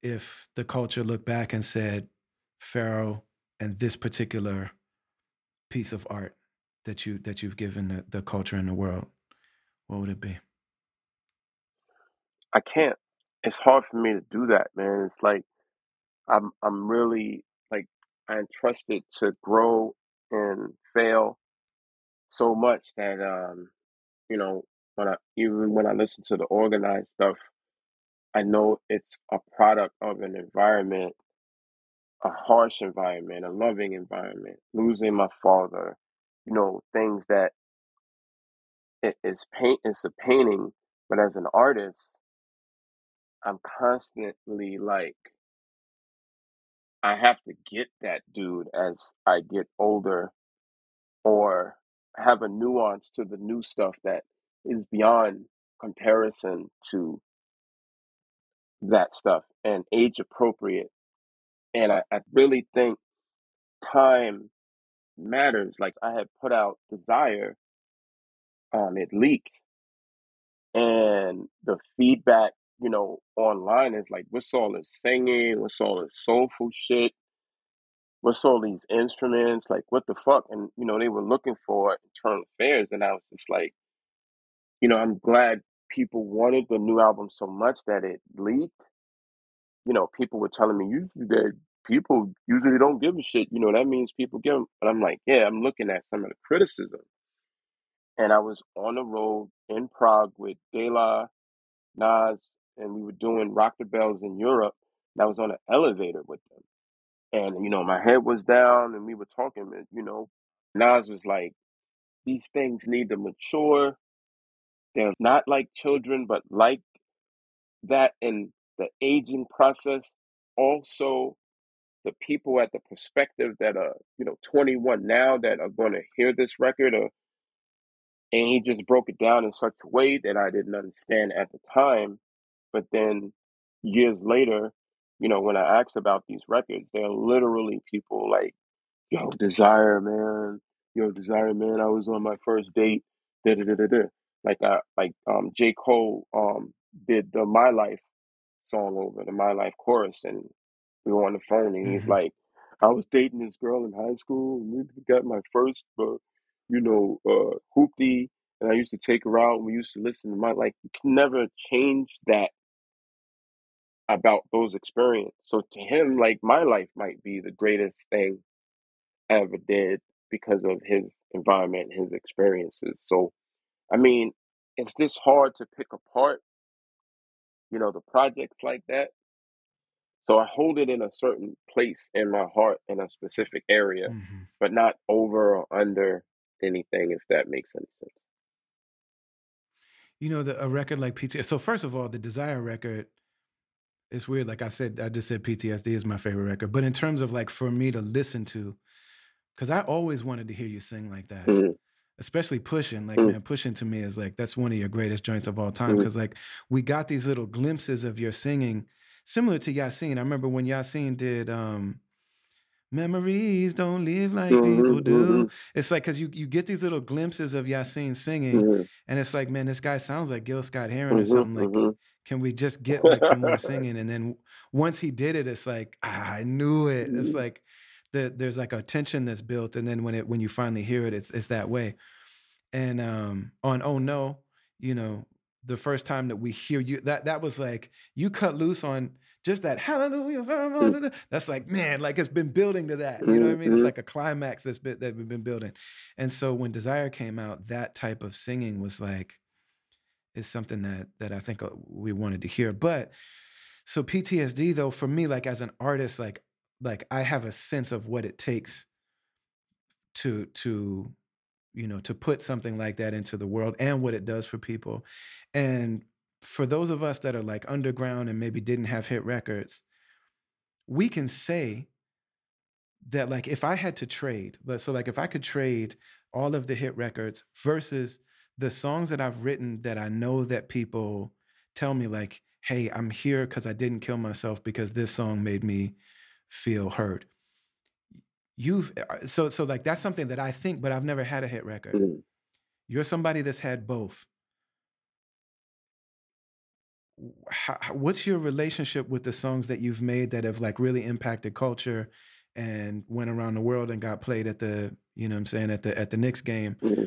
if the culture looked back and said, Pharoahe and this particular piece of art that you that you've given the, the culture and the world, what would it be? I can't. It's hard for me to do that, man. It's like I'm I'm really like I entrusted to grow and fail so much that um you know when I even when I listen to the organized stuff, I know it's a product of an environment, a harsh environment, a loving environment. Losing my father, you know, things that it is paint. It's a painting, but as an artist, I'm constantly like I have to get that dude as I get older or have a nuance to the new stuff that is beyond comparison to that stuff and age appropriate. And I, I really think time matters. Like I had put out Desire, um, it leaked and the feedback, you know, online is like, what's all this singing? What's all this soulful shit? what's all these instruments? Like, what the fuck? And, you know, they were looking for internal affairs. And I was just like, you know, I'm glad people wanted the new album so much that it leaked. You know, people were telling me usually that people usually don't give a shit. You know, that means people give them. And I'm like, yeah, I'm looking at some of the criticism. And I was on the road in Prague with De La, Nas, and we were doing Rock the Bells in Europe. And I was on an elevator with them. And, you know, my head was down and we were talking, and, you know, Nas was like, these things need to mature. They're not like children, but like that in the aging process. Also, the people at the perspective that are, you know, 21 now that are going to hear this record, or, and he just broke it down in such a way that I didn't understand at the time. But then years later, you know, when I asked about these records, they're literally people like yo, Desire, man, yo, Desire, man, I was on my first date, da da da da da. Like I like um J. Cole um did the My Life song over, the My Life chorus, and we were on the phone, and he's hmm like, I was dating this girl in high school, and we got my first, uh, you know, uh, hoopty, and I used to take her out, and we used to listen to my like. You can never change that about those experiences. So to him, like my life might be the greatest thing I ever did because of his environment, his experiences. So, I mean, it's just hard to pick apart, you know, the projects like that. So I hold it in a certain place in my heart in a specific area, hmm but not over or under anything, if that makes any sense. You know, the, a record like PTSD. So first of all, the Desire record. It's weird. Like I said, I just said PTSD is my favorite record. But in terms of like for me to listen to, because I always wanted to hear you sing like that. Mm-hmm. especially pushing like Mm-hmm. man pushing to me is like that's one of your greatest joints of all time Mm-hmm. because like we got these little glimpses of your singing similar to Yasiin i remember when Yasiin did um memories don't live like people Mm-hmm. do it's like because you you get these little glimpses of Yasiin singing Mm-hmm. and it's like man this guy sounds like gil scott heron or Mm-hmm. something like Mm-hmm. can we just get like some more singing and then once he did it it's like ah, i knew it it's Mm-hmm. like the, there's like a tension that's built and then when it when you finally hear it it's it's that way and um on oh no you know the first time that we hear you that that was like you cut loose on just that hallelujah Mm-hmm. that's like man like it's been building to that you know what i mean? It's Mm-hmm. like a climax that's been that we've been building. And so when desire came out that type of singing was like is something that that i think uh, we wanted to hear. But so ptsd though for me like as an artist like like i have a sense of what it takes to to you know to put something like that into the world and what it does for people. And for those of us that are like underground and maybe didn't have hit records we can say that like if i had to trade but so like if i could trade all of the hit records versus the songs that i've written that i know that people tell me like hey i'm here because i didn't kill myself because this song made me feel hurt. you've uh, so so like that's something that i think but i've never had a hit record Mm-hmm. you're somebody that's had both how, what's your relationship with the songs that you've made that have like really impacted culture and went around the world and got played at the you know what i'm saying at the at the Knicks game Mm-hmm.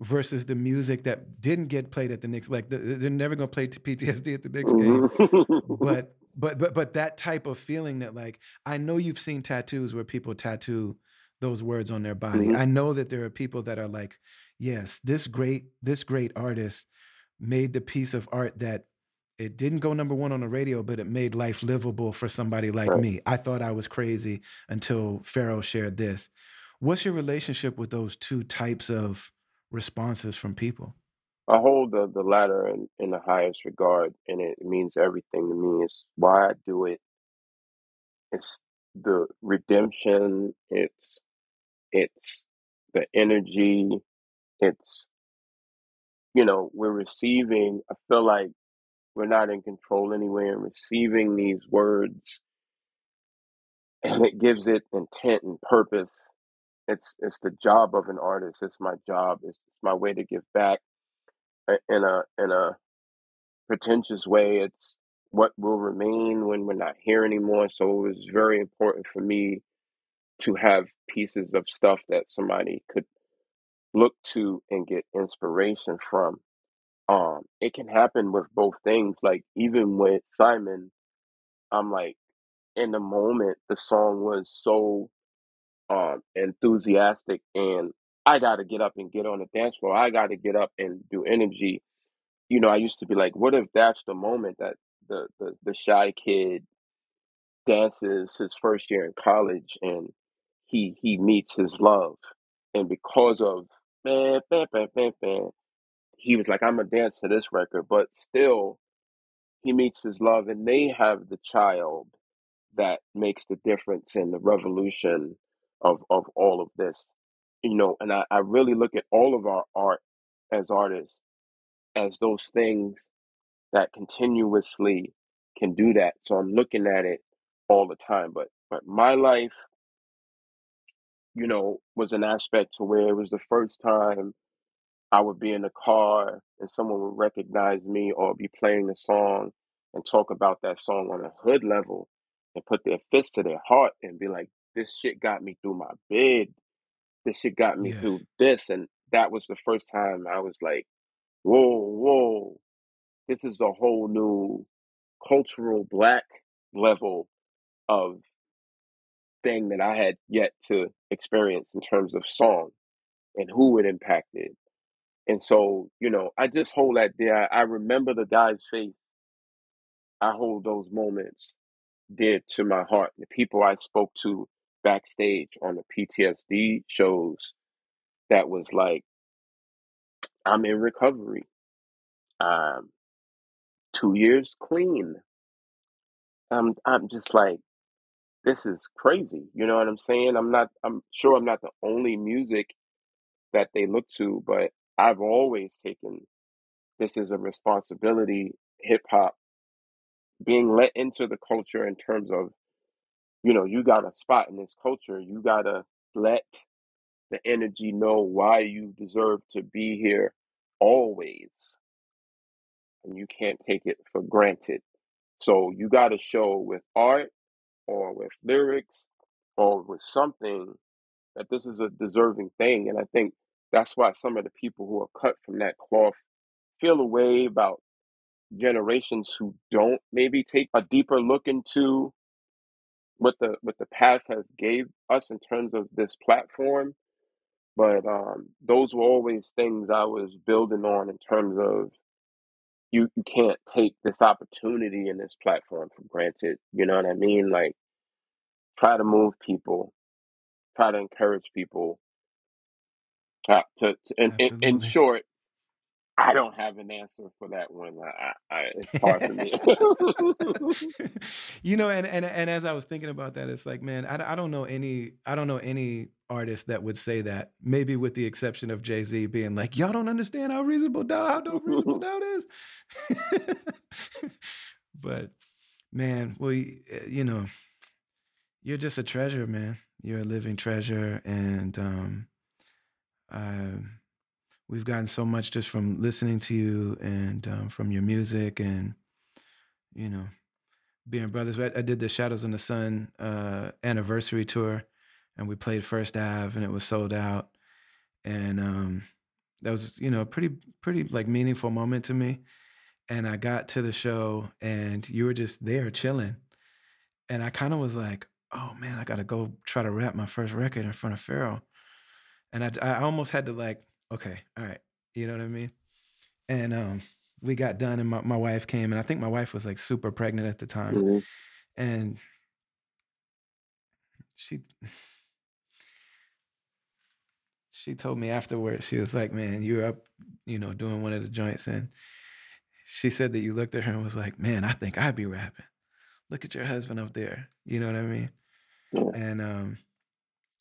versus the music that didn't get played at the Knicks like the, they're never going to play PTSD at the Knicks game Mm-hmm. but but but but that type of feeling that like I know you've seen tattoos where people tattoo those words on their body. Mhm. I know that there are people that are like, yes, this great this great artist made the piece of art that it didn't go number one on the radio, but it made life livable for somebody like Right. me. I thought I was crazy until Pharoahe shared this. What's your relationship with those two types of responses from people? I hold the, the latter in, in the highest regard, and it means everything to me. It's why I do it. It's the redemption. It's it's the energy. It's you know we're receiving. I feel like we're not in control anyway, and receiving these words, and it gives it intent and purpose. It's it's the job of an artist. It's my job. It's, it's my way to give back in a in a pretentious way. It's what will remain when we're not here anymore. So it was very important for me to have pieces of stuff that somebody could look to and get inspiration from. Um, it can happen with both things. Like even with Simon, I'm like in the moment the song was so um enthusiastic and I gotta get up and get on the dance floor. I gotta get up and do energy. You know, I used to be like, what if that's the moment that the the, the shy kid dances his first year in college and he he meets his love and because of bam, bam, bam, bam, bam, he was like, I'm gonna dance to this record, but still he meets his love and they have the child that makes the difference in the revolution of of all of this you know and I, I really look at all of our art as artists as those things that continuously can do that so i'm looking at it all the time but but my life you know was an aspect to where it was the first time I would be in the car and someone would recognize me or be playing the song and talk about that song on a hood level and put their fist to their heart and be like, this shit got me through my bed. This shit got me through this. And that was the first time I was like, whoa, whoa, this is a whole new cultural black level of thing that I had yet to experience in terms of song and who it impacted And so, you know, I just hold that there. I remember the guy's face. I hold those moments dear to my heart. The people I spoke to backstage on the PTSD shows that was like, I'm in recovery. Um, two years clean. I'm I'm just like, this is crazy. You know what I'm saying? I'm not I'm sure I'm not the only music that they look to, but I've always taken this as a responsibility, hip hop being let into the culture in terms of you know you got a spot in this culture you got to let the energy know why you deserve to be here always. And you can't take it for granted. So you got to show with art or with lyrics or with something that this is a deserving thing. And i think that's why some of the people who are cut from that cloth feel a way about generations who don't maybe take a deeper look into what the what the past has gave us in terms of this platform. But um those were always things i was building on in terms of you you can't take this opportunity and this platform for granted you know what i mean? Like try to move people try to encourage people try to, to in, in, in Absolutely. short i don't have an answer for that one i, I it's hard for me you know, and, and and as I was thinking about that, it's like, man, I, I don't know any I don't know any artist that would say that. Maybe with the exception of Jay Z being like, y'all don't understand how reasonable doubt how dope reasonable doubt is. but man, well, y- eh, you know, you're just a treasure, man. You're a living treasure, and um, I, we've gotten so much just from listening to you and um, from your music, and you know, being brothers. I, I did the Shadows on the Sun uh, anniversary tour, and we played First Ave, and it was sold out, and um, that was you know a pretty pretty like meaningful moment to me. And I got to the show, and you were just there chilling, and I kind of was like, oh man, I gotta go try to rap my first record in front of Pharoahe, and I I almost had to like, okay, all right, you know what I mean? And um, we got done, and my, my wife came, and I think my wife was like super pregnant at the time, Mhm. and she she told me afterwards, she was like, "Man, you were up, you know, doing one of the joints," and she said that you looked at her and was like, "Man, I think I'd be rapping. Look at your husband up there." You know what I mean? yeah And um,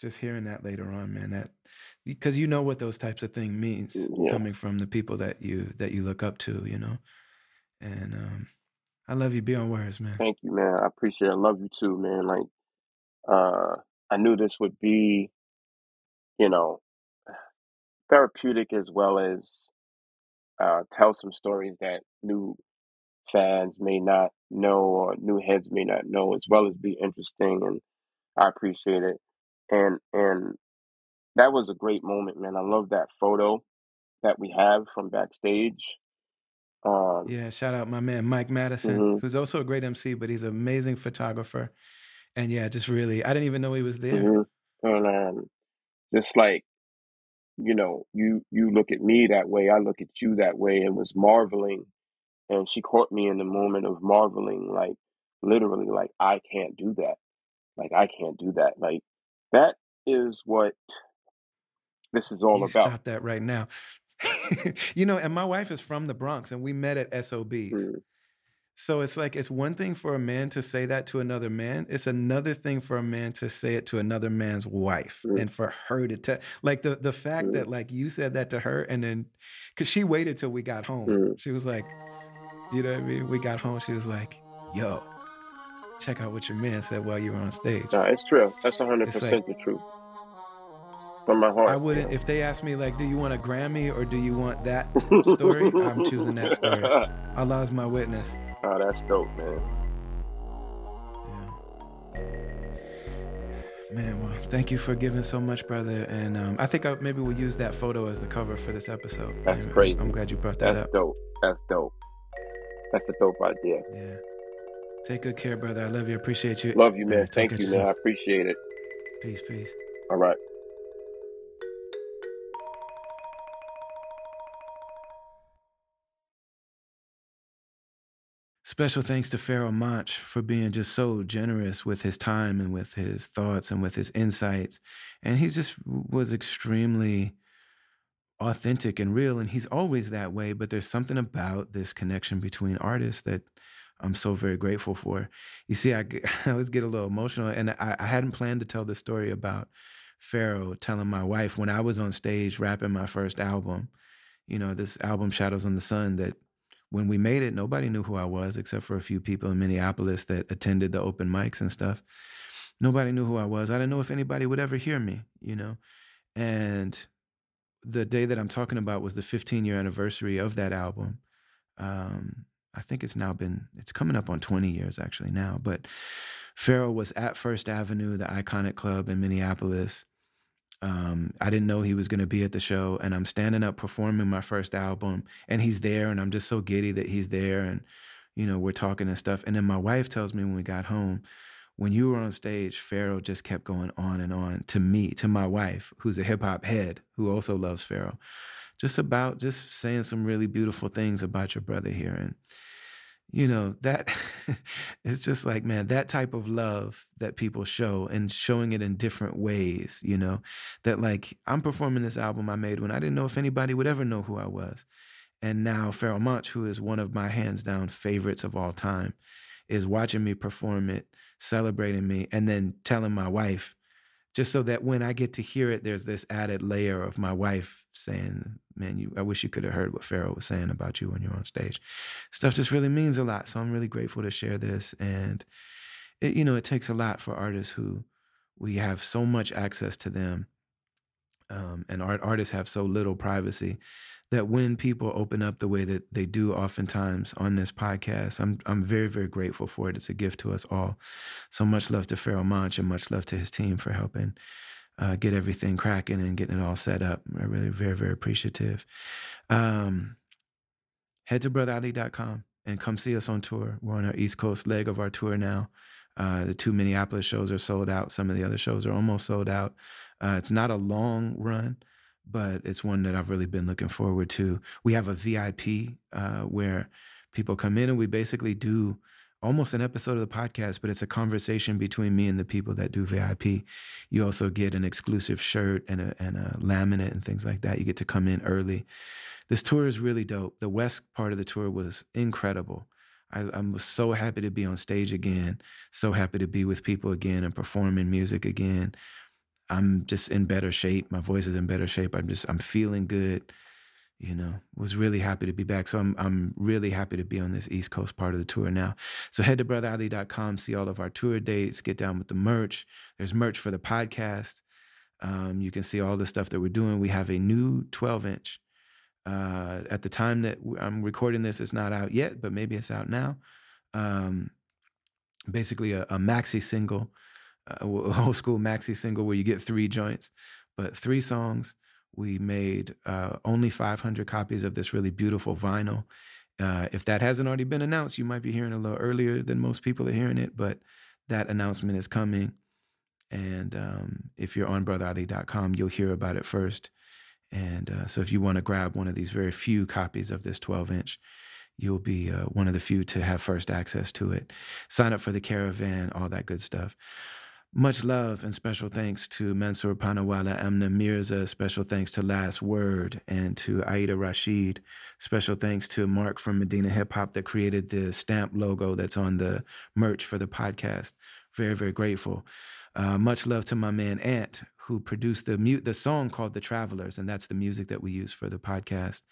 just hearing that later on, man, that because you know what those types of things means yeah coming from the people that you that you look up to, you know. And um, I love you beyond words, man. thank you man i appreciate it i love you too man like uh i knew this would be you know therapeutic as well as uh, tell some stories that new fans may not know or new heads may not know, as well as be interesting. And I appreciate it. And and that was a great moment, man. I love that photo that we have from backstage. Um, Yeah, shout out my man Mike Madison, mhm, who's also a great MC, but he's an amazing photographer. And yeah, just really, I didn't even know he was there. mhm. And um, just like you know, you you look at me that way, I look at you that way, and was marveling. And she caught me in the moment of marveling, like literally, like I can't do that. Like I can't do that. Like that is what this is all You about. stop that right now. you know, and my wife is from the Bronx and we met at SOBs. Mm, So it's like it's one thing for a man to say that to another man. It's another thing for a man to say it to another man's wife mm, and for her to tell like the the fact mm, that like you said that to her and then cuz she waited till we got home. mm. She was like, you know what I mean? We got home, she was like, "Yo, check out what your man said while you were on stage." No, it's true. That's hundred It's like percent the truth from my I heart. You wouldn't know. if they asked me like, "Do you want a Grammy or do you want that story?" I'm choosing that story. Allah is my witness. oh, that's dope, man. Man, well, thank you for giving so much, brother. And um, I think I, maybe we'll use that photo as the cover for this episode. That's crazy. I'm glad you brought that That's up. dope. That's dope. That's a dope idea. Yeah. Take good care, brother. I love you. Appreciate you. Love you, man. right, Thank you, man. I appreciate it. Peace, peace. All right. Special thanks to Pharoahe Monch for being just so generous with his time and with his thoughts and with his insights. And he just was extremely authentic and real. And he's always that way. But there's something about this connection between artists that I'm so very grateful for. You see, I always get a little emotional. And I, I hadn't planned to tell the story about Pharoahe telling my wife when I was on stage rapping my first album, you know, this album, Shadows on the Sun, that when we made it, nobody knew who I was except for a few people in Minneapolis that attended the open mics and stuff. Nobody knew who I was. I didn't know if anybody would ever hear me, you know. And the day that I'm talking about was the 15 year anniversary of that album. Um, I think it's now been, it's coming up on 20 years actually now. But Pharoahe was at First Avenue, the iconic club in Minneapolis. Um, I didn't know he was going to be at the show, and I'm standing up performing my first album, and he's there, and I'm just so giddy that he's there, and you know we're talking and stuff. And then my wife tells me when we got home, when you were on stage, Pharoahe just kept going on and on to me, to my wife, who's a hip hop head who also loves Pharoahe, just about just saying some really beautiful things about your brother here, and you know that it's just like man that type of love that people show and showing it in different ways you know that like i'm performing this album i made when i didn't know if anybody would ever know who i was. And now Pharoahe Monch, who is one of my hands down favorites of all time is watching me perform it celebrating me and then telling my wife just so that when I get to hear it, there's this added layer of my wife saying, "Man, you, I wish you could have heard what Pharoahe was saying about you when you're on stage." Stuff just really means a lot. So I'm really grateful to share this, and it, you know, it takes a lot for artists who we have so much access to them, um, and art artists have so little privacy that when people open up the way that they do oftentimes on this podcast, I'm I'm very very grateful for it. It's a gift to us all. So much love to Pharoahe Monch and much love to his team for helping uh, get everything cracking and getting it all set up. I'm really very very appreciative. Um, head to brotherali.com and come see us on tour. We're on our East Coast leg of our tour now. Uh, the two Minneapolis shows are sold out. Some of the other shows are almost sold out. Uh, it's not a long run, but it's one that I've really been looking forward to. We have a VIP uh, where people come in and we basically do almost an episode of the podcast, but it's a conversation between me and the people that do VIP. You also get an exclusive shirt and a, and a laminate and things like that. You get to come in early. This tour is really dope. The West part of the tour was incredible. I, I'm so happy to be on stage again, so happy to be with people again and performing music again. I'm just in better shape. My voice is in better shape. I'm just I'm feeling good. You know, was really happy to be back. So I'm I'm really happy to be on this East Coast part of the tour now. So head to brotherali.com, see all of our tour dates, get down with the merch. There's merch for the podcast. Um, you can see all the stuff that we're doing. We have a new 12 inch. Uh, at the time that I'm recording this, it's not out yet, but maybe it's out now. Um, basically, a, a maxi single, a old school maxi single where you get three joints, but three songs. We made uh, only 500 copies of this really beautiful vinyl, Uh, if that hasn't already been announced, you might be hearing a little earlier than most people are hearing it, but that announcement is coming. And um, if you're on brotherali.com, you'll hear about it first. And uh, so if you want to grab one of these very few copies of this 12 inch, you'll be uh, one of the few to have first access to it. Sign up for the caravan, all that good stuff. Much love and special thanks to Mansour Panawala, Amna Mirza. Special thanks to Last Word and to Aida Rashid. Special thanks to Mark from Medina Hip Hop that created the stamp logo that's on the merch for the podcast. Very, very grateful. Uh, much love to my man Ant, who produced the mute the song called The Travelers, and that's the music that we use for the podcast.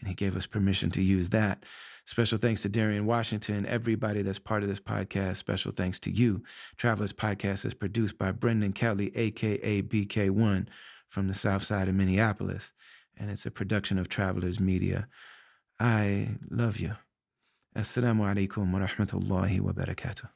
And he gave us permission to use that. Special thanks to Darian Washington, everybody that's part of this podcast. Special thanks to you. Travelers Podcast is produced by Brendan Kelly, aka BK1, from the south side of Minneapolis. And it's a production of Travelers Media. I love you. Assalamu alaikum wa rahmatullahi wa barakatuh.